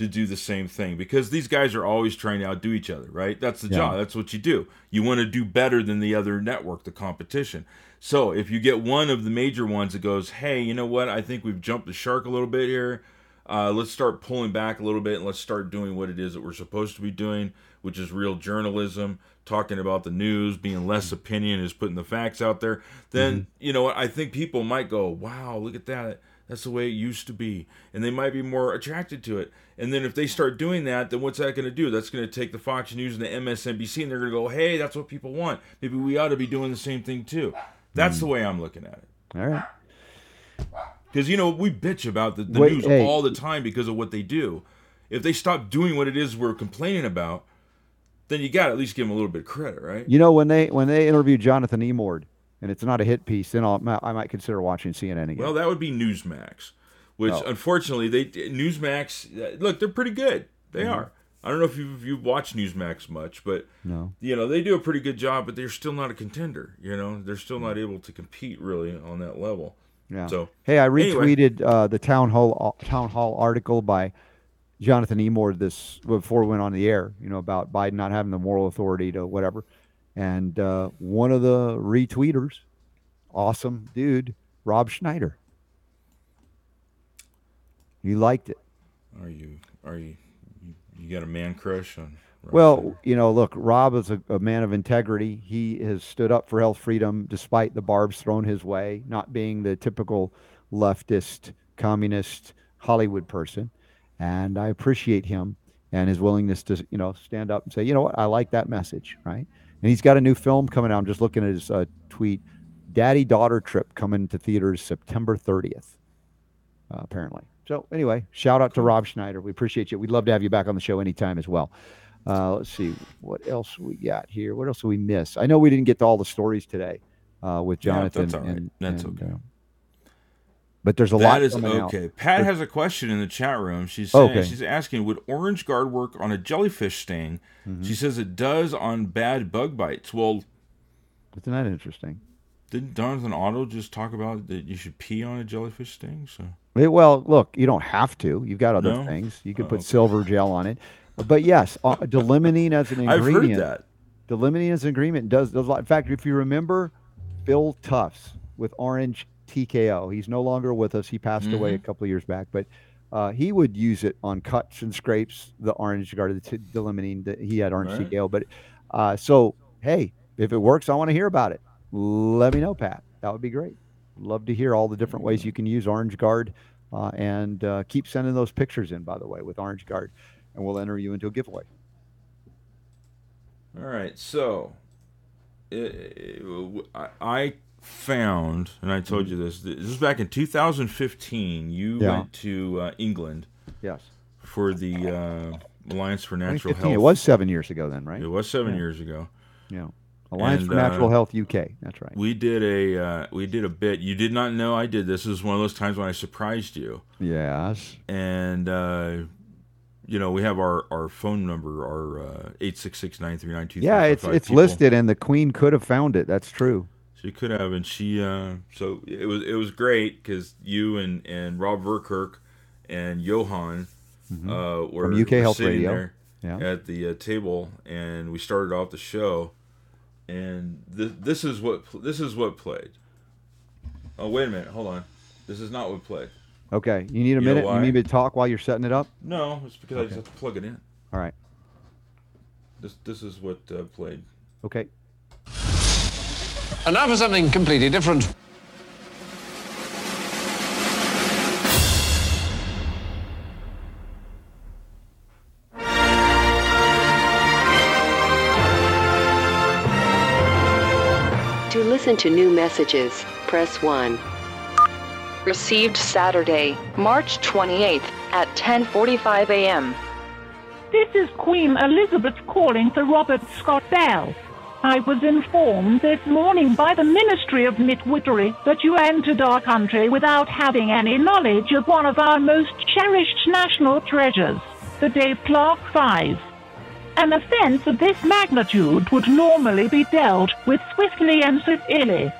to do the same thing because these guys are always trying to outdo each other, right? That's the Yeah. job. That's what you do. You want to do better than the other network, the competition. So if you get one of the major ones that goes, hey, you know what? I think we've jumped the shark a little bit here. Uh, let's start pulling back a little bit and let's start doing what it is that we're supposed to be doing, which is real journalism, talking about the news, being less opinion, is putting the facts out there. Then, you know what? I think people might go, wow, look at that. That's the way it used to be. And they might be more attracted to it. And then if they start doing that, then what's that going to do? That's going to take the Fox News and the MSNBC and they're going to go, hey, that's what people want. Maybe we ought to be doing the same thing too. That's the mm. way I'm looking at it. All right. Because, you know, we bitch about the, the Wait, news hey. all the time because of what they do. If they stop doing what it is we're complaining about, then you got to at least give them a little bit of credit, right? You know when they when they interviewed Jonathan Emord, and it's not a hit piece, then I'll, I might consider watching CNN again. Well, that would be Newsmax, which Oh. unfortunately they Newsmax. uh, Look, they're pretty good. They Mm-hmm. are. I don't know if you've, you've watched Newsmax much, but no. you know they do a pretty good job. But they're still not a contender. You know, they're still Mm. not able to compete really on that level. Yeah. So Hey, I Anyway. retweeted uh, the town hall town hall article by Jonathan Emord this before we went on the air. You know about Biden not having the moral authority to whatever, and uh, one of the retweeters, awesome dude, Rob Schneider. He liked it. are you are you you, you got a man crush on? Rob Well, Schneider? you know, look, Rob is a, a man of integrity. He has stood up for health freedom despite the barbs thrown his way, not being the typical leftist, communist Hollywood person. And I appreciate him and his willingness to, you know, stand up and say, you know what, I like that message, right? And he's got a new film coming out. I'm just looking at his uh, tweet. Daddy daughter trip coming to theaters September 30th, uh, apparently. So anyway, shout out to Rob Schneider. We appreciate you. We'd love to have you back on the show anytime as well. Uh, let's see what else we got here. What else do we miss? I know we didn't get to all the stories today uh, with Yeah, Jonathan. that's all right. and, That's and, okay. But there's a lot That is coming out. okay. Pat has a question in the chat room. She's saying, Okay. she's asking, would Orange Guard work on a jellyfish sting? Mm-hmm. She says it does on bad bug bites. Well, Isn't that interesting? didn't Jonathan Otto just talk about that you should pee on a jellyfish sting? So Well, look, you don't have to. You've got other No? things. You could Oh, put okay. silver gel on it. But yes, uh, d-limonene as an ingredient. I've heard that. D-limonene as an ingredient does does a lot. In fact, if you remember Bill Tufts with Orange TKO, he's no longer with us. He passed away a Mm-hmm. couple of years back, but uh, he would use it on cuts and scrapes. The Orange Guard, the t- D-limonene, that he had Orange Right. TKO. But uh, so hey, if it works, I want to hear about it. Let me know, Pat. That would be great. Love to hear all the different ways you can use Orange Guard, uh, and uh, keep sending those pictures in. By the way, with Orange Guard, and we'll enter you into a giveaway. All right, so I I found, and I told you this. This is back in 2015. You Yeah. went to uh, England Yes. for the uh, Alliance for Natural Health. It was seven years ago then, right? It was seven Yeah. years ago. Yeah. Alliance And, for Natural uh, Health UK. That's right. We did a uh, we did a bit. You did not know I did this. This was one of those times when I surprised you. Yes. and uh, you know we have our, our phone number our uh, eight six six nine three nine two. Yeah, it's it's listed, and the Queen could have found it. That's true. She could have, and she uh, so it was it was great because you and and Rob Verkerk and Johan uh, were Mm-hmm. From UK were Health sitting Radio. there Yeah. at the uh, table, and we started off the show, and th- this is what pl- this is what played. Oh wait a minute, hold on, this is not what played. Okay. You need a You minute. You need me to talk while you're setting it up. No, it's because I just have to plug it in. All right. This this is what uh, played. Okay. And now for something completely different. To listen to new messages, press 1. Received Saturday, March 28th at 10:45 a.m. This is Queen Elizabeth calling for Robert Scott Bell. I was informed this morning by the Ministry of Midwifery that you entered our country without having any knowledge of one of our most cherished national treasures, the Dave Clark Five. An offense of this magnitude would normally be dealt with swiftly and severely.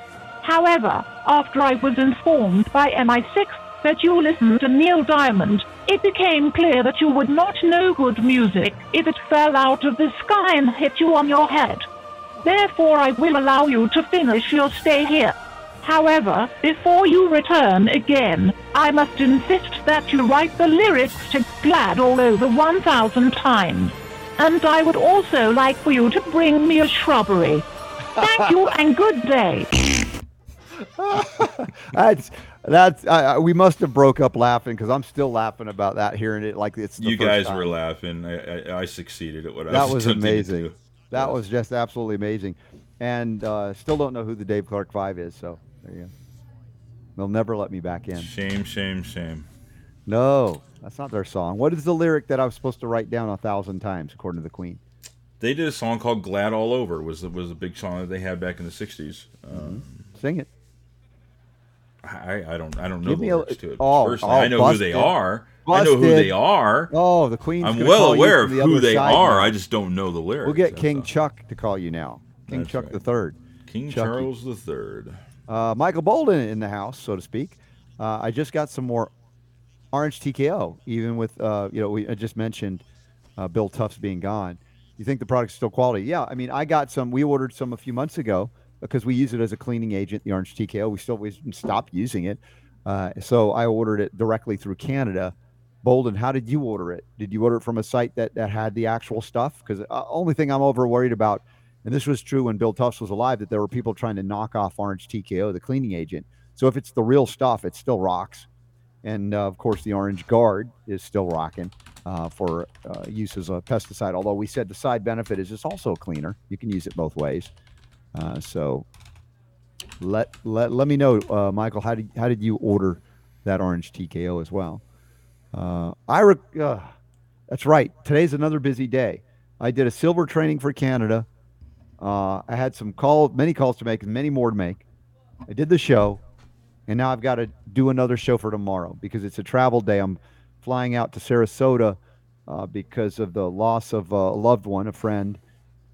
However, after I was informed by MI6 that you listened to Neil Diamond, it became clear that you would not know good music if it fell out of the sky and hit you on your head. Therefore, I will allow you to finish your stay here. However, before you return again, I must insist that you write the lyrics to Glad all over 1,000 times. And I would also like for you to bring me a shrubbery. Thank you and good day. That's that's. Uh, we must have broke up laughing because I'm still laughing about that. Hearing it like it's the you first guys time. were laughing. I, I, I succeeded at what I That was was attempting to amazing. That was just absolutely amazing, and uh, still don't know who the Dave Clark Five is. So there you go. They'll never let me back in. Shame, shame, shame. No, that's not their song. What is the lyric that I was supposed to write down a thousand times, according to the Queen? They did a song called "Glad All Over." was was a big song that they had back in the '60s. Um, Sing it. I, I don't I don't know Give the me a- lyrics to it oh, personally. oh, I know who they busted. are. I know who they are. Oh, the Queen's. I'm well aware of the who they are. now. I just don't know the lyrics. We'll get King all. Chuck to call you now. King That's Chuck right. the Third. King Chucky. Charles the Third. Uh, Michael Bolden in the house, so to speak. Uh, I just got some more Orange TKO, even with uh, you know we I just mentioned uh, Bill Tufts being gone. You think the product's still quality? Yeah, I mean I got some. We ordered some a few months ago because we use it as a cleaning agent. The Orange TKO. We still we stopped using it, uh, so I ordered it directly through Canada. Bolden, how did you order it? Did you order it from a site that that had the actual stuff? Because uh, only thing I'm over worried about, and this was true when Bill Tufts was alive, that there were people trying to knock off Orange TKO, the cleaning agent. So if it's the real stuff, it still rocks. And uh, of course, the Orange Guard is still rocking uh, for uh, use as a pesticide. Although we said the side benefit is it's also a cleaner. You can use it both ways. Uh, so let let let me know, uh, Michael. How did how did you order that Orange TKO as well? Uh, I uh, that's right. Today's another busy day. I did a silver training for Canada. Uh, I had some call, many calls to make, and many more to make. I did the show, and now I've got to do another show for tomorrow because it's a travel day. I'm flying out to Sarasota uh, because of the loss of a loved one, a friend,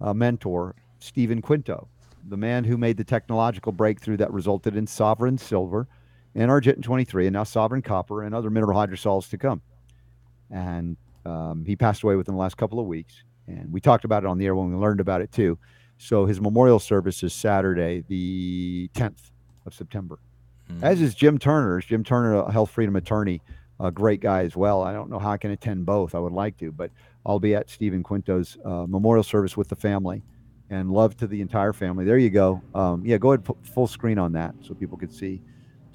a mentor, Stephen Quinto, the man who made the technological breakthrough that resulted in Sovereign Silver and Argentyn 23, and now Sovereign Copper and other mineral hydrosols to come. And um, he passed away within the last couple of weeks. And we talked about it on the air when we learned about it too. So his memorial service is Saturday, the 10th of September. As is Jim Turner. Is Jim Turner, a health freedom attorney, a great guy as well. I don't know how I can attend both. I would like to, but I'll be at Stephen Quinto's uh, memorial service with the family. And love to the entire family. There you go. Um, yeah, go ahead, put full screen on that so people could see.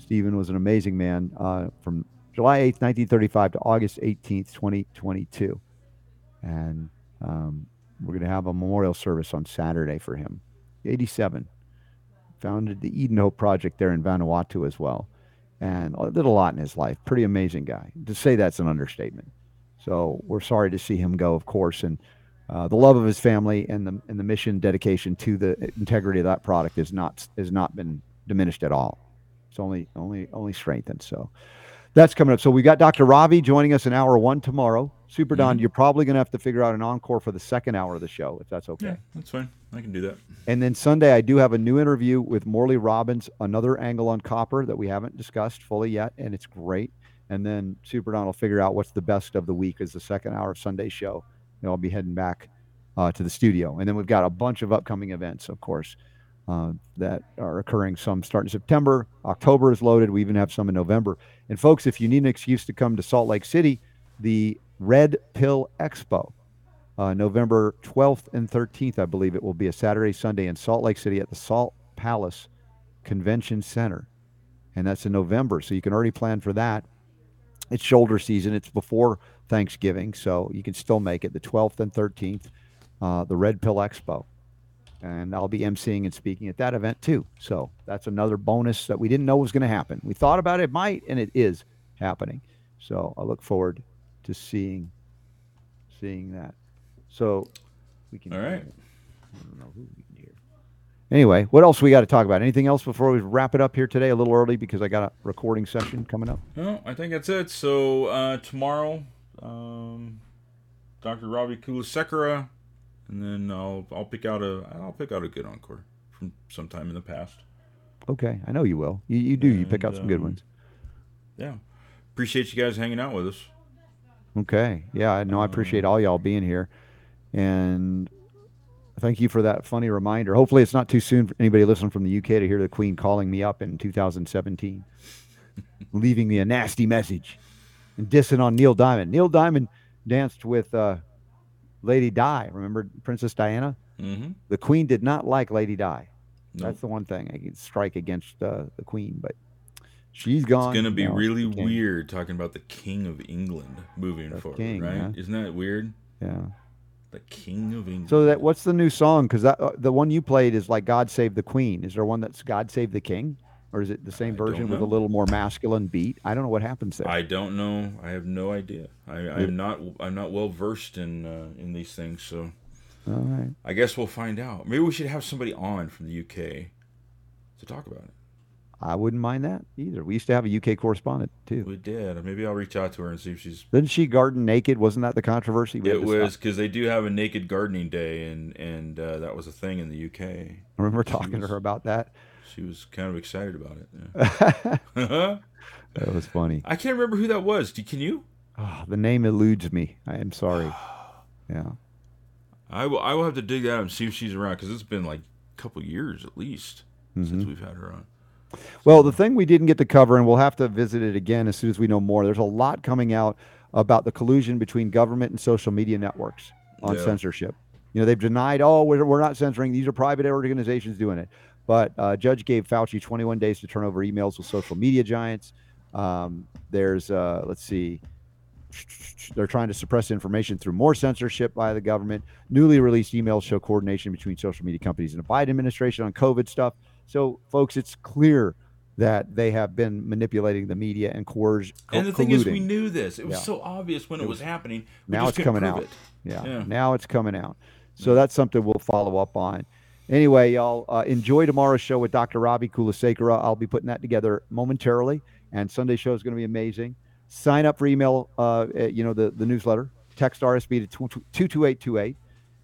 Stephen was an amazing man uh, from July 8th, 1935 to August 18th, 2022. And um, we're going to have a memorial service on Saturday for him. 87. Founded the Eden Hope Project there in Vanuatu as well. And did a lot in his life. Pretty amazing guy. To say that's an understatement. So we're sorry to see him go, of course. And uh, the love of his family and the and the mission dedication to the integrity of that product is not has not been diminished at all. It's only only only strengthened. So that's coming up. So we got Dr. Ravi joining us in hour one tomorrow. Super Don, you're probably going to have to figure out an encore for the second hour of the show, if that's okay. Yeah, that's fine. I can do that. And then Sunday, I do have a new interview with Morley Robbins, another angle on copper that we haven't discussed fully yet, and it's great. And then Super Don will figure out what's the best of the week as the second hour of Sunday show. And I'll be heading back uh, to the studio. And then we've got a bunch of upcoming events, of course, uh, that are occurring. Some start in September, October is loaded. We even have some in November. And folks, if you need an excuse to come to Salt Lake City, the Red Pill Expo, uh, November 12th and 13th, I believe it will be a Saturday, Sunday in Salt Lake City at the Salt Palace Convention Center. And that's in November. So you can already plan for that. It's shoulder season, it's before Thanksgiving. So you can still make it the 12th and 13th, uh, the Red Pill Expo. And I'll be emceeing and speaking at that event too. So that's another bonus that we didn't know was going to happen. We thought about it might, and it is happening. So I look forward to seeing seeing that. So we can. All right. I don't know who we can hear. Anyway, what else we got to talk about? Anything else before we wrap it up here today? A little early because I got a recording session coming up. No, I think that's it. So uh, tomorrow, um, Dr. Ravi Kulasekara, and then I'll I'll pick out a I'll pick out a good encore from sometime in the past. Okay, I know you will. You, you do. You pick out And, some good um, ones. Yeah, appreciate you guys hanging out with us. Okay. Yeah, I know. I appreciate all y'all being here, and thank you for that funny reminder. Hopefully, it's not too soon for anybody listening from the UK to hear the Queen calling me up in 2017, leaving me a nasty message and dissing on Neil Diamond. Neil Diamond danced with uh, Lady Di. Remember Princess Diana? Mm-hmm. The Queen did not like Lady Di. Nope. That's the one thing I can strike against uh, the Queen, but she's gone. It's gonna be now. really weird talking about the King of England moving The forward, king, right? yeah. Isn't that weird? Yeah. The King of England. So that what's the new song? Because uh, the one you played is like "God Save the Queen." Is there one that's "God Save the King," or is it the same I version with a little more masculine beat? I don't know what happens there. I don't know. I have no idea. I, I'm not. I'm not well versed in uh, in these things. So All right. I guess we'll find out. Maybe we should have somebody on from the UK to talk about it. I wouldn't mind that either. We used to have a UK correspondent too. We did. Maybe I'll reach out to her and see if she's. Didn't she garden naked? Wasn't that the controversy? We It was because they do have a naked gardening day, and and uh, that was a thing in the UK. I remember talking to her about that. She was kind of excited about it. yeah. That was funny. I can't remember who that was. Do, can you? Oh, the name eludes me. I am sorry. Yeah. I will. I will have to dig that out and see if she's around because it's been like a couple years at least Mm-hmm. since we've had her on. Well, the thing we didn't get to cover, and we'll have to visit it again as soon as we know more. There's a lot coming out about the collusion between government and social media networks on Yeah. censorship. You know, they've denied, oh, we're, we're not censoring. These are private organizations doing it. But uh, judge gave Fauci 21 days to turn over emails with social media giants. Um, there's, uh, let's see, they're trying to suppress information through more censorship by the government. Newly released emails show coordination between social media companies and the Biden administration on COVID stuff. So, folks, it's clear that they have been manipulating the media and coerce. And the co- thing is, we knew this. It was Yeah. so obvious when it, It was, was- happening. We now it's coming out. it. Yeah. Yeah. Now it's coming out. So that's something we'll follow up on. Anyway, y'all uh, enjoy tomorrow's show with Dr. Ravi Kulasekara. I'll be putting that together momentarily, and Sunday show is going to be amazing. Sign up for email, uh, you know, the, the newsletter. Text RSB to 22828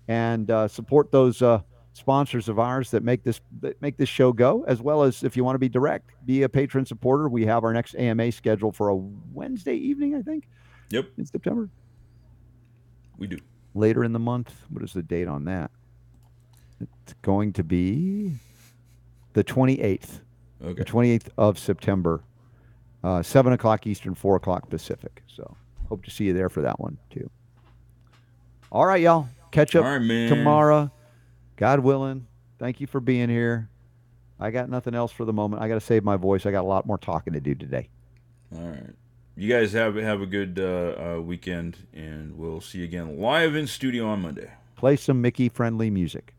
and uh, support those uh, sponsors of ours that make this that make this show go. As well as if you want to be direct, be a patron supporter. We have our next AMA scheduled for a Wednesday evening, I think, Yep, in September we do. later in the month. What is the date on that? It's going to be the 28th, Okay. the 28th of September, uh, 7 o'clock Eastern, 4 o'clock Pacific. So hope to see you there for that one too. All right, y'all. Catch up All right, tomorrow. God willing. Thank you for being here. I got nothing else for the moment. I got to save my voice. I got a lot more talking to do today. All right. You guys have have a good uh, uh, weekend, and we'll see you again live in studio on Monday. Play some Mickey friendly music.